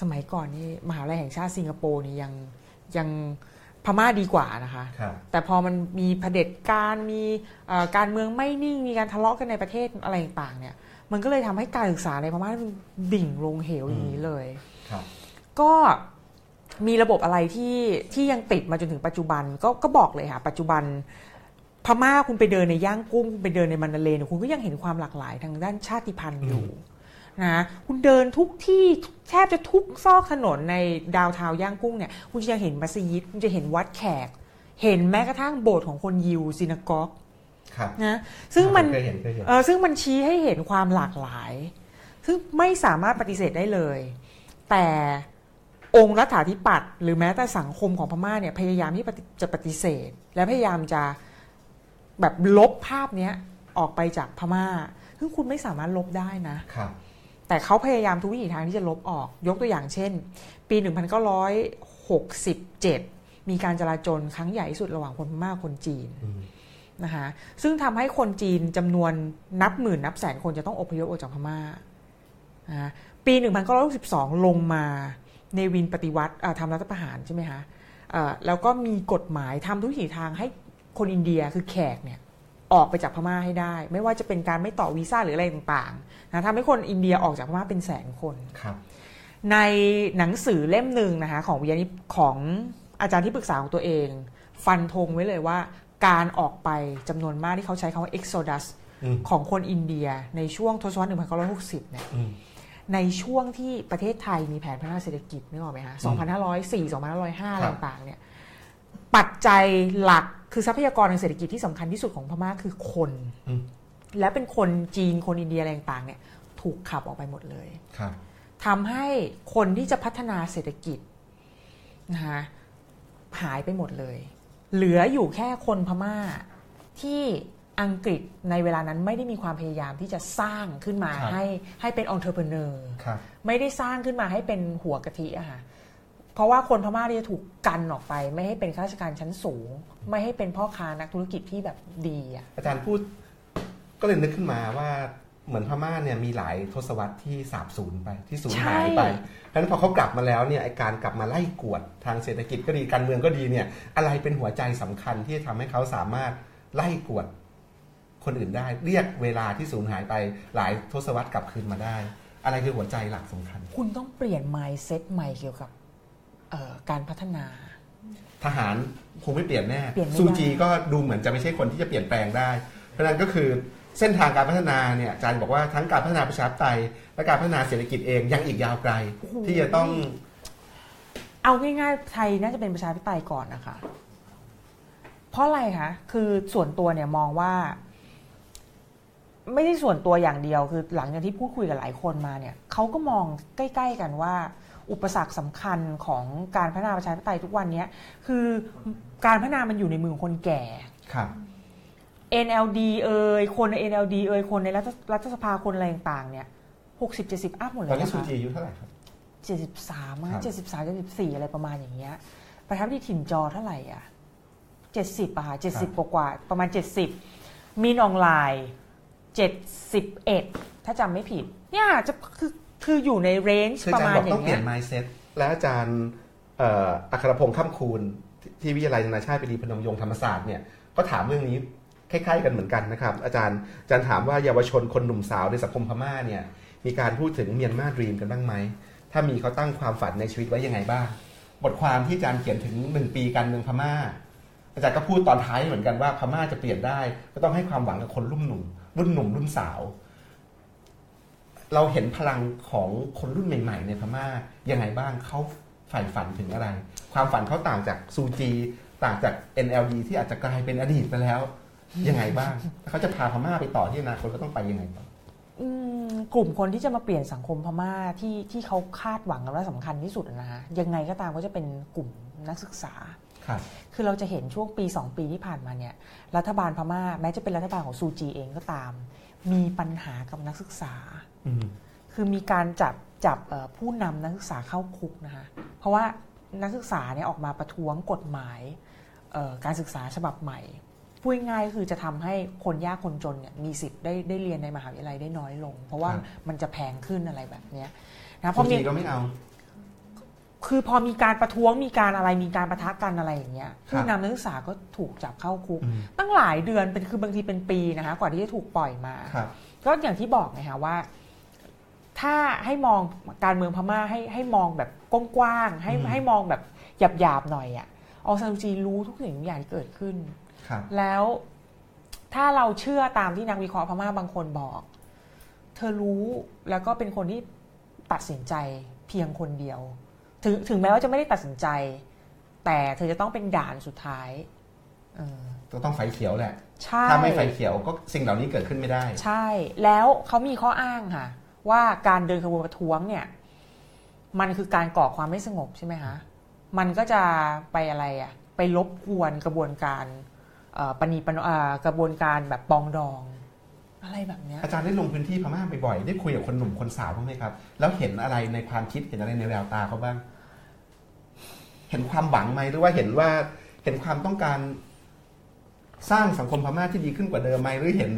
สมัยก่อนนี่มหาวิทยาลัยแห่งชาติสิงคโปร์นี่ยังยังพม่าดีกว่านะคะครับแต่พอมันมีเผด็จการมีเอ่อการเมืองไม่นิ่ง มีการทะเลาะกันในประเทศอะไรต่างๆเนี่ย มันก็เลยทำให้การศึกษาในพม่ามันดิ่งลงเหวอย่างนี้เลยครับก็ มีระบบอะไรที่ที่ยังติดมาจนถึงปัจจุบันก็ก็บอกเลยค่ะ ปัจจุบันพม่าคุณไปเดินในย่างกุ้งคุณไปเดินในมันดาเลย์เนี่ยคุณก็ยังเห็นความหลากหลายทางด้านชาติพันธุ์อยู่นะคุณเดินทุกที่แทบจะทุกซอกถนนในดาวเทาวน์ย่างกุ้งเนี่ยคุณจะยังเห็นมัสยิดคุณจะเห็นวัดแขก เห็นแม้กระทั่งโบสถ์ของคนยิวซินาโกอกครับนะซึ่งมันเคยเห็นเคยเห็นเออซึ่งมันชี้ให้เห็นความหลากหลาย ซึ่งไม่สามารถปฏิเสธได้เลย แต่ องค์รัฐาธิปัตย์หรือแม้แต่สังคมของพม่าเนี่ยพยายามที่ปฏิจะปฏิเสธ และพยายามจะแบบลบภาพเนี้ยออกไปจากพม่า ซึ่งคุณไม่สามารถลบได้นะครับแต่เขาพยายามทุกวิถีทางที่จะลบออก ยกตัวอย่างเช่น ปี 1967 มีการจราจรครั้งใหญ่ที่สุดระหว่างคนพม่ากับคนจีนอืมนะคะซึ่งทำให้คนจีนจำนวนนับหมื่นนับแสนคนจะต้องอพยพออกจากพม่านะปี 1962 ลงมา ในวินปฏิวัติเอ่อทำรัฐประหารใช่ไหมคะเอ่อแล้วก็มีกฎหมายทำทุกวิถีทางให้คนอินเดียคือแขกเนี่ยออกไปจากพม่าให้ได้ ไม่ว่าจะเป็นการไม่ต่อวีซ่าหรืออะไรต่างๆนะทำให้คนอินเดียออกจากพม่าเป็นแสนคนครับ ในหนังสือเล่มหนึ่งนะคะของวิทยานิพของอาจารย์ที่ปรึกษาของตัวเอง ฟันธงไว้เลยว่าการออกไปจำนวนมากที่เขาใช้คำว่า exodus อืมของคนอินเดียในช่วงทศวรรษ 1960 เนี่ยอืม ในช่วงที่ประเทศไทยมีแผนพัฒนาเศรษฐกิจนึกออกไหมคะ2504 2505อะไรต่างๆ เนี่ย ปัจจัยหลักคือทรัพยากรทางเศรษฐกิจที่สำคัญที่สุดของพม่าคือคนอืมและเป็นคนจีนคนอินเดียอะไรต่างๆ เนี่ย ถูกขับออกไปหมดเลยครับทำให้คนที่จะพัฒนาเศรษฐกิจนะคะหายไปหมดเลย เหลืออยู่แค่คนพม่าที่ อังกฤษในเวลานั้นไม่ได้มีความพยายามที่จะสร้างขึ้นมาครับ ให้ให้เป็น entrepreneur ครับไม่ได้สร้างขึ้นมาให้เป็นหัวกะทิอะค่ะเพราะว่าคนพม่าที่จะถูกกันออกไป ไม่ให้เป็นข้าราชการชั้นสูง ไม่ให้เป็นพ่อค้านักธุรกิจที่แบบดีอะ อาจารย์พูดก็เลยนึกขึ้นมาว่าเหมือนพม่าเนี่ยมีหลายทศวรรษที่สาบสูญไปที่สูญหายไปเพราะฉะนั้นพอเขากลับมาแล้วเนี่ยไอการกลับมาไล่กวดทางเศรษฐกิจก็ดีการเมืองก็ดีเนี่ยอะไรเป็นหัวใจสำคัญที่จะทำให้เขาสามารถไล่กวด คนอื่นได้ เรียกเวลาที่สูญหายไปหลายทศวรรษกลับคืนมาได้ อะไรคือหัวใจหลักสำคัญ คุณต้องเปลี่ยน mindset ใหม่เกี่ยวกับเอ่อการพัฒนา ทหารคงไม่เปลี่ยนแน่เปลี่ยนไม่ได้ ซูจีก็ดูเหมือนจะไม่ใช่คนที่จะเปลี่ยนแปลงได้ เพราะฉะนั้นก็คือเส้นทางการพัฒนาเนี่ยอาจารย์บอกว่าทั้งการพัฒนาประชาธิปไตยและการพัฒนาเศรษฐกิจเองยังอีกยาวไกล ที่จะต้องเอาง่ายๆไทยน่าจะเป็นประชาธิปไตยก่อนนะคะ เพราะอะไรคะ คือส่วนตัวเนี่ยมองว่า ไม่ได้ส่วนตัวอย่างเดียวคือหลังจากที่พูดคุยกับหลายคนมาเนี่ยเขาก็มองใกล้ๆกันว่า อุปสรรคสำคัญของการพัฒนาประชาธิปไตยทุกวันนี้คือการพัฒนามันอยู่ในมือคนแก่ครับ NLD เอ่ยคนใน NLD เอ่ยคนในรัฐรัฐสภาคนอะไรต่างๆเนี่ยหกสิบเจ็ดสิบอัพหมดเลตอนยนี้นะซูคะจีอายุเท่าไหร่ครับเจ็ดสิบสามครับเจ็ดสิบสามเจ็ดสิบสี่อะไรประมาณอย่างเงี้ยประทับที่ถิ่นจอเท่าไหร่อะเจ็ดสิบอะค่ะเจ็ดสิบกว่าๆประมาณเจ็ดสิบมีนออนไลน์ เจ็ดสิบเอ็ดถ้าจำไม่ผิด เนี่ยจะคือคืออยู่ในเรนจ์คือปอาระจารมาย์ณบอกอต้องย่างเปลี่เงี้ยยน mindset และอาจารย์เอ่ออัครพงษ์ข้ามคูณที่ที่วิทยาลัยนานาชาติปรีพนมยงค์ธรรมศาสตร์เนี่ยก็ถามเรื่องนี้คล้ายๆกันเหมือนกันนะครับ อาจารย์อาจารย์ถามว่าเยาวชนคนหนุ่มสาวในสังคมพม่าเนี่ยมีการพูดถึงเมียนมาดรีมกันบ้างไหม ถ้ามีเขาตั้งความฝันในชีวิตไว้ยังไงบ้าง บทความที่อาจารย์เขียนถึงหนึ่งปีการเมืองพม่า อาจารย์ก็พูดตอนท้ายเหมือนกันว่าพม่าจะเปลี่ยนได้ ก็ต้องให้ความหวังกับคนรุ่นหนุ่ม รุ่นหนุ่มรุ่นสาว เราเห็นพลังของคนรุ่นใหม่ ๆ ในพม่ายังไงบ้างเขาใฝ่ฝันถึงอะไร ความฝันเขาต่างจากซูจี ต่างจาก NLD ที่อาจจะกลายเป็นอดีตไปแล้ว ยังไงบ้างเขาจะพาพม่าไปต่อที่อนาคตก็ต้องไปยังไงต่อกลุ่มคนที่จะมาเปลี่ยนสังคมพม่าที่ที่เขาคาดหวังกันว่าสำคัญที่สุดนะฮะยังไงก็ตามก็จะเป็นกลุ่มนักศึกษา ครับคือเราจะเห็นช่วงปี 2 ปีที่ผ่านมาเนี่ยรัฐบาลพม่าแม้จะเป็นรัฐบาลของซูจีเองก็ตาม มีปัญหากับนักศึกษาอืมคือมีการจับจับเอ่อผู้นำนักศึกษาเข้าคุกนะคะเพราะว่านักศึกษาเนี่ยออกมาประท้วงกฎหมายเอ่อการศึกษาฉบับใหม่พูดง่ายๆก็คือจะทำให้คนยากคนจนเนี่ยมีสิทธิ์ได้ได้เรียนในมหาวิทยาลัยได้น้อยลง เพราะว่ามันจะแพงขึ้นอะไรแบบเนี้ยนะเพซูราะมีจีก็ไม่เอา คือพอมีการประท้วงมีการอะไรมีการประทะกันอะไรอย่างเงี้ยครับผู้นำนักศึกษาก็ถูกจับเข้าคุกอืมตั้งหลายเดือนเป็นคือบางทีเป็นปีนะคะกว่าที่จะถูกปล่อยมา ครับก็อย่างที่บอกไงคะว่า ถ้าให้มองการเมืองพม่าให้ให้มองแบบกว้างๆให้อืมให้มองแบบหยาบๆหน่อยอะองซานซูจีรู้ทุกสิ่งทุกอย่างที่เกิดขึ้น ครับ แล้วถ้าเราเชื่อตามที่นักวิเคราะห์พม่าบางคนบอก เธอรู้แล้วก็เป็นคนที่ตัดสินใจเพียงคนเดียว ถึงถึงแม้ว่าจะไม่ได้ตัดสินใจ แต่เธอจะต้องเป็นด่านสุดท้ายเออก็ต้องไฟเขียวแหละ ใช่ ถ้าไม่ไฟเขียวก็สิ่งเหล่านี้เกิดขึ้นไม่ได้ ใช่ แล้วเขามีข้ออ้างค่ะ ว่าการเดินขบวนประท้วงเนี่ย มันคือการก่อความไม่สงบใช่ไหมคะมันก็จะไปอะไรอะไปลบกวนกระบวนการเอ่อปณีปนเอ่อกระบวนการแบบปรองดอง อะไรแบบเนี้ยอาจารย์ได้ลงพื้นที่พม่าบ่อยๆได้คุยกับคนหนุ่มคนสาวบ้างไหมครับ แล้วเห็นอะไรในความคิดเห็นอะไรในแววตาเขาบ้าง เห็นความหวังไหมหรือว่าเห็นว่าเห็นความต้องการ สร้างสังคมพม่าที่ดีขึ้นกว่าเดิมไหมหรือเห็น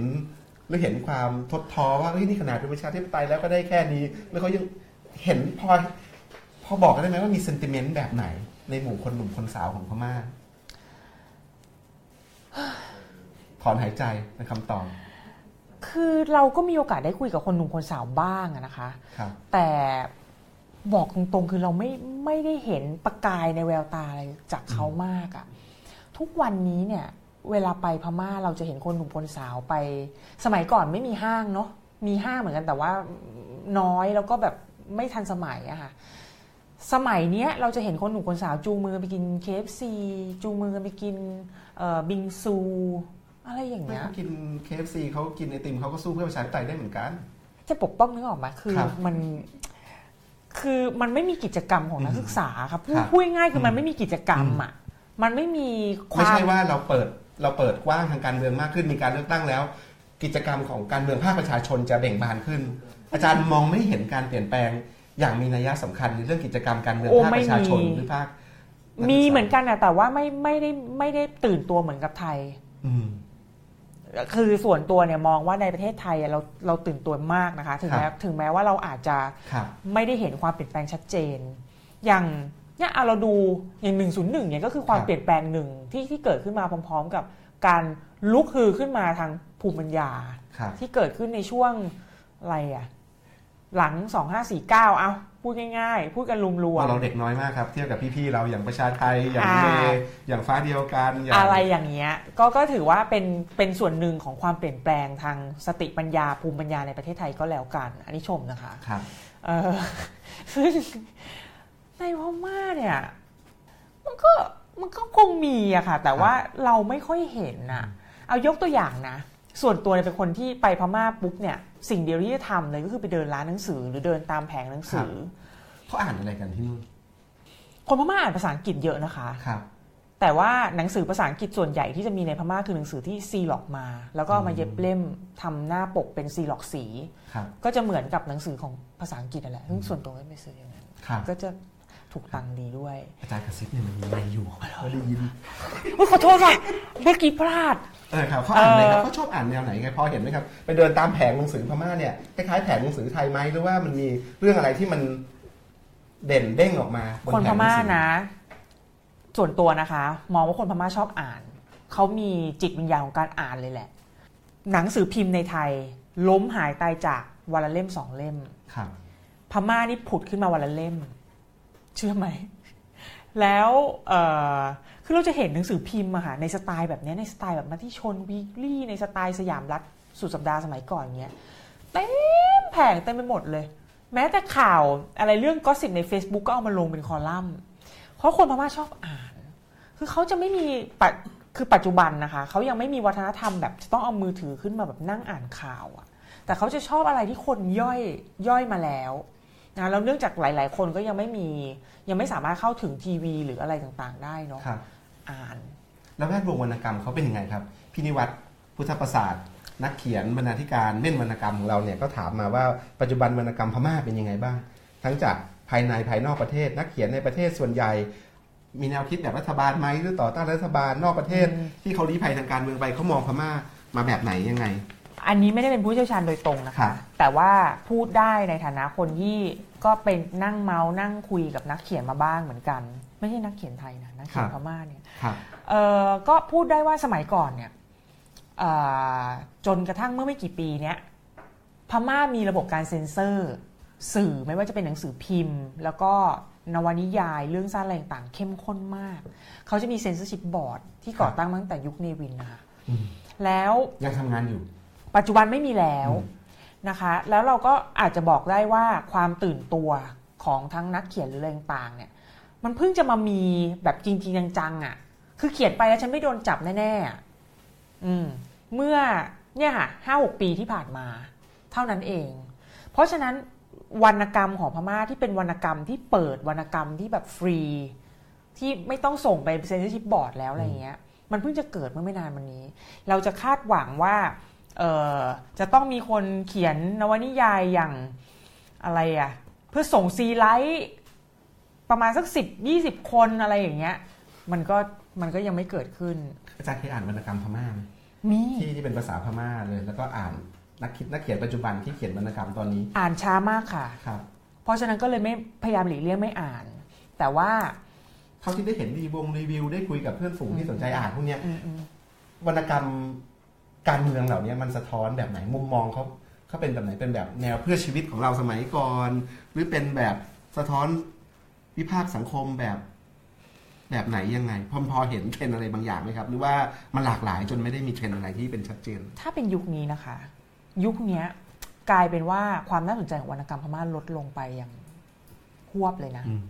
หรือเห็นความทดท้อว่าเฮ้ยนี่ขนาดเป็นประชาธิปไตยแล้วก็ได้แค่นี้ แล้วเขายังเห็นพอพอบอกกันได้ไหมว่ามีเซนติเมนต์แบบไหน ในหมู่คนหนุ่มคนสาวของพม่าถอนหายใจในคำตอบ คือเราก็มีโอกาสได้คุยกับคนหนุ่มคนสาวบ้างอะนะคะครับแต่บอกตรงๆ คือเราไม่ไม่ได้เห็นประกายในแววตาอะไรจากเขามากอะทุกวันนี้เนี่ย เวลาไปพม่าเราจะเห็นคนหนุ่มคนสาวไป สมัยก่อนไม่มีห้างเนาะมีห้างเหมือนกันแต่ว่าน้อยแล้วก็แบบไม่ทันสมัยอะค่ะสมัยเนี้ยเราจะเห็นคนหนุ่มคนสาวจูงมือกันไปกิน KFC จูงมือกันไปกินเอ่อบิงซู อะไรอย่างไม่เงี้ยเขากิน KFC เขากินไอติมเขาก็สู้เพื่อประชาธิปไตยได้เหมือนกันจะปกป้องนึกออกไหมคือครับมันคือมันไม่มีกิจกรรมของนักศึกษาครับพูดครับพูดง่ายๆคือมันอืมไม่มีกิจกรรมอะมันไม่มีคไม่วามใช่ว่าเราเปิดเราเปิดกว้างทางการเมืองมากขึ้นมีการเลือกตั้งแล้ว กิจกรรมของการเมืองภาคประชาชนจะเบ่งบานขึ้น อาจารย์มองไม่เห็นการเปลี่ยนแปลงอย่างมีนัยสำคัญในเรื่องกิจกรรมการเมืองโอ้ภาคประชาชนไม่มีหรือภาคมีเหมือนกันนะแต่ว่าไม่ไม่ได้ไม่ได้ตื่นตัวเหมือนกับไทยอืม คือส่วนตัวเนี่ยมองว่าในประเทศไทยอะเราเราตื่นตัวมากนะคะ ถึงแม้ครับถึงแม้ว่าเราอาจจะครับไม่ได้เห็นความเปลี่ยนแปลงชัดเจน อย่างเนี่ยอะเราดูอย่างหนึ่งศูนย์หนึ่งเนี่ยก็คือความครับเปลี่ยนแปลงหนึ่งที่ที่เกิดขึ้นมาพร้อม ๆ กับการลุกฮือขึ้นมาทางภูมิปัญญาครับที่เกิดขึ้นในช่วงอะไรอะ หลัง 2549 เอาพูดง่ายๆ พูดกันรวมเราเด็กน้อยมากครับ เทียบกับพี่ๆเราอย่างประชาไทย อย่างอ่าเมย์อย่างฟ้าเดียวกันอย่างอะไรอย่างเงี้ยก็ก็ถือว่าเป็นเป็นส่วนหนึ่งของความเปลี่ยนแปลงทางสติปัญญาภูมิปัญญาในประเทศไทยก็แล้วกัน อันนี้ชมนะคะครับเออซึ่งในพม่าเนี่ย มันก็มันก็คงมีอะค่ะ แต่ว่าเราไม่ค่อยเห็นน่ะเอายกตัวอย่างนะ ส่วนตัวเนี่ยเป็นคนที่ไปพม่าปุ๊บเนี่ย สิ่งเดียวที่จะทำเลยก็คือไปเดินร้านหนังสือ หรือเดินตามแผงหนังสือ เขาอ่านอะไรกันที่นู่นคนพม่าอ่านภาษาอังกฤษเยอะนะคะครับ แต่ว่าหนังสือภาษาอังกฤษส่วนใหญ่ที่จะมีในพม่าคือหนังสือที่ซีล็อกมา แล้วก็เอามาเย็บเล่มทำหน้าปกเป็นซีล็อกสีครับก็จะเหมือนกับหนังสือของภาษาอังกฤษนั่นแหละซึ่งส่วนตัวไม่ซื้ออย่างนั้นครับก็จะ ถูกตังค์ดีด้วย อาจารย์กระซิบเนี่ยมันมีอะไรอยู่ไม่ได้ยินอุ๊ยขอโทษค่ะเมื่อกี้พลาด เออครับเขาอ่านอะไรครับเอ่อเขาชอบอ่านแนวไหนไงพอเห็นไหมครับไปเดินตามแผงหนังสือพม่าเนี่ยคล้ายๆแผงหนังสือไทยไหมหรือว่ามันมีเรื่องอะไรที่มันเด่นเด้งออกมาบคนแผพงหม่าสือนะ ส่วนตัวนะคะ มองว่าคนพม่าชอบอ่าน เขามีจิตวิญญาณของการอ่านเลยแหละ หนังสือพิมพ์ในไทย ล้มหายตายจากวันละเล่มสองเล่ม ครับ พม่านี่ผุดขึ้นมาวันละเล่ม เชื่อไหม แล้วคือเราจะเห็นหนังสือพิมพ์อะค่ะในสไตล์แบบนี้ในสไตล์แบบนาที่ชนวีคลี่ในสไตล์สยามรัฐสุดสัปดาห์สมัยก่อนเนี้ยเต็มแผงเต็มไปหมดเลย แม้แต่ข่าวอะไรเรื่องก็สิบใน Facebook ก็เอามาลงเป็นคอลัมน์ เพราะคนพม่าชอบอ่าน คือเขาจะไม่มีปัจคือปัจจุบันนะคะเขายังไม่มีวัฒนธรรมแบบจะต้องเอามือถือขึ้นมาแบบนั่งอ่านข่าวอะแต่เขาจะชอบอะไรที่คนย่อยย่อยมาแล้ว นะแล้วเนื่องจากหลาย ๆ คนก็ยังไม่มี ยังไม่สามารถเข้าถึงทีวี หรืออะไรต่างๆ ได้เนาะครับ อ่าน แล้วแวดวงวรรณกรรมเขาเป็นยังไงครับ พี่นิวัฒน์พุทธประสาทนักเขียนบรรณาธิการเม่นวรรณกรรมของเราเนี่ยก็ถามมาว่าปัจจุบันวรรณกรรมพม่าเป็นยังไงบ้าง ทั้งจากภายในภายนอกประเทศ นักเขียนในประเทศส่วนใหญ่ มีแนวคิดแบบรัฐบาลไหมหรือต่อต้านรัฐบาลนอกประเทศอืมที่เขาลี้ภัยทางการเมืองไปเขามองพม่ามาแบบไหนยังไง อันนี้ไม่ได้เป็นผู้เชี่ยวชาญโดยตรงนะครัคะบแต่ว่าพูดได้ในฐานะคนที่ก็เป็นนั่งเมาส์นั่งคุยกับนักเขียนมาบ้างเหมือนกัน ไม่ใช่นักเขียนไทยนะนักเขียนพม่าเนี่ย ครับ เอ่อก็พูดได้ว่าสมัยก่อนเนี่ยเอ่อจนกระทั่งเมื่อไม่กี่ปีเนี้ยพม่ามีระบบการเซ็นเซอร์ สื่อไม่ว่าจะเป็นหนังสือพิมพ์ แล้วก็นวนิยายเรื่องสั้นอะไรต่างๆเข้มข้นมาก เขาจะมีเซ็นเซอร์ชิพบอร์ดที่ก่อตั้งมาตั้งแต่ยุคเนวินนะคะอืม แล้วยังทำงานอยู่ ปัจจุบันไม่มีแล้วนะคะ แล้วเราก็อาจจะบอกได้ว่าความตื่นตัวของทั้งนักเขียนหรืออะไรต่างเนี่ยมันเพิ่งจะมามีแบบจริง ๆ จังๆอะค่ะ คือเขียนไปแล้วฉันไม่โดนจับแน่ๆอะอืมเมื่อเนี่ยค่ะห้าหกปีที่ผ่านมา เท่านั้นเอง เพราะฉะนั้นวรรณกรรมของพม่าที่เป็นวรรณกรรมที่เปิดวรรณกรรมที่แบบฟรี ที่ไม่ต้องส่งไปเซนซิทีฟบอร์ดแล้วอะไรเงี้ย มันเพิ่งจะเกิดเมื่อไม่นานมานี้ เราจะคาดหวังว่า จะต้องมีคนเขียนนวนิยายอย่างอะไรอะเพื่อส่งซีไรต์ประมาณสักสิบยี่สิบคนอะไรอย่างเงี้ย มันก็มันก็ยังไม่เกิดขึ้น อาจารย์เคยอ่านวรรณกรรมพม่าไหมมีที่ที่เป็นภาษาพม่าเลย แล้วก็อ่านนักคิดนักเขียนปัจจุบันที่เขียนวรรณกรรมตอนนี้ อ่านช้ามากค่ะครับ เพราะฉะนั้นก็เลยไม่พยายามหลีกเลี่ยงไม่อ่าน แต่ว่าเท่าที่ได้เห็นรีวงรีวิวได้คุยกับเพื่อนฝูงที่สนใจอ่านพวกเนี้ยอืมอืมวรรณกรรม การเมืองเหล่านี้มันสะท้อนแบบไหนมุมมองเขาเขาเป็นแบบไหนเป็นแบบแนวเพื่อชีวิตของเราสมัยก่อน หรือเป็นแบบสะท้อนวิพากษ์สังคมแบบ แบบไหนยังไงพอพอเห็นเทรนด์อะไรบางอย่างไหมครับ หรือว่ามันหลากหลายจนไม่ได้มีเทรนด์อะไรที่เป็นชัดเจน ถ้าเป็นยุคนี้นะคะ ยุคเนี้ยกลายเป็นว่าความน่าสนใจของวรรณกรรมพม่าลดลงไปอย่างหวบเลยนะอืม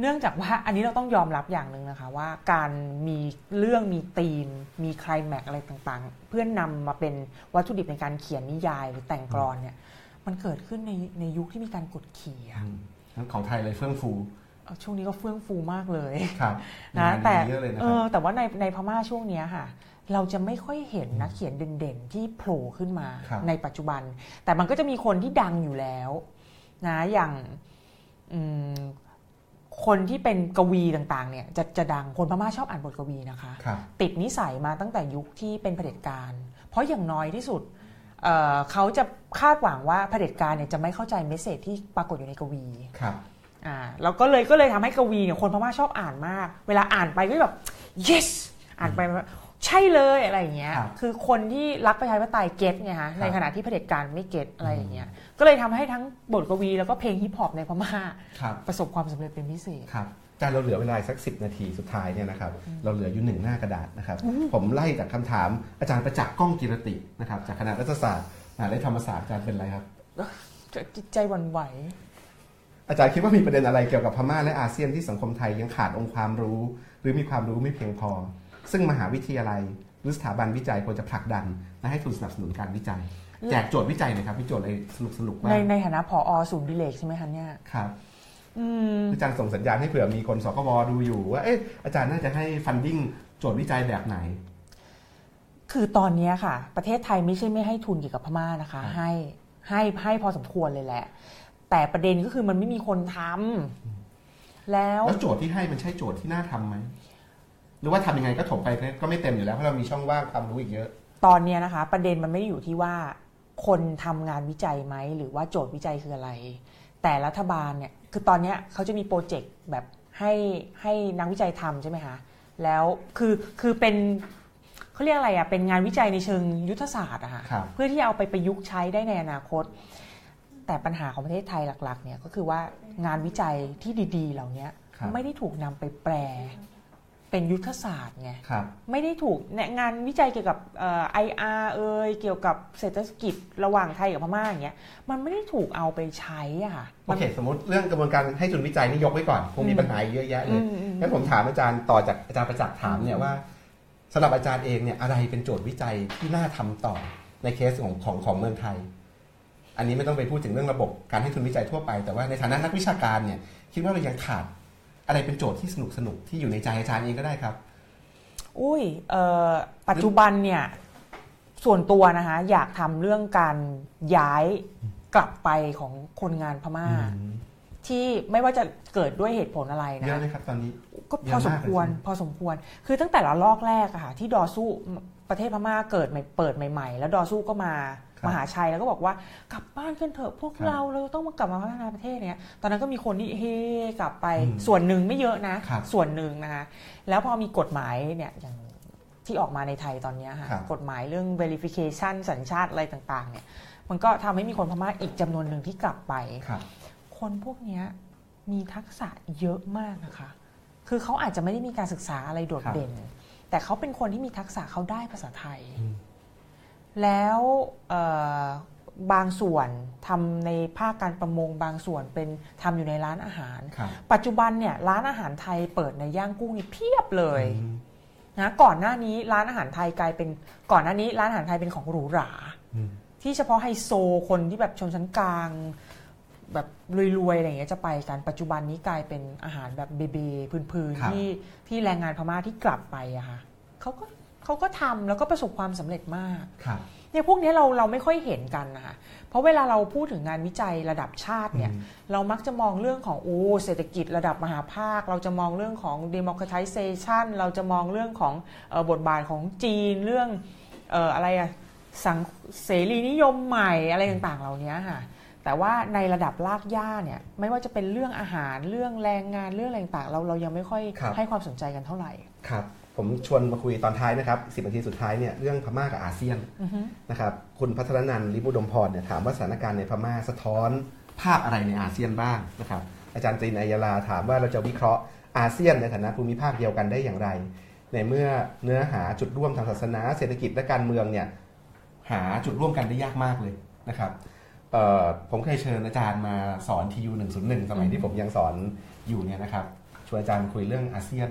เนื่องจากว่าอันนี้เราต้องยอมรับอย่างหนึ่งนะคะว่าการมีเรื่องมีธีม มีไคลแม็กซ์อะไรต่างๆ เพื่อนนำมาเป็นวัตถุดิบในการเขียนนิยายหรือแต่งกลอนเนี่ยมันเกิดขึ้นในในยุคที่มีการกดขี่อะอืมงั้นของไทยเลยเฟื่องฟูเอ่อช่วงนี้ก็เฟื่องฟูมากเลยครับนะงาแต่ดีเยอะเลยนะเอครับอแต่ว่าในในพม่าช่วงเนี้ยค่ะ เราจะไม่ค่อยเห็นนักเขียนเด่นๆ ที่โผล่ขึ้นมาครับในปัจจุบัน แต่มันก็จะมีคนที่ดังอยู่แล้วนะอย่างอืม คนที่เป็นกวีต่างๆเนี่ยจะจะดังคนพม่าชอบอ่านบทกวีนะคะครับติดนิสัยมาตั้งแต่ยุคที่เป็นเผด็จการ เพราะอย่างน้อยที่สุดเอ่อเขาจะคาดหวังว่าเผด็จการเนี่ยจะไม่เข้าใจเมสเซจที่ปรากฏอยู่ในกวีครับอ่าแล้วก็เลยก็เลยทำให้กวีเนี่ยคนพม่าชอบอ่านมาก เวลาอ่านไปก็แบบ yes อ่านไปแบบ ใช่เลยอะไรอย่างเงี้ยครับคือคนที่รักประชาธิปไตยเก็ตไงฮะ ในขณะที่เผด็จการไม่เก็ตอะไรอย่างเงี้ย ก็เลยทำให้ทั้งบทกวีแล้วก็เพลงฮิปฮอปในพม่าครับประสบความสำเร็จเป็นพิเศษครับอาจารย์เราเหลือเวลาอีกสักสินาทีสุดท้ายเนี่ยนะครับ เราเหลืออยู่หนึ่งหน้ากระดาษนะครับ ผมไล่จากคำถามอาจารย์ประจักษ์ก้องกิรตินะครับ จากคณะรัฐศาสตร์มหาวิทยาลัยธรรมศาสตร์อาจารย์เป็นอะไรครับจิตใจหวั่นไหวอาจารย์คิดว่ามีประเด็นอะไรเกี่ยวกับพม่าและอาเซียนที่สังคมไทยยังขาดองค์ความรู้ หรือมีความรู้ไม่เพียงพอ ซึ่งมหาวิทยาลัยหรือสถาบันวิจัยควรจะผลักดันและให้ทุนสนับสนุนการวิจัย แจกโจทย์วิจัยหน่อยครับพี่โจทย์อะไรสนุกสนุกๆว่าในในฐานะผอศูนย์ดิเลกใช่ไหมคะเนี่ยครับอืมอาจารย์ส่งสัญญาณให้เผื่อมีคนสกวดูอยู่ว่าเอ๊ะอาจารย์น่าจะให้ฟันดิ้งโจทย์วิจัยแบบไหน คือตอนเนี้ยค่ะ ประเทศไทยไม่ใช่ไม่ให้ทุนเกี่ยวกับพม่านะคะครับให้ให้ให้พอสมควรเลยแหละ แต่ประเด็นก็คือมันไม่มีคนทำแล้วแล้วโจทย์ที่ให้มันใช่โจทย์ที่น่าทำไหม หรือว่าทำยังไงก็ถมไปก็ไม่เต็มอยู่แล้วเพราะเรามีช่องว่างความรู้อีกเยอะ ตอนเนี้ยนะคะ ประเด็นมันไม่ได้อยู่ที่ว่าคนทำงานวิจัยไหมหรือว่าโจทย์วิจัยคืออะไร แต่รัฐบาลเนี่ยคือตอนเนี้ยเขาจะมีโปรเจกต์แบบให้ให้นักวิจัยทำใช่ไหมคะแล้วคือคือเป็นเขาเรียกอะไรอะเป็นงานวิจัยในเชิงยุทธศาสตร์อะค่ะครับเพื่อที่จะเอาไปประยุกต์ใช้ได้ในอนาคต แต่ปัญหาของประเทศไทยหลักๆเนี่ยก็คือว่างานวิจัยที่ดี ๆ เหล่านี้ครับไม่ได้ถูกนำไปแปล เป็นยุทธศาสตร์ไงครับไม่ได้ถูกเนี่ยงานวิจัยเกี่ยวกับไออาร์เอยเกี่ยวกับเศรษฐกิจระหว่างไทยกับพม่าอย่างเงี้ยมันไม่ได้ถูกเอาไปใช้อะค่ะโอเค สมมติเรื่องกระบวนการให้ทุนวิจัยนี่ยกไว้ก่อนคงมีปัญหาเยอะแยะเลอืยมอืมงั้นผมถามอาจารย์ต่อจากอาจารย์ประจักษ์ถามเนี่ยว่าสำหรับอาจารย์เองเนี่ยอะไรเป็นโจทย์วิจัยที่น่าทำต่อในเคสของของของเมืองไทย อันนี้ไม่ต้องไปพูดถึงเรื่องระบบการให้ทุนวิจัยทั่วไปแต่ว่าในฐานะนักวิชาการเนี่ยคิดว่าเรายังขาด อะไรเป็นโจทย์ที่สนุกสนุกๆที่อยู่ในใจอาจารย์เองก็ได้ครับ อุ้ยเอ่อปัจจุบันเนี่ยส่วนตัวนะคะอยากทำเรื่องการย้ายกลับไปของคนงานพม่า ที่ไม่ว่าจะเกิดด้วยเหตุผลอะไรนะเยอะไหมครับตอนนี้ก็พอสมควรเยอะมากเลยใช่ไหมพอสมควร คือตั้งแต่ละลอกแรกอะค่ะที่ดอสู้ประเทศพม่าเกิดใหม่เปิดใหม่ ๆ แล้วดอสู้ก็มาครับ มหาชัยแล้วก็บอกว่ากลับบ้านกันเถอะพวกครับเราเราต้องมากลับมาพัฒนาประเทศเนี้ยตอนนั้นก็มีคนที่เฮกลับไปอืมส่วนหนึ่งไม่เยอะนะครับส่วนหนึ่งนะคะแล้วพอมีกฎหมายเนี่ยอย่างที่ออกมาในไทยตอนเนี้ยค่ะครับกฎหมายเรื่อง verification สัญชาติอะไรต่างๆ เนี่ยมันก็ทำให้มีคนพม่าอีกจำนวนหนึ่งที่กลับไปครับคนพวกเนี้ยมีทักษะเยอะมากนะคะ คือเขาอาจจะไม่ได้มีการศึกษาอะไรโดดครับเด่น แต่เขาเป็นคนที่มีทักษะเขาได้ภาษาไทยอืม แล้วเอ่อบางส่วนทำในภาคการประมงบางส่วนเป็นทำอยู่ในร้านอาหารครับปัจจุบันเนี่ยร้านอาหารไทยเปิดในย่างกุ้งนี่เพียบเลยอืมนะก่อนหน้านี้ร้านอาหารไทยกลายเป็นก่อนหน้านี้ร้านอาหารไทยเป็นของหรูหราอืมที่เฉพาะไฮโซคนที่แบบชนชั้นกลาง แบบรวยๆอะไรอย่างเงี้ยจะไปกันปัจจุบันนี้กลายเป็นอาหารแบบเบเบพื้นครับๆที่ที่แรงงานพม่าที่กลับไปอะค่ะเขาก็ เขาก็ทำแล้วก็ประสบความสำเร็จมากครับเนี่ยพวกเนี้ยเราเราไม่ค่อยเห็นกันนะคะเพราะเวลาเราพูดถึงงานวิจัยระดับชาติเนี่ยอืมเรามักจะมองเรื่องของโอ้เศรษฐกิจระดับมหาภาค เราจะมองเรื่องของ democratization เราจะมองเรื่องของเออบทบาทของจีนเรื่องเอออะไรอะสังเสรีนิยมใหม่อะไรต่างๆ เหล่านี้ค่ะแต่ว่าในระดับลากย่าเนี่ยไม่ว่าจะเป็นเรื่องอาหารเรื่องแรงงานเรื่องอะไรต่างๆเราเรายังไม่ค่อยครับให้ความสนใจกันเท่าไหร่ครับ ผมชวนมาคุยตอนท้ายนะครับสิบนาทีสุดท้ายเนี่ยเรื่องพม่ากับอาเซียนอือฮึนะครับคุณพัฒรนันท์ลิมุดมพรเนี่ยถามว่าสถานการณ์ในพม่าสะท้อนภาพอะไรในอาเซียนบ้างนะครับอาจารย์ตรีนายลาถามว่าเราจะวิเคราะห์อาเซียนในฐานะภูมิภาคเดียวกันได้อย่างไร ในเมื่อเนื้อหาจุดร่วมทางศาสนา เศรษฐกิจและการเมืองเนี่ยหาจุดร่วมกันได้ยากมากเลยนะครับเอ่อผมเคยเชิญอาจารย์มาสอนทียูหนึ่งศูนย์หนึ่งสมัยที่ผมยังสอนอยู่เนี่ยนะครับชวนอาจารย์มาคุยเรื่องอาเซียน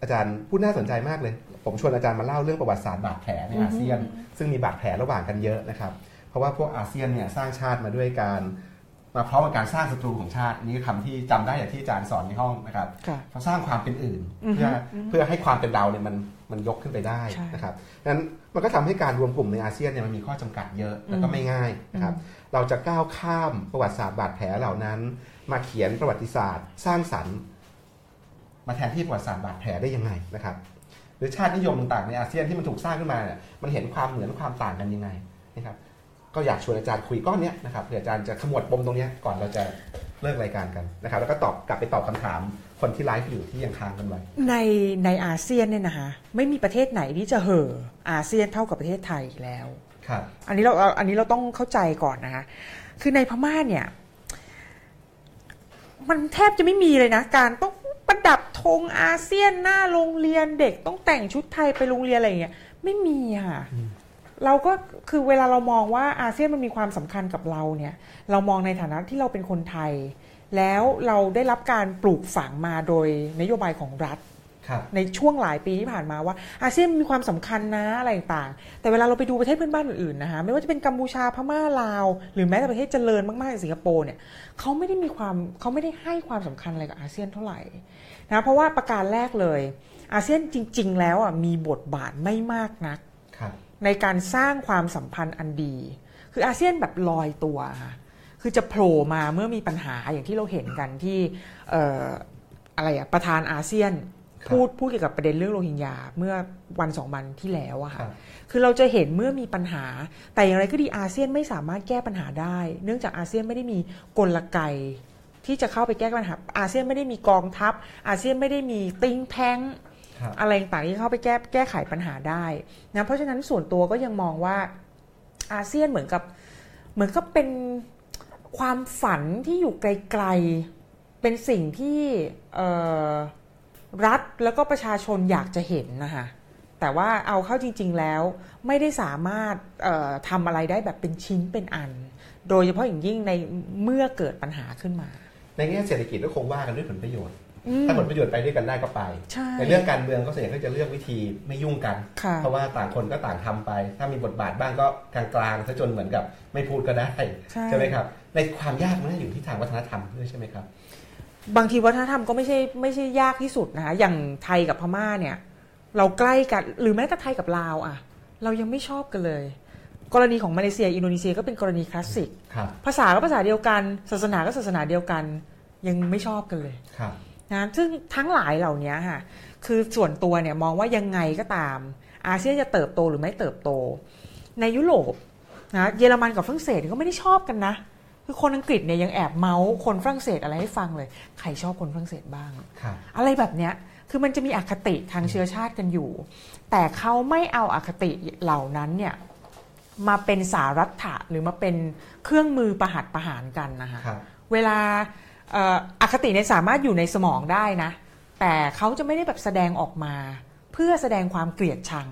อาจารย์พูดน่าสนใจมากเลย ผมชวนอาจารย์มาเล่าเรื่องประวัติศาสตร์บาดแผลในอาเซียน ซึ่งมีบาดแผลระหว่างกันเยอะนะครับ เพราะว่าพวกอาเซียนเนี่ยสร้างชาติมาด้วยการมาพร้อมกับการสร้างศัตรูของชาติอันนี่คือคำที่จำได้อย่างที่อาจารย์สอนในห้องนะครับค่ะเขาสร้างความเป็นอื่นอือฮึเพื่อเพื่อให้ความเป็นเราเนี่ยมันมันยกขึ้นไปได้ใช่นะครับนั้นมันก็ทำให้การรวมกลุ่มในอาเซียนเนี่ยมันมีข้อจำกัดเยอะแล้วก็ไม่ง่ายนะครับเราจะก้าวข้ามประวัติศาสตร์บาดแผลเหล่านั้น มาเขียนประวัติศาสตร์ สร้างสรรค์ มาแทนที่ประวัติศาสตร์บาดแผลได้ยังไงนะครับหรือชาตินิยมต่างๆในอาเซียนที่มันถูกสร้างขึ้นมาเนี่ยมันเห็นความเหมือนความต่างกันยังไงนะครับก็อยากชวนอาจารย์คุยก้อนเนี้ยนะครับเผื่ออาจารย์จะขมวดปมตรงเนี้ยก่อนเราจะเลิกรายการกันนะครับแล้วก็ตอบกลับไปตอบคำถามคนที่ไลฟ์อยู่ที่ยังค้างกันไว้ในในอาเซียนเนี่ยนะคะไม่มีประเทศไหนที่จะเห่ออาเซียนเท่ากับประเทศไทยอีกแล้วครับอันนี้เราเราอันนี้เราต้องเข้าใจก่อนนะคะคือในพม่าเนี่ยมันแทบจะไม่มีเลยนะ การต้อง ประดับธงอาเซียนหน้าโรงเรียนเด็กต้องแต่งชุดไทยไปโรงเรียนอะไรอย่างเงี้ยไม่มีค่ะเราก็คือเวลาเรามองว่าอาเซียนมันมีความสำคัญกับเราเนี่ย เรามองในฐานะที่เราเป็นคนไทย แล้วเราได้รับการปลูกฝังมาโดยนโยบายของรัฐ ในช่วงหลายปีที่ผ่านมาว่า อาเซียนมีความสำคัญนะอะไรต่างๆ แต่เวลาเราไปดูประเทศเพื่อนบ้านอื่นๆนะคะไม่ว่าจะเป็นกัมพูชาพม่าลาว หรือแม้แต่ประเทศเจริญมากๆอย่างสิงคโปร์เนี่ยเขาไม่ได้มีความเขาไม่ได้ให้ความสำคัญอะไรกับอาเซียนเท่าไหร่นะเพราะว่าประการแรกเลย อาเซียนจริง ๆ แล้วอะมีบทบาทไม่มากนักครับในการสร้างความสัมพันธ์อันดี คืออาเซียนแบบลอยตัวค่ะคือจะโผล่มาเมื่อมีปัญหาอย่างที่เราเห็นกันที่เอ่ออะไรอะประธานอาเซียนครับ พูดพูดเกี่ยวกับประเด็นเรื่องโรฮิงญาเมื่อวันสองวันที่แล้วอะคค่ะรับคือเราจะเห็นเมื่อมีปัญหา แต่อย่างไรก็ดีอาเซียนไม่สามารถแก้ปัญหาได้ เนื่องจากอาเซียนไม่ได้มีกลไกที่จะเข้าไปแก้ปัญหา อาเซียนไม่ได้มีกองทัพ อาเซียนไม่ได้มี think tankครับอะไรต่างๆที่เข้าไปแก้แก้ไขปัญหาได้นะเพราะฉะนั้นส่วนตัวก็ยังมองว่าอาเซียนเหมือนกับเหมือนกับเป็นความฝันที่อยู่ไกลๆเป็นสิ่งที่เอ่อ รัฐแล้วก็ประชาชนอยากจะเห็นนะคะแต่ว่าเอาเข้าจริง ๆแล้วไม่ได้สามารถเอ่อทำอะไรได้แบบเป็นชิ้นเป็นอัน โดยเฉพาะอย่างยิ่งในเมื่อเกิดปัญหาขึ้นมา ในแง่เศรษฐกิจก็คงว่ากันด้วยผลประโยชน์อืมถ้าผลประโยชน์ไปด้วยกันได้ก็ไปใช่ในเรื่องการเมืองก็ส่วนใหญ่ก็จะเลือกวิธีไม่ยุ่งกันค่ะเพราะว่าต่างคนก็ต่างทำไป ถ้ามีบทบาทบ้างก็กลางๆซะจนเหมือนกับไม่พูดก็ได้ใช่ไหมครับ ในความยากมันน่าอยู่ที่ทางวัฒนธรรมด้วยใช่ไหมครับ บางทีวัฒนธรรมก็ไม่ใช่ไม่ใช่ยากที่สุดนะคะอย่างไทยกับพม่าเนี่ย เราใกล้กันหรือแม้แต่ไทยกับลาวอะเรายังไม่ชอบกันเลย กรณีของมาเลเซียอินโดนีเซียก็เป็นกรณีคลาสสิกครับภาษาก็ภาษาเดียวกัน ศาสนาก็ศาสนาเดียวกัน ยังไม่ชอบกันเลยครับนะซึ่งทั้งหลายเหล่านี้ค่ะคือส่วนตัวเนี่ยมองว่ายังไงก็ตาม อาเซียนจะเติบโตหรือไม่เติบโต ในยุโรปนะเยอรมันกับฝรั่งเศสก็ไม่ได้ชอบกันนะ คือคนอังกฤษเนี่ยยังแอบเมาส์คนฝรั่งเศสอะไรให้ฟังเลย ใครชอบคนฝรั่งเศสบ้างครับอะไรแบบเนี้ยคือมันจะมีอคติทางเชื้อชาติกันอยู่ แต่เขาไม่เอาอคติเหล่านั้นเนี่ยมาเป็นสารัฐะหรือมาเป็นเครื่องมือประหัตประหารกันนะคะครับเวลาเอ่ออคติเนี่ยสามารถอยู่ในสมองได้นะ แต่เขาจะไม่ได้แบบแสดงออกมา เพื่อแสดงความเกลียดชัง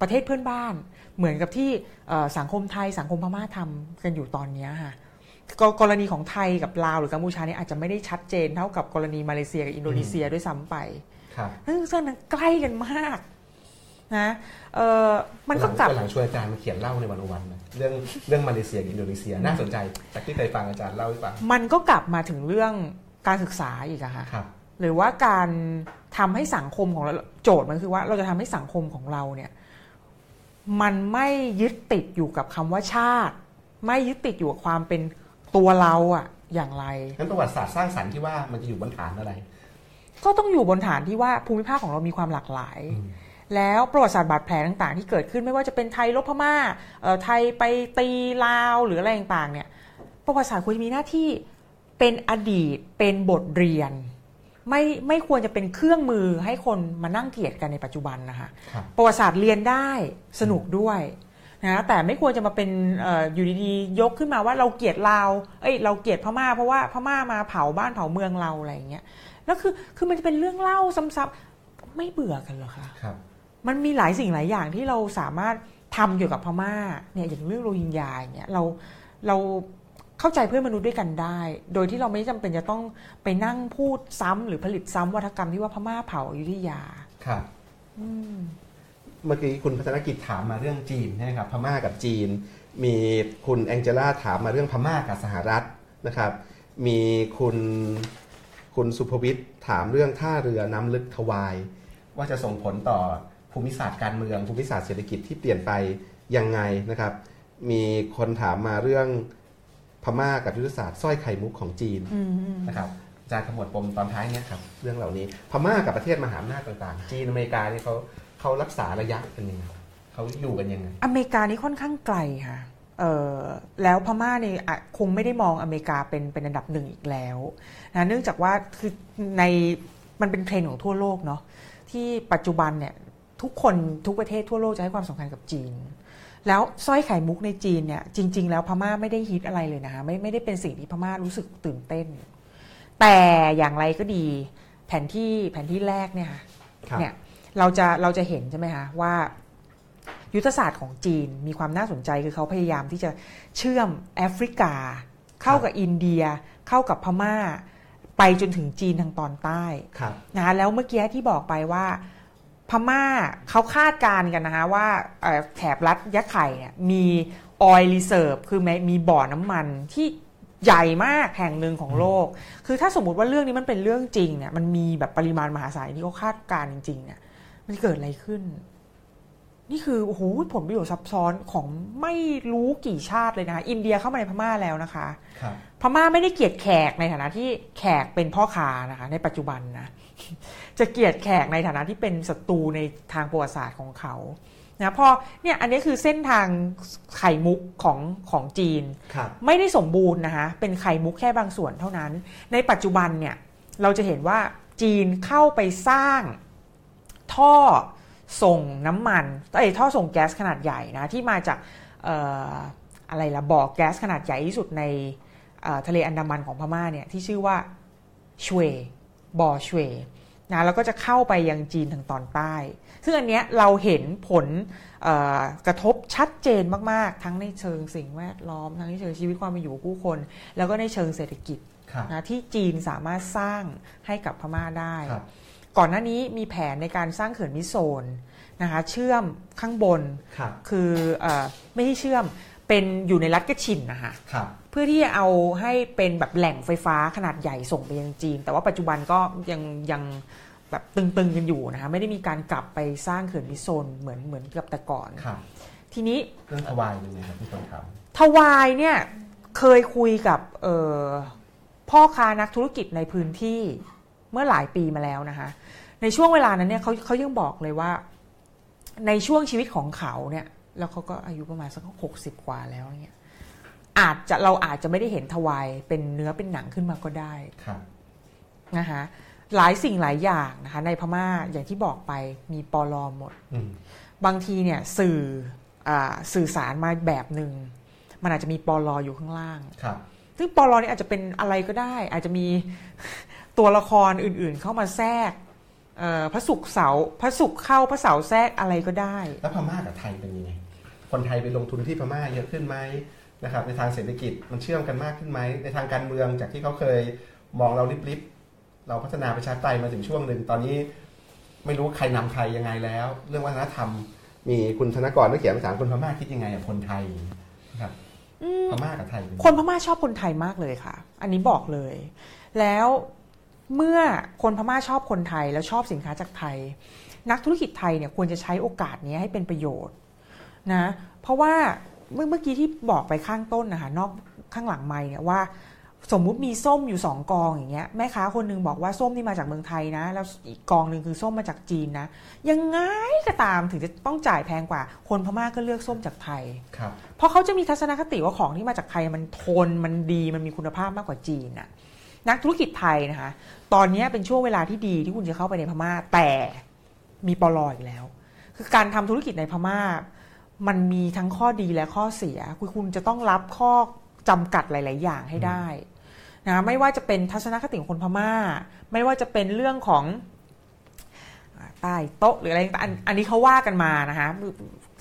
ประเทศเพื่อนบ้าน เหมือนกับที่เอ่อสังคมไทยสังคมพม่าทำกันอยู่ตอนเนี้ยค่ะ กกรณีของไทยกับลาวหรือกัมพูชาเนี่ยอาจจะไม่ได้ชัดเจนเท่ากับกรณีมาเลเซียกับอินโดนีเซียด้วยซ้ำไปครับซึ่งนั้นใกล้กันมากนะเออมันก็กลับวันหลังชวนอาจารย์มาเขียนเล่าในวันวันๆนะเรื่องเรื่องมาเลเซียกับอินโดนีเซียน่าสนใจจากที่เคยฟังอาจารย์เล่าให้ฟังมันก็กลับมาถึงเรื่องการศึกษาอีกอะค่ะครับหรือว่าการทำให้สังคมของเราโจทย์มันคือว่าเราจะทำให้สังคมของเราเนี่ย มันไม่ยึดติดอยู่กับคำว่าชาติ ไม่ยึดติดอยู่กับความเป็น ตัวเราอะอย่างไรงั้นประวัติศาสตร์สร้างสรรค์ที่ว่ามันจะอยู่บนฐานอะไร ก็ต้องอยู่บนฐานที่ว่าภูมิภาคของเรามีความหลากหลายอืมแล้วประวัติศาสตร์บาดแผลต่างๆ ที่เกิดขึ้นไม่ว่าจะเป็นไทยลบพม่าเอ่อไทยไปตีลาวหรืออะไรต่างๆเนี่ยประวัติศาสตร์ควรจะมีหน้าที่เป็นอดีตเป็นบทเรียน ไม่ไม่ควรจะเป็นเครื่องมือให้คนมานั่งเกลียดกันในปัจจุบันนะคะครับประวัติศาสตร์เรียนได้สนุกด้วย นะแต่ไม่ควรจะมาเป็นเอออยู่ดีๆ ยกขึ้นมาว่าเราเกลียดลาวเอ้ยเราเกลียดพม่าเพราะว่าพม่ามาเผาบ้านเผาเมืองเราอะไรอย่างเงี้ยแล้วคือคือมันจะเป็นเรื่องเล่าซ้ำๆไม่เบื่อกันเหรอคะครับ มันมีหลายสิ่งหลายอย่างที่เราสามารถทำเกี่ยวกับพม่าเนี่ยอย่างเรื่องโรฮิงญาอย่างเงี้ยเราเราเข้าใจเพื่อนมนุษย์ด้วยกันได้ โดยที่เราไม่จำเป็นจะต้องไปนั่งพูดซ้ำหรือผลิตซ้ำวัฒกรรมที่ว่าพม่าเผาอยุธยาครับ อืม เมื่อกี้คุณพัฒนกิจถามมาเรื่องจีนใช่ไหมครับพม่ากับจีน มีคุณแองเจล่าถามมาเรื่องพม่ากับสหรัฐนะครับ มีคุณคุณสุภวิทย์ถามเรื่องท่าเรือน้ำลึกทวาย ว่าจะส่งผลต่อภูมิศาสตร์การเมือง ภูมิศาสตร์เศรษฐกิจที่เปลี่ยนไปยังไงนะครับ มีคนถามมาเรื่องพม่ากับยุทธศาสตร์สร้อยไข่มุกของจีนอืมอืมนะครับอาจารย์ขมวดปมตอนท้ายเนี่ยครับเรื่องเหล่านี้ พม่ากับประเทศมหาอำนาจต่างๆ จีนอเมริกานี่เขา เขารักษาระยะกันยังไงเขาอยู่กันยังไงอเมริกานี่ค่อนข้างไกลค่ะเออแล้วพม่าเนี่ยอะคงไม่ได้มองอเมริกาเป็นเป็นอันดับหนึ่งอีกแล้วนะเนื่องจากว่าคือในมันเป็นเทรนด์ของทั่วโลกเนาะที่ปัจจุบันเนี่ยทุกคนทุกประเทศทั่วโลกจะให้ความสำคัญกับจีน แล้วสร้อยไข่มุกในจีนเนี่ยจริง ๆ แล้วพม่าไม่ได้ฮิตอะไรเลยนะคะไม่ไม่ได้เป็นสิ่งที่พม่ารู้สึกตื่นเต้น แต่อย่างไรก็ดีแผนที่แผนที่แรกเนี่ยค่ะครับเนี่ย เราจะเราจะเห็นใช่ไหมคะว่า ยุทธศาสตร์ของจีนมีความน่าสนใจคือเขาพยายามที่จะเชื่อมแอฟริกา เข้ากับอินเดีย เข้ากับพม่า ไปจนถึงจีนทางตอนใต้ครับนะคะแล้วเมื่อกี้ที่บอกไปว่าพม่าเขาคาดการณ์กันนะคะว่าเอ่อแถบรัฐยะไข่เนี่ยมี oil reserve คือมีมีบ่อน้ำมันที่ใหญ่มากแห่งหนึ่งของโลก คือถ้าสมมติว่าเรื่องนี้มันเป็นเรื่องจริงเนี่ยมันมีแบบปริมาณมหาศาลที่เขาคาดการณ์จริงๆเนี่ย มันจะเกิดอะไรขึ้น นี่คือโอ้โหผลประโยชน์ซับซ้อนของไม่รู้กี่ชาติเลยนะคะอินเดียเข้ามาในพม่าแล้วนะคะครับพม่าไม่ได้เกลียดแขกในฐานะที่แขกเป็นพ่อค้านะคะ ในปัจจุบันนะจะเกลียดแขกในฐานะที่เป็นศัตรูในทางประวัติศาสตร์ของเขานะพอเนี่ยอันนี้คือเส้นทางไข่มุกของของจีนครับไม่ได้สมบูรณ์นะคะเป็นไข่มุกแค่บางส่วนเท่านั้น ในปัจจุบันเนี่ยเราจะเห็นว่าจีนเข้าไปสร้าง ท่อส่งน้ำมันไอ้ยท่อส่งแก๊สขนาดใหญ่นะที่มาจากเอ่ออะไรละบ่อแก๊สขนาดใหญ่ที่สุดในเอ่อทะเลอันดามันของพม่าเนี่ยที่ชื่อว่าชเวบ่อชเวนะแล้วก็จะเข้าไปยังจีนทางตอนใต้ ซึ่งอันเนี้ยเราเห็นผลเอ่อกระทบชัดเจนมาก ๆ ทั้งในเชิงสิ่งแวดล้อม ทั้งในเชิงชีวิตความเป็นอยู่ของผู้คน แล้วก็ในเชิงเศรษฐกิจครับนะที่จีนสามารถสร้างให้กับพม่าได้ครับ ก่อนหน้านี้มีแผนในการสร้างเขื่อนมิโซนนะคะเชื่อมข้างบนครับคือเออไม่ใช่เชื่อมเป็นอยู่ในรัฐกระชินนะคะครับเพื่อที่จะเอาให้เป็นแบบแหล่งไฟฟ้าขนาดใหญ่ส่งไปยังจีน แต่ว่าปัจจุบันก็ยังยังแบบตึงๆกันอยู่นะคะไม่ได้มีการกลับไปสร้างเขื่อนมิโซนเหมือนเหมือนกับแต่ก่อนครับทีนี้เรื่องทวายเป็นไงครับที่คนททวายเนี่ยเคยคุยกับเอ่อพ่อค้านักธุรกิจในพื้นที่เมื่อหลายปีมาแล้วนะคะ ในช่วงเวลานั้นเนี่ยเขาเขายังบอกเลยว่า ในช่วงชีวิตของเขาเนี่ย แล้วเขาก็อายุประมาณสักหกสิบกว่าแล้วเนี่ยอาจจะเราอาจจะไม่ได้เห็นทวายเป็นเนื้อเป็นหนังขึ้นมาก็ได้ำครับนะคะหลายสิ่งหลายอย่างนะคะในพม่าอย่างที่บอกไปมีปลอหมดอืมบางทีเนี่ยสื่ออาสื่อสารมาแบบหนึ่งมันอาจจะมีปลออยู่ข้างล่างครับซึ่งปลอนี่อาจจะเป็นอะไรก็ได้ อาจจะมีตัวละครอื่นๆ เข้ามาแทรกเอ่อ พระศุกร์เสาร์พระศุกร์เข้าพระเสาร์แทรกอะไรก็ได้ แล้วพม่ากับไทยเป็นยังไง คนไทยไปลงทุนที่พม่าเยอะขึ้นไหมนะครับในทางเศรษฐกิจมันเชื่อมกันมากขึ้นไหมในทางการเมืองจากที่เขาเคยมองเราลิบๆเราพัฒนาประชาธิปไตยมาถึงช่วงหนึ่งตอนนี้ไม่รู้ใครนำใครยังไงแล้ว เรื่องวัฒนธรรม มีคุณธนกรนักเขียนภาษาคนพม่าคิดยังไงกับคนไทยนะครับพม่ากับไทยเป็นยังไงคนพม่าชอบคนไทยมากเลยค่ะ อันนี้บอกเลย แล้ว เมื่อคนพม่าชอบคนไทยแล้วชอบสินค้าจากไทย นักธุรกิจไทยเนี่ยควรจะใช้โอกาสนี้ให้เป็นประโยชน์นะเพราะว่าเมื่อเมื่อกี้ที่บอกไปข้างต้นนะคะนอกข้างหลังไม่เนี่ยว่า สมมุติมีส้มอยู่สองกองอย่างเงี้ยแม่ค้าคนหนึงบอกว่าส้มนี่มาจากเมืองไทยนะ แล้วอีกกองหนึ่งคือส้มมาจากจีนนะยังไงก็ตามถึงจะต้องจ่ายแพงกว่า คนพม่าก็เลือกส้มจากไทยครับเพราะเขาจะมีทัศนคติว่าของที่มาจากไทยมันทนมันดีมันมีคุณภาพมากกว่าจีนน่ะ นักธุรกิจไทยนะคะ ตอนนี้เป็นช่วงเวลาที่ดีที่คุณจะเข้าไปในพม่า แต่มีปลออีกแล้ว คือการทำธุรกิจในพม่า มันมีทั้งข้อดีและข้อเสีย คือคุณจะต้องรับข้อจำกัดหลาย ๆ อย่างให้ได้นะไม่ว่าจะเป็นทัศนคติของคนพม่า ไม่ว่าจะเป็นเรื่องของใต้โต๊ะหรืออะไรต่างอันนี้เขาว่ากันมานะคะ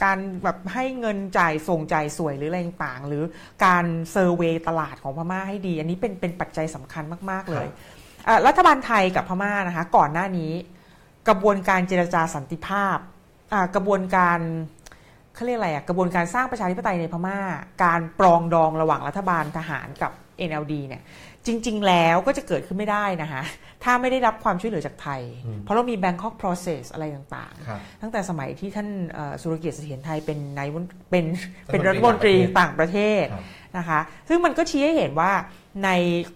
การแบบให้เงินจ่ายส่งจ่ายสวยหรืออะไรต่างๆหรือการเซอร์เวยตลาดของพม่าให้ดี อันนี้เป็นเป็นปัจจัยสำคัญมาก ๆ เลยอะรัฐบาลไทยกับพม่านะคะก่อนหน้านี้ กระบวนการเจรจาสันติภาพอะกระบวนการเขาเรียกอะไรอะกระบวนการสร้างประชาธิปไตยในพม่า การปรองดองระหว่างรัฐบาลทหารกับ NLD เนี่ยจริง ๆ แล้วก็จะเกิดขึ้นไม่ได้นะคะ ถ้าไม่ได้รับความช่วยเหลือจากไทยอืมเพราะเรามี Bangkok Process อะไรต่างๆครับตั้งแต่สมัยที่ท่านเอ่อสุรเกียรติเสถียรไทยเป็นนายกเป็นรัฐมนตรีเป็นรัฐมนตรีต่างประเทศครับนะคะ ซึ่งมันก็ชี้ให้เห็นว่าใน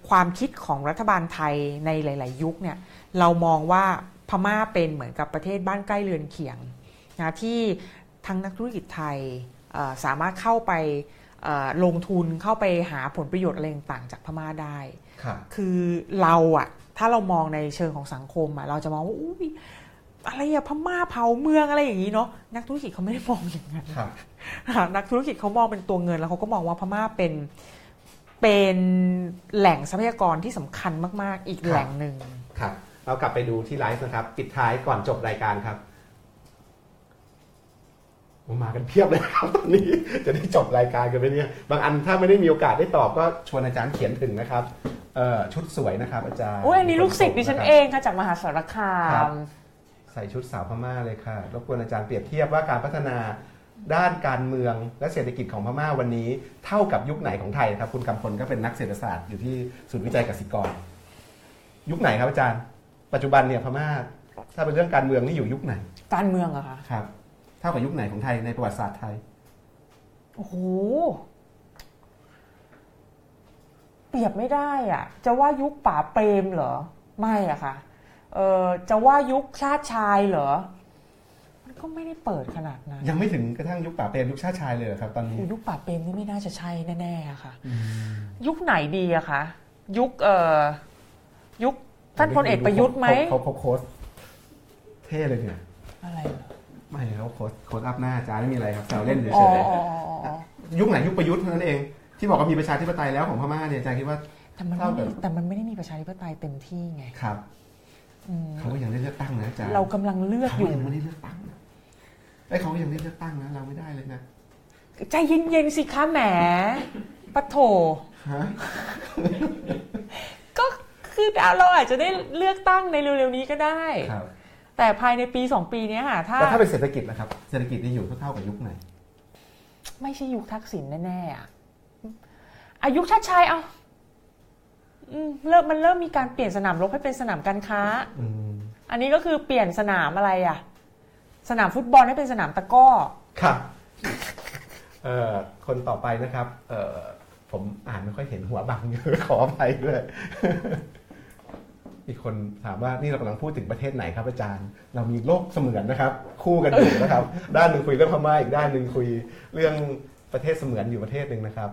ความคิดของรัฐบาลไทยในหลาย ๆ ยุคเนี่ยเรามองว่าพม่าเป็นเหมือนกับประเทศบ้านใกล้เรือนเคียงนะที่ทั้งนักธุรกิจไทยเอ่อสามารถเข้าไปเอ่อลงทุนเข้าไปหาผลประโยชน์อะไรต่างๆจากพม่าได้ครับคือเราอะ ถ้าเรามองในเชิงของสังคมอะเราจะมองว่าอุ้ยอะไรอะพม่าเผาเมืองอะไรอย่างนี้เนาะนักธุรกิจเขาไม่ได้มองอย่างนั้นครับนักธุรกิจเขามองเป็นตัวเงินแล้วเขาก็มองว่าพม่าเป็นเป็นแหล่งทรัพยากรที่สำคัญมาก ๆ อีกครับแหล่งหนึ่งครับ เรากลับไปดูที่ไลฟ์นะครับ ปิดท้ายก่อนจบรายการครับผ มมากันเพียบเลยครับตอนนี้จะได้จบรายการกันไหมเนี่ยบางอันถ้าไม่ได้มีโอกาสได้ตอบก็ชวนอาจารย์เขียนถึงนะครับเอ่อชุดสวยนะครับ อาจารย์โอ้ยอันนี้ลูกศิษย์ดิฉันเองค่ะจากมหาสารคาครับมใส่ชุดสาวพม่าเลยค่ะรบกวนอาจารย์เปรียบเทียบว่าการพัฒนาด้านการเมืองและเศรษฐกิจของพม่าวันนี้ เท่ากับยุคไหนของไทยครับ คุณกำพลก็เป็นนักเศรษฐศาสตร์อยู่ที่ศูนย์วิจัยกสิกร ยุคไหนครับอาจารย์ ปัจจุบันเนี่ยพม่าถ้าเป็นเรื่องการเมืองนี่อยู่ยุคไหน การเมืองอะคะครับ เท่ากับยุคไหนของไทยในประวัติศาสตร์ไทย โอ้โห เปรียบไม่ได้อะจะว่ายุคป่าเปรมเหรอ ไม่อะค่ะ เออจะว่ายุคชาติชายเหรอ มันก็ไม่ได้เปิดขนาดนั้น ยังไม่ถึงกระทั่งยุคป่าเปรมยุคชาติชายเลยเหรอครับ ตอนนี้โอ้ยุคป่าเปรมนี่ไม่น่าจะใช่แน่ๆอะค่ะ ยุคไหนดีอะคะ ยุคเอ่อยุคท่านพลเอกประยุทธ์ไหมเขาเขาโค้ชเท่เลยเนี่ยอะไรเหรอ ไม่เขาโค้ชโค้ชอัพหน้าอาจารย์ไม่มีอะไรครับแซวเล่นเฉอ๋อยอ๋ออ๋ออ๋อๆยุคไหนยุคประยุทธ์เท่านั้นเอง ที่บอกว่ามีประชาธิปไตยแล้วของพม่าเนี่ยอาจารย์คิดว่า แต่มันเท่าไม่กับได้แต่มันไม่ได้มีประชาธิปไตยเต็มที่ไงครับอืมเขาก็ยังได้เลือกตั้งนะอาจารย์เรากำลังเลือกเขาอยู่ ยังไม่ได้เลือกตั้งนะไอ้ยเขายังได้เลือกตั้งนะเราไม่ได้เลยนะใจเย็นๆสิคะแหมปะโถ ฮะ ก็คือเราอาจจะได้เลือกตั้งในเร็วๆนี้ก็ได้ ครับ แต่ภายในปีสองปีเนี้ยค่ะถ้าแต่ถ้าเป็นเศรษฐกิจนะครับ เศรษฐกิจนี่อยู่เท่าๆกับยุคไหน ไม่ใช่ยุคทักษิณแน่ๆอะอายุชาติชายเอาอืมเริ่มมันเริ่มมีการเปลี่ยนสนามรบให้เป็นสนามการค้าอืมอันนี้ก็คือเปลี่ยนสนามอะไรอะสนามฟุตบอลให้เป็นสนามตะกร้อครับเอ่อคนต่อไปนะครับเอ่อผมอ่านไม่ค่อยเห็นหัวบังขออภัยด้วย อีกคนถามว่านี่เรากำลังพูดถึงประเทศไหนครับอาจารย์ เรามีโลกเสมือนนะครับ คู่กันอยู่นะครับ ด้านหนึ่งคุยเรื่องพม่าอีกด้านหนึ่งคุยเรื่องประเทศเสมือนอยู่ประเทศหนึ่งนะครับ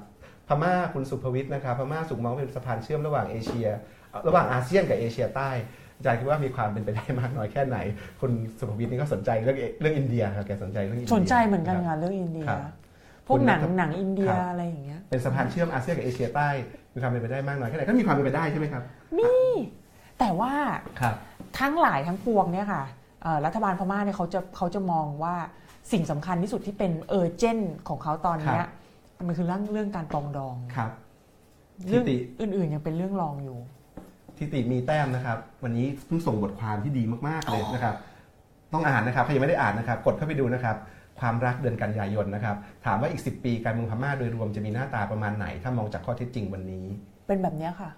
พม่าคุณสุภวิทย์นะครับพม่าสุกมองเป็นสะพานเชื่อมระหว่างเอเชียเอ่อระหว่างอาเซียนกับเอเชียใต้อาจารย์คิดว่ามีความเป็นไปได้มากน้อยแค่ไหน คุณสุภวิทย์นี่ก็สนใจเรื่องเอเรื่องอินเดียครับแกสนใจเรื่องอินเดียสนใจเหมือนกันครับงานเรื่องอินเดียครับพวกหนังคุณนะครับหนังอินเดียครับอะไรอย่างเงี้ยเป็นสะพานเชื่อมอาเซียนกับเอเชียใต้มีความเป็นไปได้มากน้อยแค่ไหนก็มีความเป็นไปได้ใช่ไหมครับ แต่ว่าครับทั้งหลายทั้งปวงเนี่ยค่ะเอ่อรัฐบาลพม่าเนี่ยเขาจะเขาจะมองว่าสิ่งสำคัญที่สุดที่เป็นเออเจนของเขาตอนเนี้ยมันคือเรื่องเรื่องการปรองดองครับเรื่องทิติอื่นๆยังเป็นเรื่องรองอยู่ ทิติมีแต้มนะครับ วันนี้เพิ่งส่งบทความที่ดีมากๆเลยนะครับ ต้องอ่านนะครับใครยังไม่ได้อ่านนะครับ กดเข้าไปดูนะครับ ความรักเดือนกันยายนนะครับ ถามว่าอีก 10 ปีการเมืองพม่าโดยรวมจะมีหน้าตาประมาณไหน ถ้ามองจากข้อเท็จจริงวันนี้ เป็นแบบเนี้ยค่ะ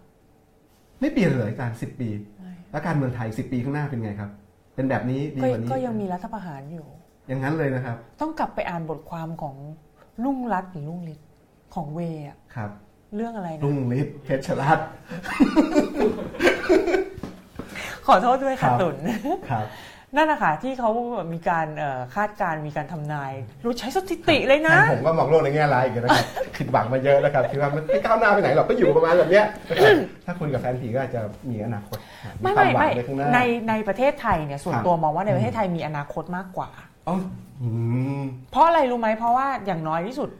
ไม่เปลี่ยนเลยอาจารย์สิปีไม่แล้วการเมืองไทย10ปีข้างหน้าเป็นไงครับ เป็นแบบนี้ดีก็กว่านี้ก็ยังมีรัฐประหารอยู่ อย่างนั้นเลยนะครับ ต้องกลับไปอ่านบทความของลุงรัตน์หรือลุงฤทธิ์ของเวอะครับ เรื่องอะไรนะรุ่งฤทธิ์เพชรรัตน์ขอโทษด้วยครัค่ะบตุนครับ นั่นนะคะที่เขามีการเอ่อคาดการณ์มีการทำนาย รู้ใช้สถิติเลยนะทางผมก็มองโลกในแง่ร้ายอีกนะครับผิดหวังมาเยอะนะครับคิดว่ามันไม่ก้าวหน้าไปไหนหรอกก็อยู่ประมาณแบบเนี้ยนะครับถ้าคุณกับแฟนผีก็อาจจะมีอนาคตมีไม่ควาไม่มหวัไม่งในข้างหน้าในในประเทศไทยเนี่ยส่วนครับตัวมองว่าในประเทศไทยมีอนาคตมากกว่าอ๋ออืมเพราะอะไรรู้ไหมเพราะว่าอย่างน้อยที่สุด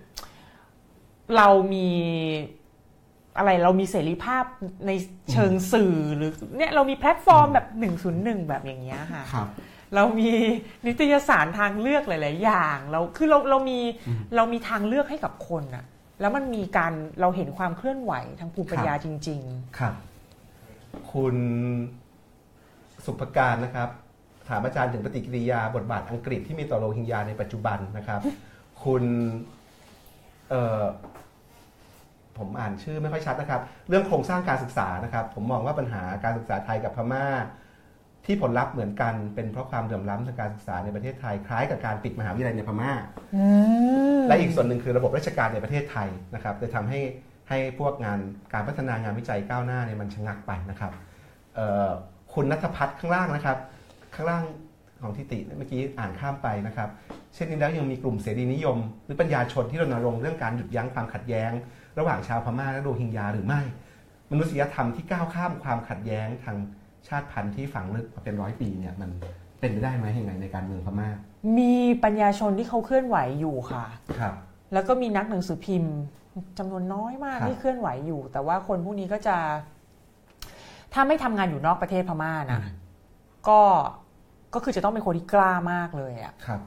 เรามี อะไรเรามีเสรีภาพในเชิงสื่อหรือเนี่ยเรามีแพลตฟอร์มแบบ 101 แบบอย่างเงี้ยค่ะครับเรามีนิตยสารทางเลือกหลาย ๆ อย่าง เราคือเราเรามีอืมเรามีทางเลือกให้กับคนอะแล้วมันมีการเราเห็นความเคลื่อนไหวทางภูมิปัญญาจริงครับ คุณสุภการนะครับ ถามอาจารย์ถึงปฏิกิริยาบทบาทอังกฤษที่มีต่อโรฮิงญาในปัจจุบันนะครับ คุณเอ่อ ผมอ่านชื่อไม่ค่อยชัดนะครับ เรื่องโครงสร้างการศึกษานะครับ ผมมองว่าปัญหาการศึกษาไทยกับพม่า ที่ผลลัพธ์เหมือนกันเป็นเพราะความเหลื่อมล้ำทางการศึกษาในประเทศไทยคล้ายกับการปิดมหาวิทยาลัยในพม่าๆอืมและอีกส่วนหนึ่งคือระบบราชการในประเทศไทยนะครับจะทำให้ให้พวกงานการพัฒนางานวิจัยก้าวหน้าเนี่ยมันชะงักไปนะครับเอ่อคุณนัทพัฒน์ข้างล่างนะครับ ข้างล่างของทิติเมื่อกี้อ่านข้ามไปนะครับ เช่นนี้แล้วยังมีกลุ่มเสรีนิยม หรือปัญญาชนที่รณรงค์เรื่องการหยุดยั้งความขัดแย้ง ระหว่างชาวพม่าและโรฮิงญาหรือไม่ มนุษยธรรมที่ก้าวข้ามความขัดแย้งทางชาติพันธุ์ที่ฝังลึกมาเป็นร้อยปีเนี่ยมันเป็นไปได้ไหมยังไงในการเมืองพม่า มีปัญญาชนที่เขาเคลื่อนไหวอยู่ค่ะ ครับ แล้วก็มีนักหนังสือพิมพ์จำนวนน้อยมากครับที่เคลื่อนไหวอยู่ แต่ว่าคนพวกนี้ก็จะ ถ้าไม่ทำงานอยู่นอกประเทศพม่านะก็ก็คือจะต้องเป็นคนที่กล้ามากเลยอะครับ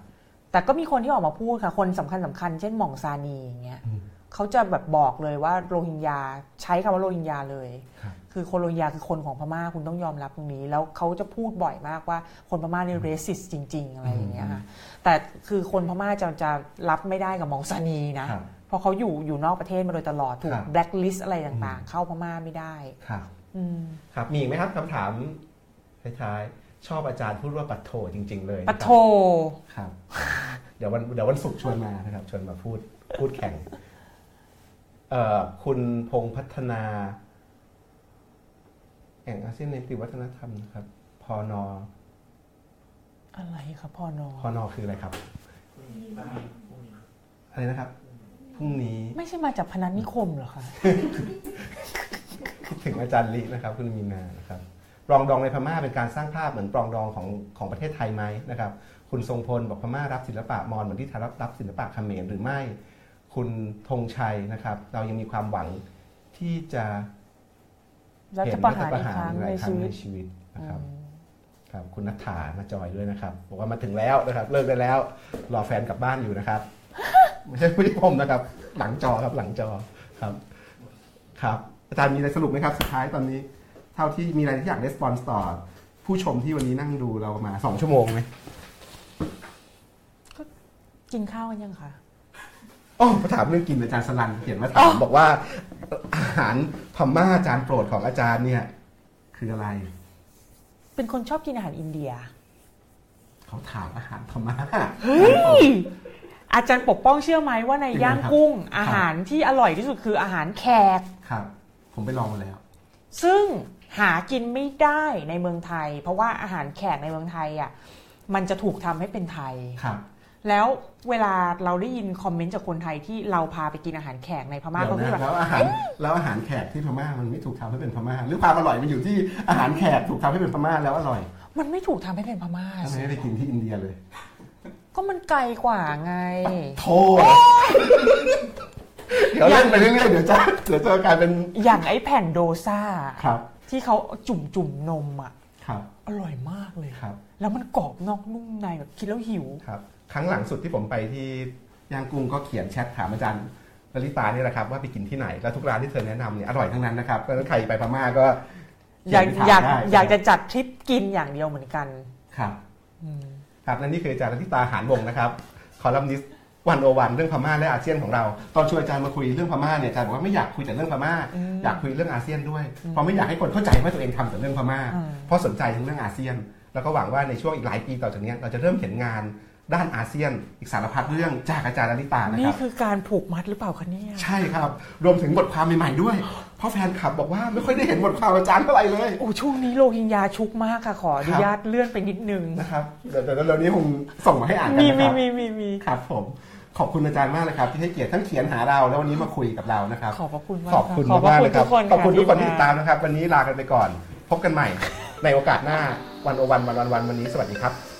แต่ก็มีคนที่ออกมาพูดค่ะ คนสำคัญสำคัญเช่นหม่องซานีอย่างเงี้ยอืม เขาจะแบบบอกเลยว่าโรฮิงญาใช้คำว่าโรฮิงญาเลยครับคือคนโรฮิงญาคือคนของพม่าคุณต้องยอมรับตรงนี้ แล้วเขาจะพูดบ่อยมากว่าคนพม่านี่เรสิสจริง ๆ อะไรอย่างเงี้ยค่ะแต่คือคนพม่าจะจะรับไม่ได้กับมองซานีนะครับเพราะเขาอยู่อยู่นอกประเทศมาโดยตลอดถูคกรับแบล็คลิสอะไรต่างๆ เข้าพม่าไม่ได้ครับอืมครับมีอีกไหมครับคำถามท้ายๆชอบอาจารย์พูดว่าปัดโถจริง ๆ เลยปะโทครับ เดี๋ยววันเดี๋ยววันศุกร์ชวนมานะครับชวนมาพูดพูดแข่งเอ่อ คุณพงษ์พัฒนาแห่งอาเซียนในติวัฒนธรรมนะครับพอนออะไรครับพ่อนอพอนอคืออะไรครับอะไรนะครับพรุ่งนี้ไม่ใช่มาจากพนันนิคมเหรอคะคิดถึงอาจารย์ลินะครับคุณมีนานะครับปรองดองในพม่าเป็นการสร้างภาพเหมือนปรองดองของของประเทศไทยไหมนะครับ คุณทรงพลบอกพม่ารับศิลปะมอญเหมือนที่ไทยรับรับศิลปะเขมรหรือไม่ คุณธงชัยนะครับ เรายังมีความหวังที่จะรัเห็ฐนประหารอีกครั้งหในลายครั้ชีงวิในตชีวิตนะครับอืมครับคุณนัทธามาจอยด้วยนะครับบอกว่ามาถึงแล้วนะครับ เลิกได้แล้ว รอแฟนกลับบ้านอยู่นะครับ ไม่ใช่ผู้ที่ผมนะครับ หลังจอครับหลังจอครับ ครับ อาจารย์มีอะไรสรุปไหมครับ สุดท้ายตอนนี้ เท่าที่มีอะไรที่อยากレスปอนส์ต่อ ผู้ชมที่วันนี้นั่งดูเรามาสองชั่วโมงไหมกินข้าวกันยังคะ อ๋อมาถามเรื่องกินอาจารย์สลันเขียนมาอ๋ถาอมบอกว่า อาหารพม่าจานโปรดของอาจารย์เนี่ย คืออะไร เป็นคนชอบกินอาหารอินเดีย เขาถามอาหารพม่าเฮ้ยอาจารย์ปกป้องเชื่อไหมว่าในยังไงย่างครับกุ้ง อาหารที่อร่อยที่สุดคืออาหารแขกครับ ผมไปลองมาแล้ว ซึ่งหากินไม่ได้ในเมืองไทย เพราะว่าอาหารแขกในเมืองไทยอะมันจะถูกทำให้เป็นไทยครับ แล้วเวลาเราได้ยินคอมเมนต์จากคนไทยที่เราพาไปกินอาหารแขกในพม่าเดี๋ยเขาวพูดนะแบบแล้วอาหารแล้วอาหารแขกที่พม่ามันไม่ถูกทำให้เป็นพม่าหรือความอร่อยมันอยู่ที่อาหารแขกถูกทำให้เป็นพม่าแล้วอร่อย มันไม่ถูกทำให้เป็นพม่าทำไมสิไม่ไปกินที่อินเดียเลย ก็มันไกลกว่าไงโทษเดี๋ยวเล่นไปเรื่อยๆเดี๋ยวจะเดี๋ยวจะกลายเป็นอย่างไอ้แผ่นโดซ่าครับ ที่เขาจุ่มจุ่มๆนมอะครับ อร่อยมากเลยครับ แล้วมันกรอบนอกนุ่มในแบบคิดแล้วหิวครับ ครั้งหลังสุดที่ผมไปที่ย่างกุ้งก็เขียนแชทถามอาจารย์ลลิตานี่แหละครับว่าไปกินที่ไหนแล้วทุกร้านที่เธอแนะนำเนี่ยอร่อยทั้งนั้นนะครับเพราะฉะนั้นใครไปพม่าก็อยากเขีนอยากถมได้อยากจะจัดทริปกินอย่างเดียวเหมือนกันครับอืมครับและนี่คืออาจารย์ลลิตาหานวงศ์นะครับคอลัมนิสต์วันโอวันเรื่องพม่าและอาเซียนของเรา ตอนชวนอาจารย์มาคุยเรื่องพม่าเนี่ยอาจารย์บอกว่าไม่อยากคุยแต่เรื่องพม่าอืมอยากคุยเรื่องอาเซียนด้วยเพราะไม่อยากให้คนเข้าใจว่าตัวเองทำแต่เรื่องพม่าอืมเพราะสนใจทั้งเรื่องอาเซียน แล้วก็หวังว่าในช่วงอีกหลายปีต่อจากเนี้ยเราจะเริ่มเห็นงาน ด้านอาเซียนอีกสารพัดเรื่องจากอาจารย์ลลิตานะคนี่รับคือการผูกมัดหรือเปล่าคะเนี่ยใช่ครับ รวมถึงบทความใหม่ๆด้วย เพราะแฟนคลับบอกว่าไม่ค่อยได้เห็นบทความอาจารย์เท่าไหร่เลยโอ้ช่วงนี้โรฮิงญาชุกมากค่ะขออนุญาตเลื่อนไปนิดนึงนะครับเดี๋ยวเดี๋ยวเดี๋ยวนี้ผมส่งมาให้อ่านกันมีนะคมีรับมีมีมีครับผมขอบคุณอาจารย์มากเลยครับ ที่ให้เกียรติทั้งเขียนหาเราแล้ววันนี้มาคุยกับเรานะครับขอบพระคุณมากขอบคุณขอบพระมากๆคุเลณยคทุรับกคนขอบคุณทุกคนที่ะติดตามนะครับ วันนี้ลากันไปก่อน พบกันใหม่ในโอกาสหน้าวันโอวันวันวันวันวันนี้สวัสดีครับ